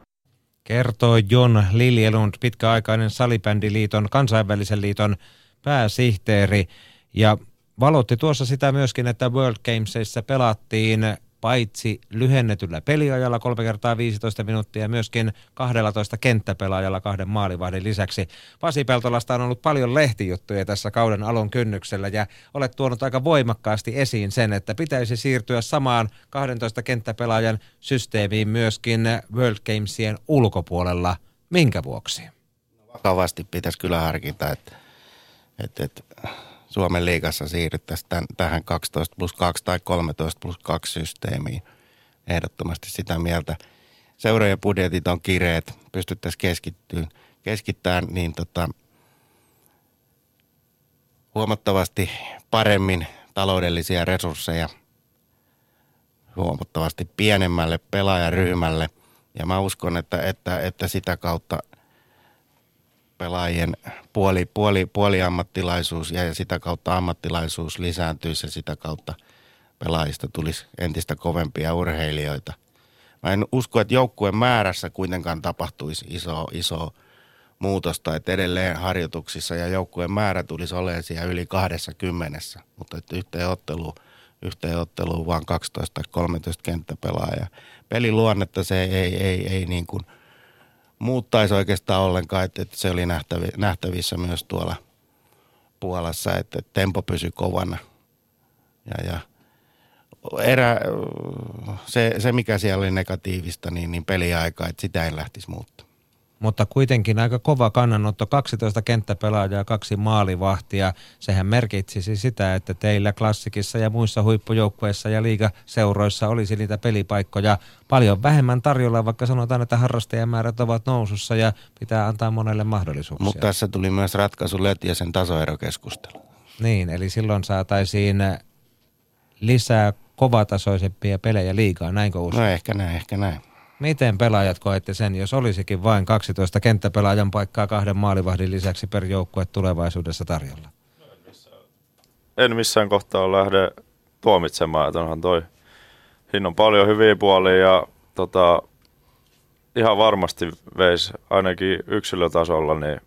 S2: Kertoi Jon Liljelund, pitkäaikainen salibändiliiton, kansainvälisen liiton pääsihteeri ja valotti tuossa sitä myöskin, että World Gamesissa pelattiin paitsi lyhennetyllä peliajalla 3 kertaa 15 minuuttia myöskin 12 kenttäpelaajalla kahden maalivahdin lisäksi. Pasi Peltolasta on ollut paljon lehtijuttuja tässä kauden alun kynnyksellä ja olet tuonut aika voimakkaasti esiin sen, että pitäisi siirtyä samaan 12 kenttäpelaajan systeemiin myöskin World Gamesien ulkopuolella. Minkä vuoksi?
S5: Vakavasti pitäisi kyllä harkita, että että, että Suomen liigassa siirryttäisiin tähän 12 plus 2 tai 13 plus 2 systeemiin. Ehdottomasti sitä mieltä. Seurojen budjetit on kireet, pystyttäisiin keskittyyn, keskittämään niin tota, huomattavasti paremmin taloudellisia resursseja huomattavasti pienemmälle pelaajaryhmälle. Ja mä uskon, että, että, että sitä kautta pelaajien puoli, puoli, puoliammattilaisuus ja sitä kautta ammattilaisuus lisääntyisi ja sitä kautta pelaajista tulisi entistä kovempia urheilijoita. Mä en usko, että joukkueen määrässä kuitenkaan tapahtuisi iso, iso muutosta, että edelleen harjoituksissa ja joukkueen määrä tulisi olemaan siellä yli 20, mutta että yhteen otteluun, yhteen otteluun vaan 12 tai 13 kenttäpelaajaa. Peliluonnetta se ei, ei, ei, ei niin kuin – muuttaisi oikeastaan ollenkaan, että, että se oli nähtävi, nähtävissä myös tuolla Puolassa, että, että tempo pysyi kovana. Ja, ja erä, se, se, mikä siellä oli negatiivista, niin, niin peliaika, että sitä ei lähtisi muuttaa.
S2: Mutta kuitenkin aika kova kannanotto, 12 kenttäpelaajaa, kaksi maalivahtia. Sehän merkitsisi sitä, että teillä klassikissa ja muissa huippujoukkueissa ja liigaseuroissa olisi niitä pelipaikkoja paljon vähemmän tarjolla, vaikka sanotaan, että harrastajamäärät ovat nousussa ja pitää antaa monelle mahdollisuuksia.
S5: Mutta tässä tuli myös ratkaisu Löt ja sen tasoerokeskustelu.
S2: Niin, eli silloin saataisiin lisää kovatasoisempia pelejä liikaa, näinkö uskon?
S5: No ehkä näin, ehkä näin.
S2: Miten pelaajat koette sen, jos olisikin vain 12 kenttäpelaajan paikkaa kahden maalivahdin lisäksi per joukkue tulevaisuudessa tarjolla?
S3: En missään kohtaa lähde tuomitsemaan, että onhan toi. Siinä on paljon hyviä puolia ja tota, ihan varmasti veisi ainakin yksilötasolla niin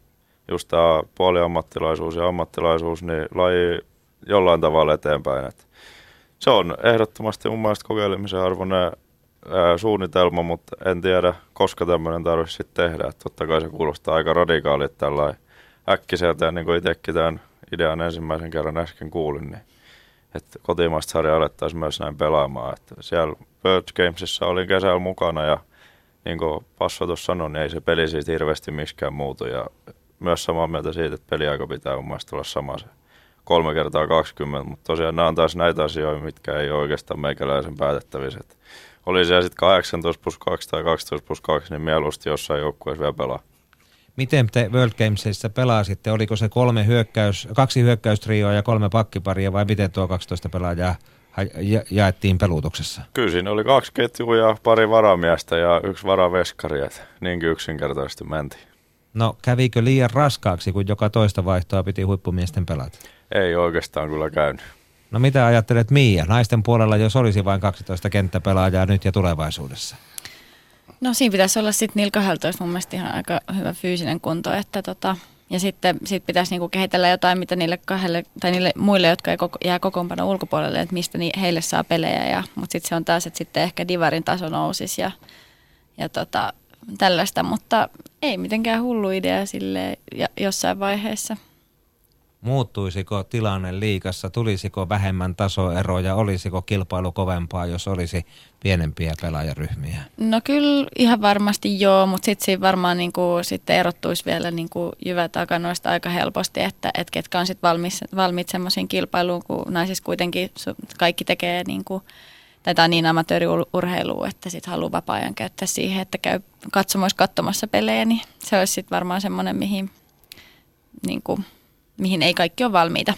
S3: just tämä puoliammattilaisuus ja ammattilaisuus, niin laji jollain tavalla eteenpäin. Et se on ehdottomasti mun mielestä kokeilemisen arvoinen ää, suunnitelma, mutta en tiedä, koska tämmöinen tarvitsisi sitten tehdä. Et totta kai se kuulostaa aika radikaalit tällä äkkiseltä, niin kuin itsekin tämän idean ensimmäisen kerran äsken kuulin, niin että kotimaista sarjaa alettaisiin myös näin pelaamaan. Että siellä World Gamesissa olin kesällä mukana ja niin kuin Passo tuossa sanoi, niin ei se peli siitä hirveästi miksikään muutu. Ja myös samaa mieltä siitä, että peliaika pitää mun mielestä olla sama se kolme kertaa 20, mutta tosiaan nämä on taas näitä asioita, mitkä ei ole oikeastaan meikäläisen päätettävissä. Oli se sitten 18 plus 2 tai 12 plus 2, niin mieluusti jossain joukkueessa vielä pelaa.
S2: Miten te World Gamesissa pelasitte? Oliko se kolme hyökkäys, kaksi hyökkäystrioa ja kolme pakkiparia vai miten tuo 12 pelaajaa ja, jaettiin pelutuksessa?
S3: Kyllä siinä oli kaksi ketjua ja pari varamiestä ja yksi varaveskari, että niinkin yksinkertaisesti mentiin.
S2: No kävikö liian raskaaksi, kun joka toista vaihtoa piti huippumiesten pelata?
S3: Ei oikeastaan kyllä käynyt.
S2: No mitä ajattelet Miia, naisten puolella, jos olisi vain 12 kenttäpelaajaa nyt ja tulevaisuudessa?
S4: No siinä pitäisi olla sitten niillä 12 mun mielestä ihan aika hyvä fyysinen kunto, että tota, ja sitten sit pitäisi niinku kehitellä jotain, mitä niille kahdelle tai niille muille, jotka ei koko, jää kokoonpano ulkopuolelle, että mistä ni, heille saa pelejä. Ja, mutta sitten se on taas, että sitten ehkä divarin taso nousisi ja, ja tota, tällaista, mutta ei mitenkään hullu idea sille jossain vaiheessa.
S2: Muuttuisiko tilanne liikassa, tulisiko vähemmän tasoeroja, olisiko kilpailu kovempaa, jos olisi pienempiä pelaajaryhmiä?
S4: No kyllä ihan varmasti joo, mutta sitten siinä varmaan niinku, sitten erottuisi vielä niinku jyvät takanoista aika helposti, että et ketkä on sitten valmis, valmiit semmoisiin kilpailuun, kun naisissa kuitenkin kaikki tekee niinku, tai tämä on niin amatööriurheilua, että sitten haluaa vapaa-ajan käyttää siihen, että käy katsomassa katsomassa pelejä, niin se olisi sitten varmaan semmoinen, mihin, niin kuin, mihin ei kaikki ole valmiita.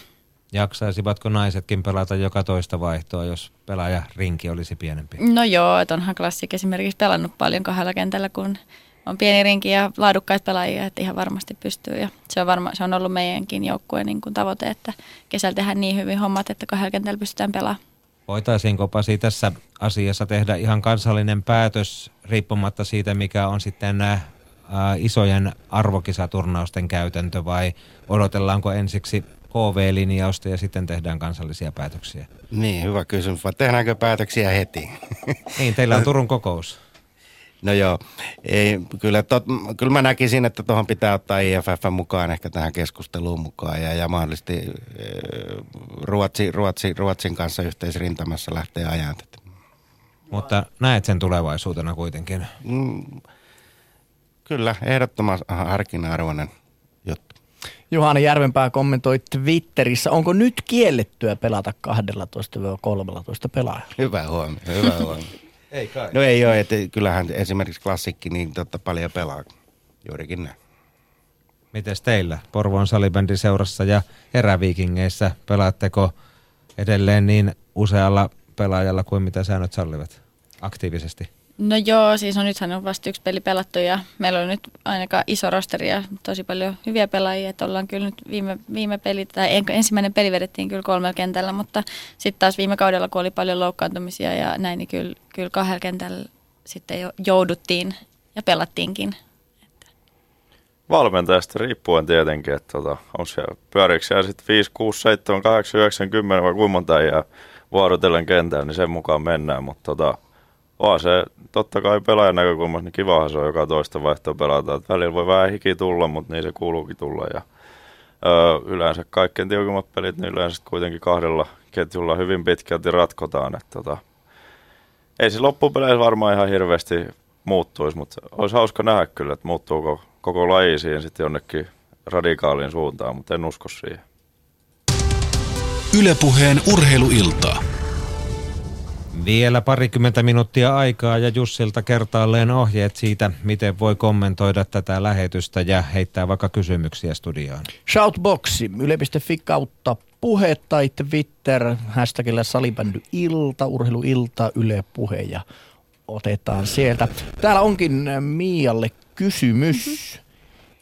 S2: Jaksaisivatko naisetkin pelata joka toista vaihtoa, jos pelaaja rinki olisi pienempi?
S4: No joo, että onhan klassik esimerkiksi pelannut paljon kahdella kentällä, kun on pieni rinki ja laadukkaita pelaajia, että ihan varmasti pystyy. Ja se on, varma, se on ollut meidänkin joukkueen niin tavoite, että kesällä tehdään niin hyvin hommat, että kahdella kentällä pystytään pelaamaan.
S2: Voitaisiinko Pasi tässä asiassa tehdä ihan kansallinen päätös riippumatta siitä, mikä on sitten nämä isojen arvokisaturnausten käytäntö vai odotellaanko ensiksi KV-linjausta ja sitten tehdään kansallisia päätöksiä?
S5: Niin, hyvä kysymys. Vai tehdäänkö päätöksiä heti?
S2: niin, teillä on Turun kokous.
S5: No joo, ei, kyllä, tot, kyllä mä näkisin, että tuohon pitää ottaa IFF mukaan ehkä tähän keskusteluun mukaan ja, ja mahdollisesti e, Ruotsi, Ruotsi, Ruotsin kanssa yhteisrintamassa lähtee ajan.
S2: Mutta näet sen tulevaisuutena kuitenkin? Mm,
S5: kyllä, ehdottoman harkinna-arvoinen juttu.
S11: Juhani Järvenpää kommentoi Twitterissä, onko nyt kiellettyä pelata 12-13 pelaajalla?
S5: Hyvä huomio, hyvä huomio.
S2: Ei kai.
S5: No ei ole, että kyllähän esimerkiksi klassikki niin totta paljon pelaa juurikin näin.
S2: Mites teillä Porvoon salibändin seurassa ja eräviikingeissä pelaatteko edelleen niin usealla pelaajalla kuin mitä säännöt sallivat aktiivisesti?
S4: No joo, siis no nythän on vasta yksi peli pelattu ja meillä on nyt ainakaan iso rosteri ja tosi paljon hyviä pelaajia, että ollaan kyllä nyt viime, viime peli, tai ensimmäinen peli vedettiin kyllä kolmella kentällä, mutta sitten taas viime kaudella, kun oli paljon loukkaantumisia ja näin, niin kyllä, kyllä kahdella kentällä sitten jo jouduttiin ja pelattiinkin.
S3: Valmentajasta riippuen tietenkin, että tota, on siellä, pyöriikö siellä sitten 5, 6, 7, 8, 9, 10 vai kuinka monta jää vuorotellen kentällä, niin sen mukaan mennään, mutta tota, on se totta kai pelaajan näkökulmasta niin kivahan se on joka toista vaihtoa pelata. Et välillä voi vähän hiki tulla, mutta niin se kuuluukin tulla. Ja, ö, yleensä kaikkein tiukimmat pelit, niin yleensä kuitenkin kahdella ketjulla hyvin pitkälti ratkotaan. Et, tota, ei se loppupeleissä varmaan ihan hirveästi muuttuisi, mutta olisi hauska nähdä kyllä, että muuttuuko koko laji siihen sitten jonnekin radikaaliin suuntaan, mutta en usko siihen.
S1: Ylepuheen urheiluilta.
S2: Vielä parikymmentä minuuttia aikaa ja Jussilta kertaalleen ohjeet siitä, miten voi kommentoida tätä lähetystä ja heittää vaikka kysymyksiä studioon.
S11: Shoutboxi, yle.fi kautta puhe tai Twitter, hashtagillä salibändy ilta, urheiluilta, yle puhe ja otetaan sieltä. Täällä onkin Mialle kysymys.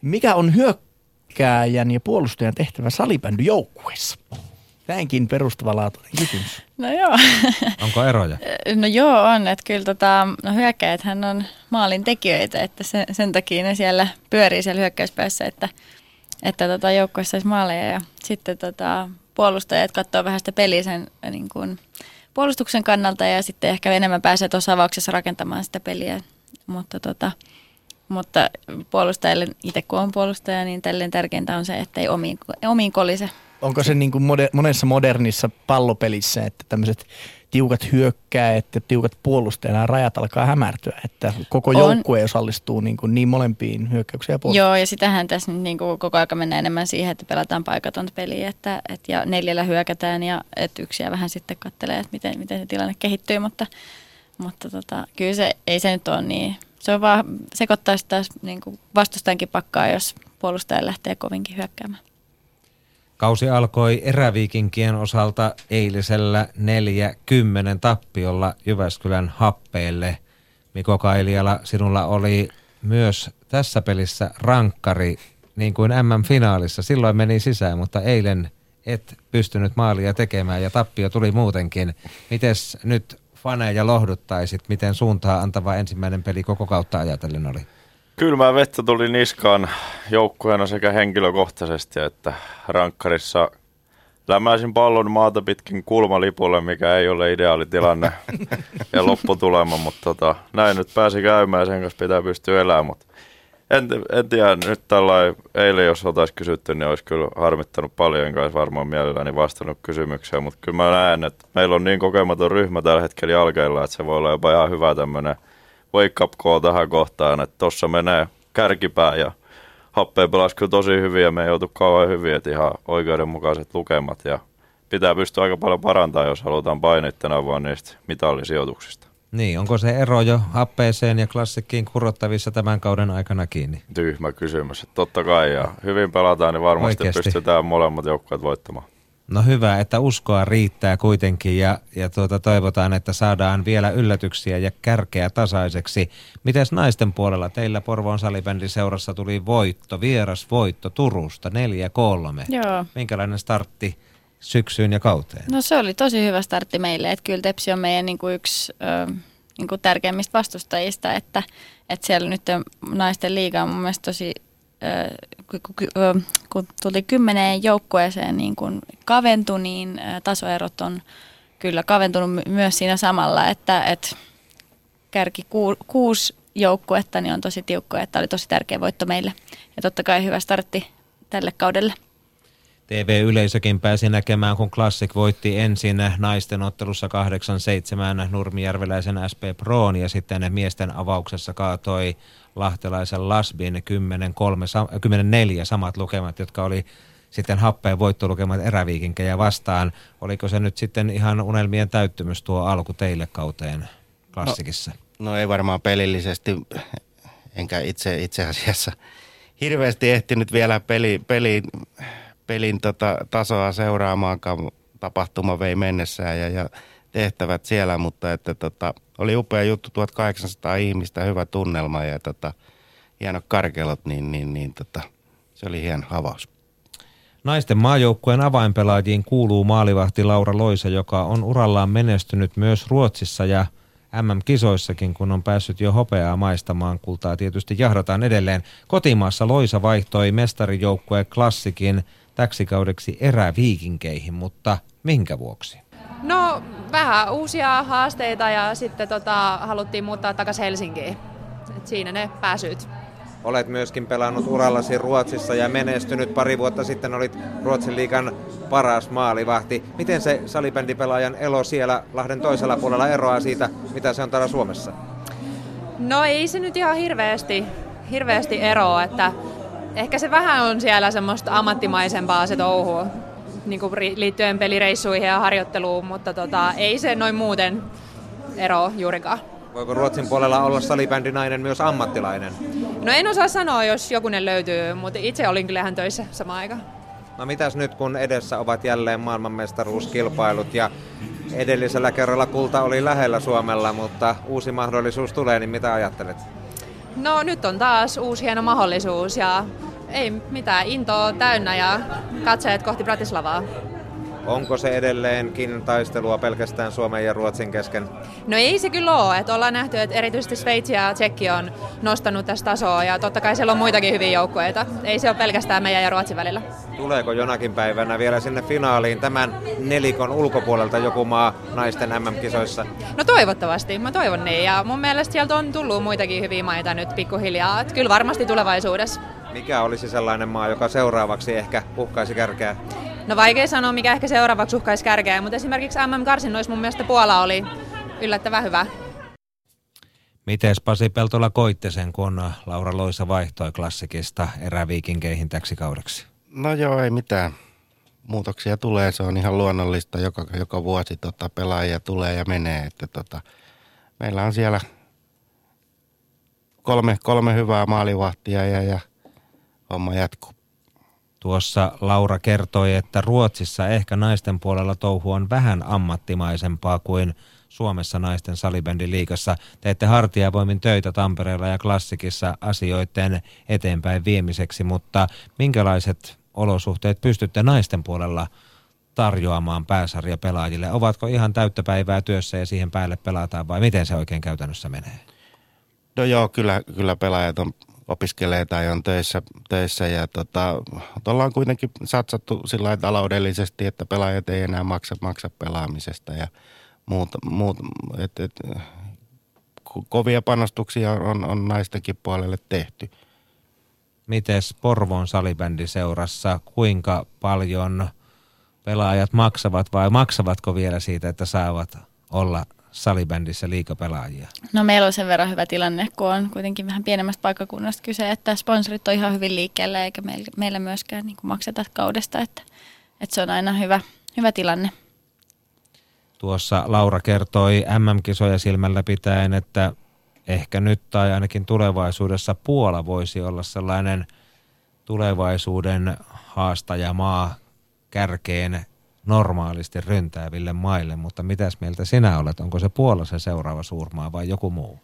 S11: Mikä on hyökkääjän ja puolustajan tehtävä salibändy joukkueessa? Näinkin perustavanlaatuinen kysymys.
S4: No joo.
S2: Onko eroja?
S4: No joo on, että kyllä tota, no hyökkäjäthän on maalin tekijöitä, että sen, sen takia ne siellä pyörii siellä hyökkäyspäässä, että, että tota, joukkueessa saisi maaleja ja sitten tota, puolustajat katsoo vähän sitä peliä sen niin kuin, puolustuksen kannalta ja sitten ehkä enemmän pääsee tuossa avauksessa rakentamaan sitä peliä, mutta tota, mutta puolustajille, itse kun on puolustaja, niin tälleen tärkeintä on se, että ei omiin, omiin kolise
S11: onko se niin kuin moder- monessa modernissa pallopelissä, että tämmöiset tiukat hyökkää, että tiukat puolustajana rajat alkaa hämärtyä, että koko joukkue osallistuu niin, kuin niin molempiin hyökkäyksiin ja puolustukseen.
S4: Joo, ja sitähän tässä nyt niin kuin koko ajan mennään enemmän siihen, että pelataan paikatonta peliä, että, että ja neljällä hyökätään ja että yksiä vähän sitten kattelee, että miten, miten se tilanne kehittyy, mutta, mutta tota, kyllä se ei se nyt ole niin. Se on vaan sekoittaa sitä niin kuin vastustajankin pakkaa, jos puolustaja lähtee kovinkin hyökkäämään.
S2: Kausi alkoi eräviikinkien osalta eilisellä 4-10 tappiolla Jyväskylän happeelle. Miko Kailiala, sinulla oli myös tässä pelissä rankkari, niin kuin MM-finaalissa. Silloin meni sisään, mutta eilen et pystynyt maalia tekemään ja tappio tuli muutenkin. Mites nyt faneja lohduttaisit, miten suuntaa antava ensimmäinen peli koko kautta ajatellen oli?
S3: Kylmää vettä tuli niskaan joukkueena sekä henkilökohtaisesti että rankkarissa lämäisin pallon maata pitkin kulmalipulle, mikä ei ole ideaali tilanne ja lopputulema, mutta tota, näin nyt pääsi käymään ja sen kanssa pitää pystyä elämään, mutta en, en tiedä, nyt tällä eilen jos oltaisiin kysytty, niin olisi kyllä harmittanut paljon, enkä olisi varmaan mielelläni vastannut kysymykseen, mutta kyllä mä näen, että meillä on niin kokematon ryhmä tällä hetkellä jalkeilla, että se voi olla jopa ihan hyvä tämmöinen wake up call tähän kohtaan, että tossa menee kärkipää ja happeen pelasi kyllä tosi hyvin ja me ei joutu kauan hyvin, että ihan oikeudenmukaiset lukemat ja pitää pystyä aika paljon parantamaan, jos halutaan painettena vaan niistä mitallisijoituksista.
S2: Niin, onko se ero jo happeeseen ja klassikkiin kurottavissa tämän kauden aikana kiinni?
S3: Tyhmä kysymys. Totta kai, ja hyvin pelataan, niin varmasti Oikeasti. pystytään molemmat joukkueet voittamaan.
S2: No hyvä, että uskoa riittää kuitenkin ja, ja tuota, toivotaan, että saadaan vielä yllätyksiä ja kärkeä tasaiseksi. Mites naisten puolella? Teillä Porvoon salibändin seurassa tuli voitto, vieras voitto Turusta 4-3.
S4: Joo.
S2: Minkälainen startti syksyyn ja kauteen?
S4: No se oli tosi hyvä startti meille, että kyllä Tepsi on meidän niin kuin yksi ö, niin kuin tärkeimmistä vastustajista, että, että siellä nyt naisten liiga on mun mielestä tosi kun tuli kymmeneen joukkueeseen niin kun kaventui, niin tasoerot on kyllä kaventunut myös siinä samalla, että, että kärki ku, kuusi joukkuetta niin on tosi tiukkoja, että oli tosi tärkeä voitto meille. Ja totta kai hyvä startti tälle kaudelle.
S2: TV-yleisökin pääsi näkemään, kun Classic voitti ensin naisten ottelussa 8-7 Nurmijärveläisen SP Proon ja sitten miesten avauksessa kaatoi lahtelaisen Lasbin 10-4 samat lukemat, jotka oli sitten happeen voittolukemat eräviikinkejä vastaan. Oliko se nyt sitten ihan unelmien täyttymys tuo alku teille kauteen klassikissa?
S5: No, no ei varmaan pelillisesti, enkä itse, itse asiassa hirveästi ehtinyt vielä peli, peli, pelin tota, tasoa seuraamaankaan. Tapahtuma vei mennessään ja, ja tehtävät siellä, mutta että tota, oli upea juttu, 1800 ihmistä, hyvä tunnelma ja tota, hienot karkelot, niin, niin, niin tota, se oli hieno avaus.
S2: Naisten maajoukkueen avainpelaajiin kuuluu maalivahti Laura Loisa, joka on urallaan menestynyt myös Ruotsissa ja MM-kisoissakin, kun on päässyt jo hopeaa maistamaan. Kultaa tietysti jahdataan edelleen. Kotimaassa Loisa vaihtoi mestarijoukkueen klassikin täksi kaudeksi eräviikinkeihin, mutta minkä vuoksi?
S19: No vähän uusia haasteita ja sitten tota, haluttiin muuttaa takaisin Helsinkiin. Et siinä ne pääsyt.
S2: Olet myöskin pelannut urallasi Ruotsissa ja menestynyt. Pari vuotta sitten olit Ruotsin liikan paras maalivahti. Miten se salibändipelaajan elo siellä Lahden toisella puolella eroaa siitä, mitä se on täällä Suomessa?
S19: No ei se nyt ihan hirveästi, hirveästi eroa, että ehkä se vähän on siellä semmoista ammattimaisempaa se touhu niin kuin liittyen pelireissuihin ja harjoitteluun, mutta tota, ei se noin muuten ero juurikaan.
S2: Voiko Ruotsin puolella olla salibändinainen myös ammattilainen?
S19: No en osaa sanoa, jos jokunen löytyy, mutta itse olin kyllä ihan töissä sama aika.
S2: No mitäs nyt, kun edessä ovat jälleen maailmanmestaruuskilpailut ja edellisellä kerralla kulta oli lähellä Suomella, mutta uusi mahdollisuus tulee, niin mitä ajattelet?
S19: No nyt on taas uusi hieno mahdollisuus ja ei mitään, intoa täynnä ja katseet kohti Bratislavaa.
S2: Onko se edelleenkin taistelua pelkästään Suomen ja Ruotsin kesken?
S19: No ei se kyllä ole. Että ollaan nähty, että erityisesti Sveitsi ja Tsekki on nostanut tästä tasoa ja totta kai siellä on muitakin hyviä joukkueita. Ei se ole pelkästään meidän ja Ruotsin välillä.
S2: Tuleeko jonakin päivänä vielä sinne finaaliin tämän nelikon ulkopuolelta joku maa naisten MM-kisoissa?
S19: No toivottavasti, mä toivon niin. Ja mun mielestä sieltä on tullut muitakin hyviä maita nyt pikkuhiljaa. Että kyllä varmasti tulevaisuudessa.
S2: Mikä olisi sellainen maa, joka seuraavaksi ehkä uhkaisi kärkeä?
S19: No vaikea sanoa, mikä ehkä seuraavaksi uhkaisi kärkeä, mutta esimerkiksi MM-karsinnoissa mun mielestä Puola oli yllättävän hyvä.
S2: Miten Pasi Peltola koitte sen, kun Laura Loisa vaihtoi klassikista eräviikinkeihin täksi kaudeksi?
S5: No joo, ei mitään. Muutoksia tulee, se on ihan luonnollista. Joka, joka vuosi tota, pelaajia tulee ja menee. Että, tota, meillä on siellä kolme, kolme hyvää maalivahtia ja, ja homma jatkuu.
S2: Tuossa Laura kertoi, että Ruotsissa ehkä naisten puolella touhu on vähän ammattimaisempaa kuin Suomessa naisten salibändin liikassa. Teette hartiavoimin töitä Tampereella ja Klassikissa asioiden eteenpäin viemiseksi, mutta minkälaiset olosuhteet pystytte naisten puolella tarjoamaan pääsarjapelaajille? Ovatko ihan täyttä päivää työssä ja siihen päälle pelataan vai miten se oikein käytännössä menee?
S5: No joo, kyllä, kyllä pelaajat on opiskelee tai on töissä, töissä ja tota, ollaan kuitenkin satsattu sillä taloudellisesti, että pelaajat ei enää maksa, maksa pelaamisesta ja muuta, muut, et, et, kovia panostuksia on, on naistenkin puolelle tehty.
S2: Mites Porvoon salibändiseurassa, kuinka paljon pelaajat maksavat vai maksavatko vielä siitä, että saavat olla salibändissä liikapelaajia?
S4: No meillä on sen verran hyvä tilanne, kun on kuitenkin vähän pienemmästä paikkakunnasta kyse, että sponsorit on ihan hyvin liikkeellä eikä meillä myöskään niin makseta kaudesta, että, että se on aina hyvä, hyvä tilanne.
S2: Tuossa Laura kertoi MM-kisoja silmällä pitäen, että ehkä nyt tai ainakin tulevaisuudessa Puola voisi olla sellainen tulevaisuuden haastajamaa kärkeen normaalisti ryntääville maille, mutta mitäs mieltä sinä olet? Onko se Puola se seuraava suurmaa vai joku muu?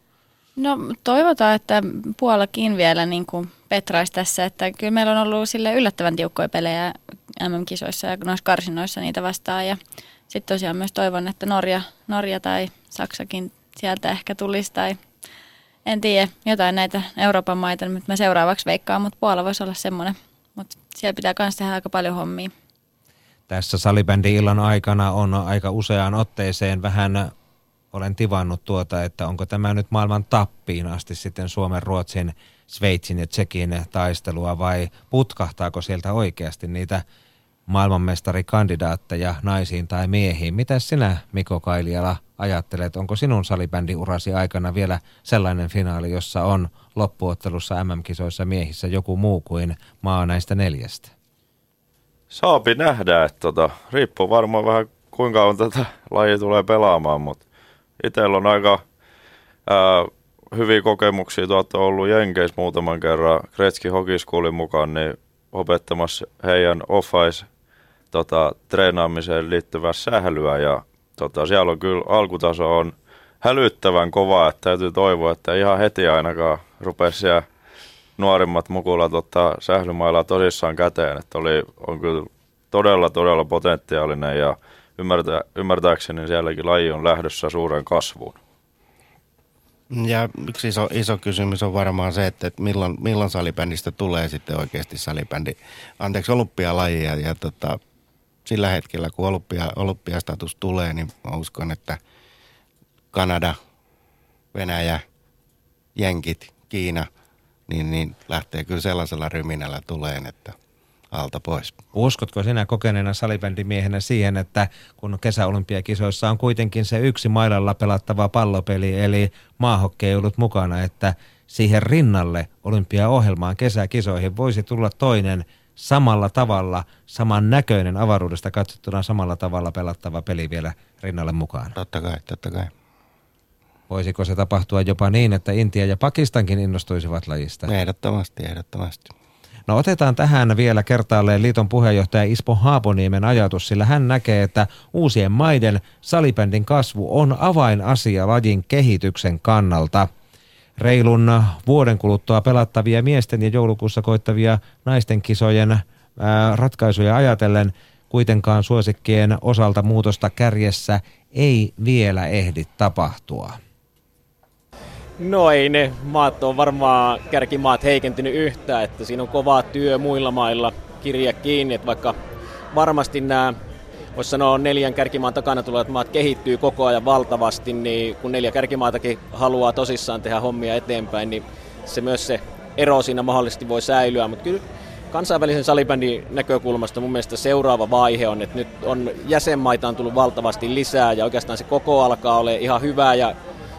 S4: No toivotaan, että Puolakin vielä niin kuin petraisi tässä, että kyllä meillä on ollut sille yllättävän tiukkoja pelejä MM-kisoissa ja noissa karsinoissa niitä vastaan ja sitten tosiaan myös toivon, että Norja, Norja tai Saksakin sieltä ehkä tulisi tai en tiedä, jotain näitä Euroopan maita, nyt mä seuraavaksi veikkaan, mutta Puola voisi olla semmoinen, mutta siellä pitää myös tehdä aika paljon hommia
S2: tässä salibändi-illan aikana on aika useaan otteeseen vähän olen tivannut tuota, että onko tämä nyt maailman tappiin asti sitten Suomen, Ruotsin, Sveitsin ja Tsekin taistelua vai putkahtaako sieltä oikeasti niitä maailmanmestarikandidaatteja naisiin tai miehiin. Mitä sinä, Miko Kailiala, ajattelet? Onko sinun salibändiurasi aikana vielä sellainen finaali, jossa on loppuottelussa MM-kisoissa miehissä joku muu kuin maa näistä neljästä?
S3: Saapi nähdä, että tota, riippuu varmaan vähän kuinka on tätä laji tulee pelaamaan, mutta itsellä on aika ää, hyviä kokemuksia. Tuolta ollut Jenkeissä muutaman kerran Kretski Hokiskuulin mukaan niin opettamassa heidän offais tota, treenaamiseen liittyvää sählyä ja tota, siellä on kyllä alkutaso on hälyttävän kova, että täytyy toivoa, että ihan heti ainakaan rupesi siellä nuorimmat mukulat ottaa sählymailla tosissaan käteen, että oli, on kyllä todella, todella potentiaalinen ja ymmärtää, ymmärtääkseni sielläkin laji on lähdössä suuren kasvuun.
S5: Ja yksi iso, iso kysymys on varmaan se, että milloin, milloin salibändistä tulee sitten oikeasti salibändi, anteeksi olympialaji ja, ja tota, sillä hetkellä kun olympia, olympiastatus tulee, niin uskon, että Kanada, Venäjä, Jenkit, Kiina – niin, niin lähtee kyllä sellaisella ryminällä tuleen, että alta pois.
S2: Uskotko sinä kokeneena salibändimiehenä siihen, että kun kesäolympiakisoissa on kuitenkin se yksi mailalla pelattava pallopeli, eli maahokki ei ollut mukana, että siihen rinnalle olympiaohjelmaan kesäkisoihin voisi tulla toinen samalla tavalla, saman näköinen avaruudesta katsottuna samalla tavalla pelattava peli vielä rinnalle mukaan?
S5: Totta kai, totta kai.
S2: Voisiko se tapahtua jopa niin, että Intia ja Pakistankin innostuisivat lajista?
S5: Ehdottomasti, ehdottomasti.
S2: No otetaan tähän vielä kertaalleen liiton puheenjohtaja Ispo Haaponiemen ajatus, sillä hän näkee, että uusien maiden salibändin kasvu on avainasia lajin kehityksen kannalta. Reilun vuoden kuluttua pelattavia miesten ja joulukuussa koittavia naisten kisojen ää, ratkaisuja ajatellen kuitenkaan suosikkien osalta muutosta kärjessä ei vielä ehdi tapahtua.
S13: No ei ne maat on varmaan kärkimaat heikentynyt yhtään, että siinä on kovaa työ muilla mailla kirja kiinni, että vaikka varmasti nämä voisi sanoa neljän kärkimaan takana tulevat maat kehittyy koko ajan valtavasti, niin kun neljä kärkimaatakin haluaa tosissaan tehdä hommia eteenpäin, niin se myös se ero siinä mahdollisesti voi säilyä, mutta kyllä kansainvälisen salibändin näkökulmasta mun mielestä seuraava vaihe on, että nyt on jäsenmaita on tullut valtavasti lisää ja oikeastaan se koko alkaa olla ihan hyvää ja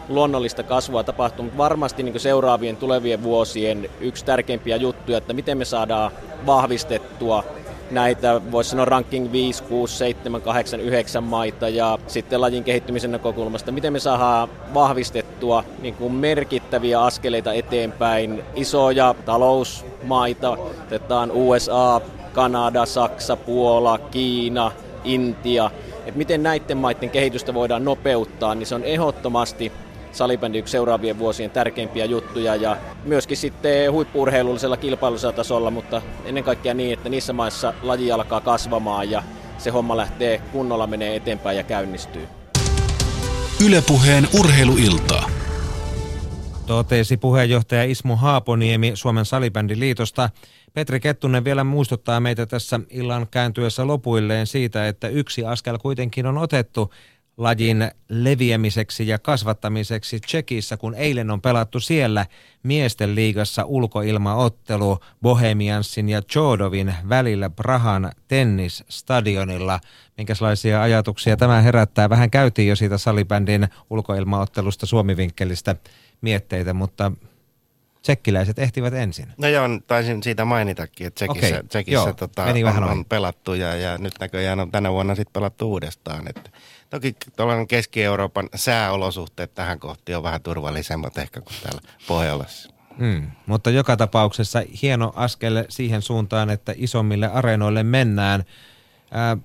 S13: luonnollista kasvua tapahtuu, mutta varmasti niin seuraavien tulevien vuosien yksi tärkeimpiä juttuja, että miten me saadaan vahvistettua näitä, voisi sanoa ranking 5, 6, 7, 8, 9 maita ja sitten lajin kehittymisen näkökulmasta, miten me saadaan vahvistettua niin kuin merkittäviä askeleita eteenpäin, isoja talousmaita, otetaan USA, Kanada, Saksa, Puola, Kiina, Intia, että miten näiden maiden kehitystä voidaan nopeuttaa, niin se on ehdottomasti salibändi yksi seuraavien vuosien tärkeimpiä juttuja ja myöskin sitten huippuurheilullisella kilpailullisella tasolla, mutta ennen kaikkea niin, että niissä maissa laji alkaa kasvamaan ja se homma lähtee kunnolla menee eteenpäin ja käynnistyy.
S1: Ylepuheen urheiluilta.
S2: Totesi puheenjohtaja Ismo Haaponiemi Suomen salibändiliitosta. Petri Kettunen vielä muistuttaa meitä tässä illan kääntyessä lopuilleen siitä, että yksi askel kuitenkin on otettu lajin leviämiseksi ja kasvattamiseksi Tsekissä, kun eilen on pelattu siellä miesten liigassa ulkoilmaottelu Bohemiansin ja Chodovin välillä Prahan tennisstadionilla. Minkälaisia ajatuksia tämä herättää? Vähän käytiin jo siitä salibändin ulkoilmaottelusta Suomivinkkelistä mietteitä, mutta tsekkiläiset ehtivät ensin.
S5: No joo, taisin siitä mainitakin, että Tsekissä, okay. Tsekissä tota, on, on pelattu ja, ja nyt näköjään on tänä vuonna sitten pelattu uudestaan. Että Toki tuollainen Keski-Euroopan sääolosuhteet tähän kohti on vähän turvallisemmat ehkä kuin täällä Pohjolassa.
S2: Hmm, mutta joka tapauksessa hieno askel siihen suuntaan, että isommille areenoille mennään. Ää,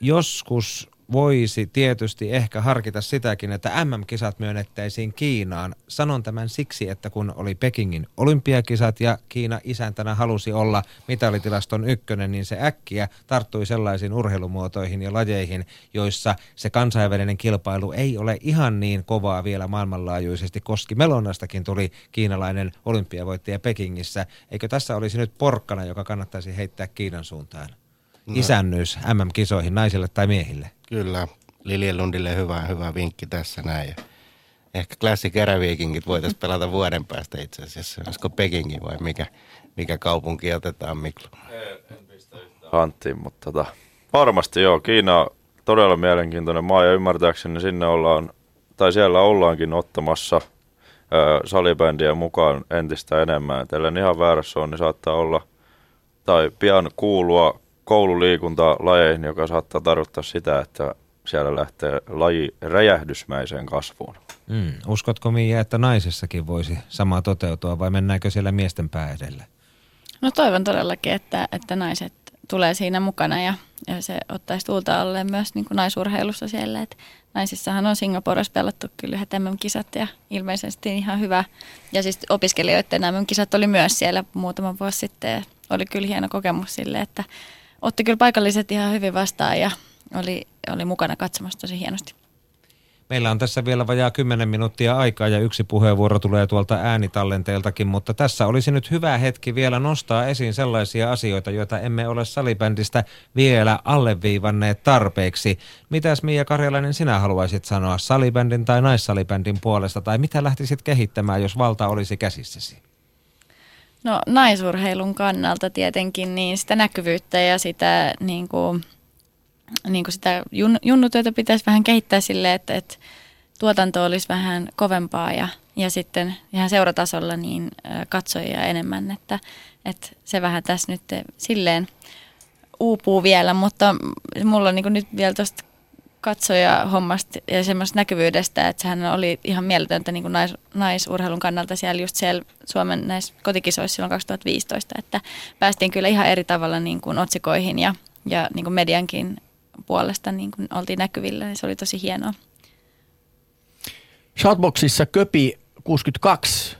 S2: joskus voisi tietysti ehkä harkita sitäkin, että MM-kisat myönnettäisiin Kiinaan. Sanon tämän siksi, että kun oli Pekingin olympiakisat ja Kiina isäntänä halusi olla mitalitilaston ykkönen, niin se äkkiä tarttui sellaisiin urheilumuotoihin ja lajeihin, joissa se kansainvälinen kilpailu ei ole ihan niin kovaa vielä maailmanlaajuisesti. Koski Melonastakin tuli kiinalainen olympiavoittaja Pekingissä. Eikö tässä olisi nyt porkkana, joka kannattaisi heittää Kiinan suuntaan? No. Isännyys MM-kisoihin naisille tai miehille?
S5: Kyllä, Lundille hyvä, hyvä vinkki tässä näin. Ehkä Classic Eräviikingit voitaisiin pelata vuoden päästä itse asiassa. Olisiko Pekingi vai mikä, mikä kaupunki otetaan Miklu?
S3: En pistä yhtään hanttiin, mutta tota, varmasti joo. Kiina on todella mielenkiintoinen maa ja ymmärtääkseni sinne ollaan, tai siellä ollaankin ottamassa ö, salibändiä mukaan entistä enemmän. Et ellen ihan väärässä on, niin saattaa olla tai pian kuulua koululiikuntalajeihin, joka saattaa tarkoittaa sitä, että siellä lähtee laji räjähdysmäiseen kasvuun.
S2: Mm. Uskotko Miia, että naisessakin voisi sama toteutua vai mennäänkö siellä miesten pää edellä?
S4: No toivon todellakin, että, että naiset tulee siinä mukana ja, ja se ottaisi tuulta alle myös niin kuin naisurheilussa siellä. Et naisissahan on Singaporessa pelattu kyllä yhdet kisat ja ilmeisesti ihan hyvä. Ja siis opiskelijoiden MM-kisat oli myös siellä muutama vuosi sitten ja oli kyllä hieno kokemus sille, että otti kyllä paikalliset ihan hyvin vastaan ja oli, oli mukana katsomassa tosi hienosti.
S2: Meillä on tässä vielä vajaa 10 minuuttia aikaa ja yksi puheenvuoro tulee tuolta äänitallenteeltakin, mutta tässä olisi nyt hyvä hetki vielä nostaa esiin sellaisia asioita, joita emme ole salibändistä vielä alleviivanneet tarpeeksi. Mitäs Mia Karjalainen sinä haluaisit sanoa salibändin tai naissalibändin puolesta tai mitä lähtisit kehittämään, jos valta olisi käsissäsi?
S4: No naisurheilun kannalta tietenkin niin sitä näkyvyyttä ja sitä, niin kuin, niin kuin sitä jun, junnutyötä pitäisi vähän kehittää sille, että, että tuotanto olisi vähän kovempaa ja, ja sitten ihan seuratasolla niin katsojia enemmän, että, että se vähän tässä nyt silleen uupuu vielä, mutta mulla on niin nyt vielä tuosta katsoja hommasta ja semmoista näkyvyydestä, että sehän oli ihan mieletöntä niin kuin nais, naisurheilun kannalta siellä just siellä Suomen näissä kotikisoissa silloin 2015, että päästiin kyllä ihan eri tavalla niin kuin otsikoihin ja, ja niin kuin mediankin puolesta niin kuin oltiin näkyvillä, niin se oli tosi hienoa.
S11: Shoutboxissa Köpi 62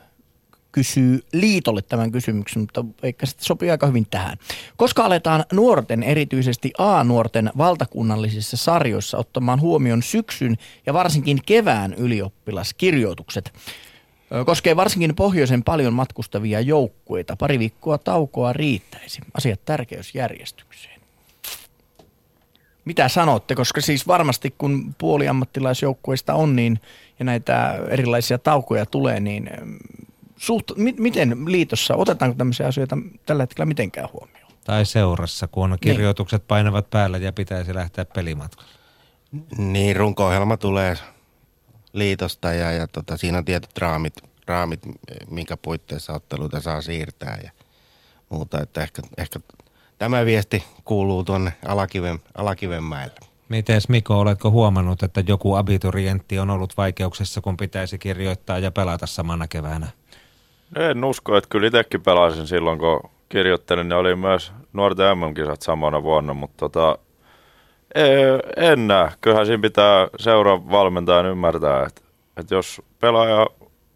S11: kysyy liitolle tämän kysymyksen, mutta eikä sitten sopii aika hyvin tähän. Koska aletaan nuorten, erityisesti A-nuorten valtakunnallisissa sarjoissa ottamaan huomioon syksyn ja varsinkin kevään ylioppilaskirjoitukset? Koskee varsinkin pohjoisen paljon matkustavia joukkueita. Pari viikkoa taukoa riittäisi. Asiat tärkeysjärjestykseen. Mitä sanotte? Koska siis varmasti kun puoli ammattilaisjoukkueista on niin, ja näitä erilaisia taukoja tulee, niin suht, mi, miten liitossa, otetaanko tämmöisiä asioita tällä hetkellä mitenkään huomioon?
S2: Tai seurassa, kun on kirjoitukset niin. painavat päällä ja pitäisi lähteä pelimatkalle.
S5: Niin, runko-ohjelma tulee liitosta ja, ja tota, siinä on tietyt raamit, raamit, minkä puitteissa otteluita saa siirtää ja muuta. Että ehkä, ehkä tämä viesti kuuluu tuonne Alakiven, Alakivenmäelle.
S2: Mites Miko, oletko huomannut, että joku abiturientti on ollut vaikeuksissa, kun pitäisi kirjoittaa ja pelata samana keväänä?
S3: En usko, että kyllä itsekin pelasin silloin, kun kirjoittelin. Ne oli myös nuorten MM-kisat samana vuonna, mutta tota, en näe. Kyllähän siinä pitää seuraa valmentajan ymmärtää, että, että jos pelaaja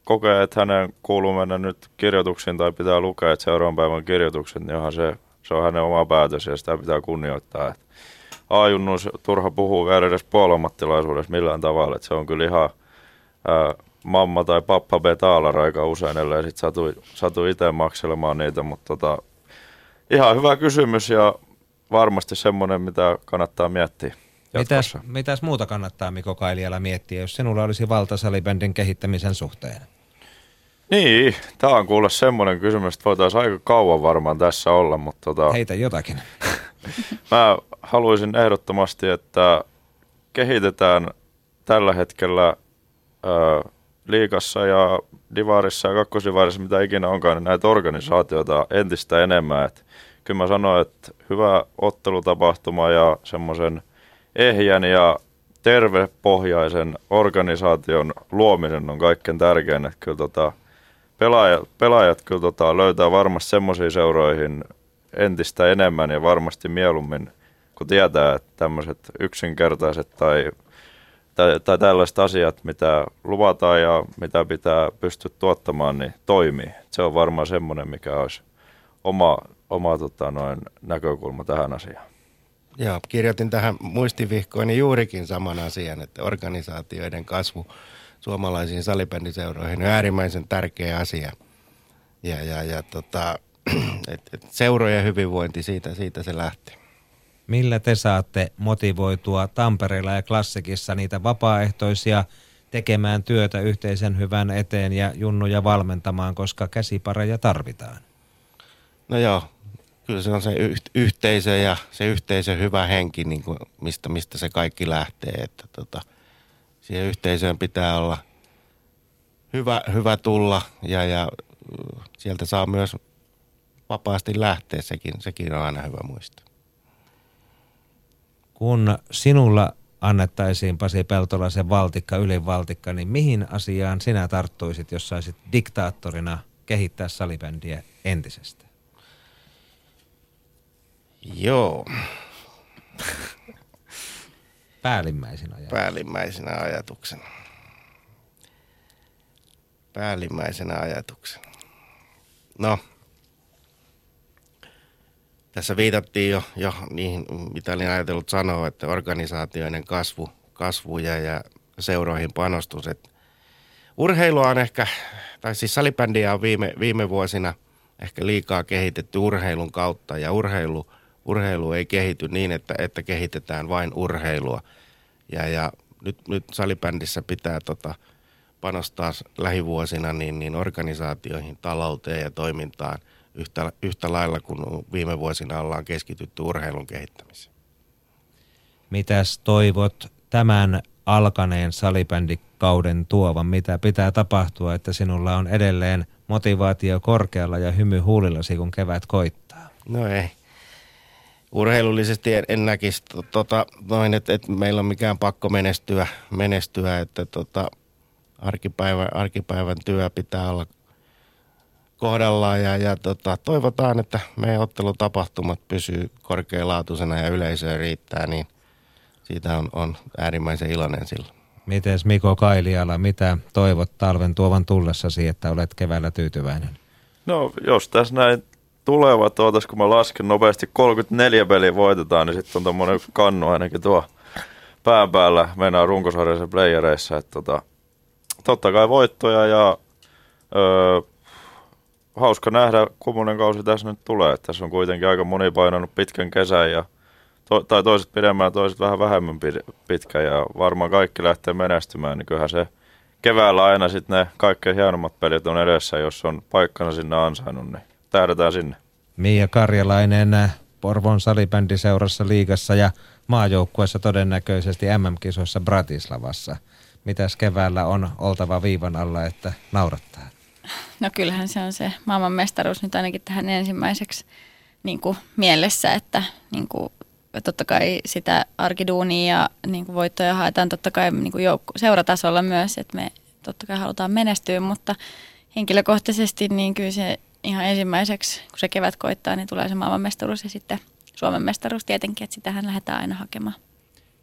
S3: kokee, että hänen kuuluu mennä nyt kirjoituksiin tai pitää lukea, että seuraavan päivän kirjoitukset, niin onhan se, se on hänen oma päätös ja sitä pitää kunnioittaa. Että A-junnuus turha puhuu vielä edes millään tavalla, että se on kyllä ihan ää, mamma tai pappa betaalar aika usein, ellei sitten satu, satu itse makselemaan niitä, mutta tota, ihan hyvä kysymys ja varmasti semmoinen, mitä kannattaa miettiä.
S2: Mitäs, mitäs muuta kannattaa Mikko Kailiala miettiä, jos sinulla olisi valta salibändin kehittämisen suhteen?
S3: Niin, tämä on kuule semmoinen kysymys, että voitaisiin aika kauan varmaan tässä olla, mutta tota,
S2: Heitä jotakin.
S3: mä haluaisin ehdottomasti, että kehitetään tällä hetkellä ö, liikassa ja divarissa ja kakkosivarissa, mitä ikinä onkaan, niin näitä organisaatioita entistä enemmän. Et kyllä mä sanoin, että hyvä ottelutapahtuma ja semmoisen ehjän ja tervepohjaisen organisaation luominen on kaikkein tärkein. Että kyllä tota, pelaajat, pelaajat kyllä tota, löytää varmasti semmoisiin seuroihin entistä enemmän ja varmasti mieluummin, kun tietää, että tämmöiset yksinkertaiset tai tai, tai tällaiset asiat, mitä luvataan ja mitä pitää pystyä tuottamaan, niin toimii. Se on varmaan semmoinen, mikä olisi oma, oma tota, noin, näkökulma tähän asiaan.
S5: Joo, kirjoitin tähän muistivihkoon niin juurikin saman asian, että organisaatioiden kasvu suomalaisiin salibändiseuroihin on äärimmäisen tärkeä asia. Ja, ja, ja tota, et, et seurojen hyvinvointi, siitä, siitä se lähtee.
S2: Millä te saatte motivoitua Tampereella ja Klassikissa niitä vapaaehtoisia tekemään työtä yhteisen hyvän eteen ja junnuja valmentamaan, koska käsipareja tarvitaan?
S5: No joo, kyllä se on se yhteisö ja se yhteisön hyvä henki, niin kuin mistä, mistä se kaikki lähtee. Että tota, siihen yhteisöön pitää olla hyvä, hyvä tulla ja, ja sieltä saa myös vapaasti lähteä, sekin, sekin on aina hyvä muistaa.
S2: Kun sinulla annettaisiin Pasi Peltolaisen valtikka, ylivaltikka, niin mihin asiaan sinä tarttuisit, jos saisit diktaattorina kehittää salibändiä entisestä?
S5: Joo.
S2: Päällimmäisenä ajatuksena.
S5: Päällimmäisenä ajatuksena. Päällimmäisenä ajatuksena. No, tässä viitattiin jo, jo niihin, mitä olin ajatellut sanoa, että organisaatioiden kasvu, kasvu ja, ja seuroihin panostus. Että urheilua on ehkä, tai siis salibändiä on viime, viime vuosina ehkä liikaa kehitetty urheilun kautta ja urheilu, urheilu ei kehity niin, että, että kehitetään vain urheilua. Ja, ja nyt, nyt salibändissä pitää tota, panostaa lähivuosina niin, niin organisaatioihin, talouteen ja toimintaan yhtä, yhtä lailla kuin viime vuosina ollaan keskitytty urheilun kehittämiseen.
S2: Mitäs toivot tämän alkaneen salibändikauden tuovan? Mitä pitää tapahtua, että sinulla on edelleen motivaatio korkealla ja hymy huulillasi, kun kevät koittaa?
S5: No ei. Urheilullisesti en, en näkisi tota, noin, että, että meillä on mikään pakko menestyä, menestyä että tota, arkipäivä, arkipäivän työ pitää olla kohdallaan ja, ja tota, toivotaan, että meidän ottelutapahtumat pysyy korkealaatuisena ja yleisöä riittää, niin siitä on, on äärimmäisen iloinen silloin.
S2: Mites Miko Kailiala, mitä toivot talven tuovan tullessasi, että olet keväällä tyytyväinen?
S3: No jos tässä näin tuleva tuotas, kun mä lasken nopeasti 34 peliä voitetaan, niin sitten on tommonen kannu ainakin tuo pään päällä. Mennään runkosarjassa playereissa. Että tota, totta kai voittoja ja öö, hauska nähdä, kummonen kausi tässä nyt tulee. Tässä on kuitenkin aika moni painanut pitkän kesän ja to, tai toiset pidemmän toiset vähän vähemmän pitkä ja varmaan kaikki lähtee menestymään, niin kyllähän se keväällä aina sitten ne kaikkein hienommat pelit on edessä, jos on paikkana sinne ansainnut, niin tähdätään sinne.
S2: Mia Karjalainen Porvon salibändiseurassa liigassa ja maajoukkueessa todennäköisesti MM-kisoissa Bratislavassa. Mitäs keväällä on oltava viivan alla, että naurattaa?
S4: No kyllähän se on se maailmanmestaruus nyt ainakin tähän ensimmäiseksi niin kuin mielessä, että niin kuin, totta kai sitä arkiduunia ja niin kuin voittoja haetaan totta kai niin kuin joukku, seuratasolla myös, että me totta kai halutaan menestyä, mutta henkilökohtaisesti niin kyllä se ihan ensimmäiseksi, kun se kevät koittaa, niin tulee se maailmanmestaruus ja sitten Suomen mestaruus tietenkin, että sitähän lähdetään aina hakemaan.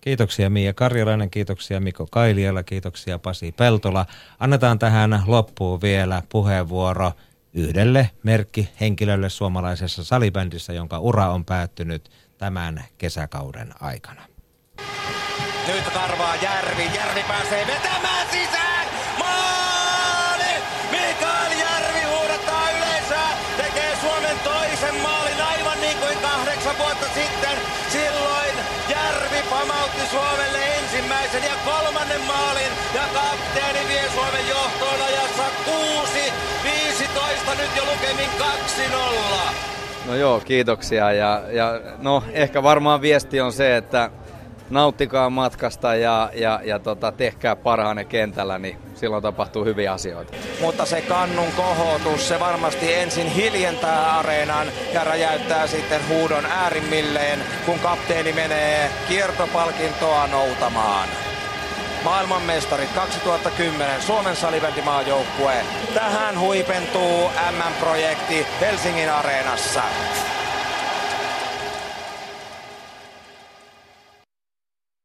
S2: Kiitoksia Mia Karjalainen, kiitoksia Mikko Kailiala, kiitoksia Pasi Peltola. Annetaan tähän loppuun vielä puheenvuoro yhdelle merkkihenkilölle suomalaisessa salibändissä, jonka ura on päättynyt tämän kesäkauden aikana.
S20: Nyt karvaa Järvi. Järvi pääsee vetämään Suomelle ensimmäisen ja kolmannen maalin. Ja kapteeni vie Suomen johtoon ajassa 6-15. Nyt jo lukemin 2-0.
S21: No joo, kiitoksia. Ja, ja no, ehkä varmaan viesti on se, että nauttikaa matkasta ja, ja, ja tota, tehkää parhaanne kentällä, niin silloin tapahtuu hyviä asioita.
S20: Mutta se kannun kohotus, se varmasti ensin hiljentää areenan ja räjäyttää sitten huudon äärimmilleen, kun kapteeni menee kiertopalkintoa noutamaan. Maailmanmestarit 2010, Suomen salibändimaajoukkue. Tähän huipentuu MM-projekti Helsingin areenassa.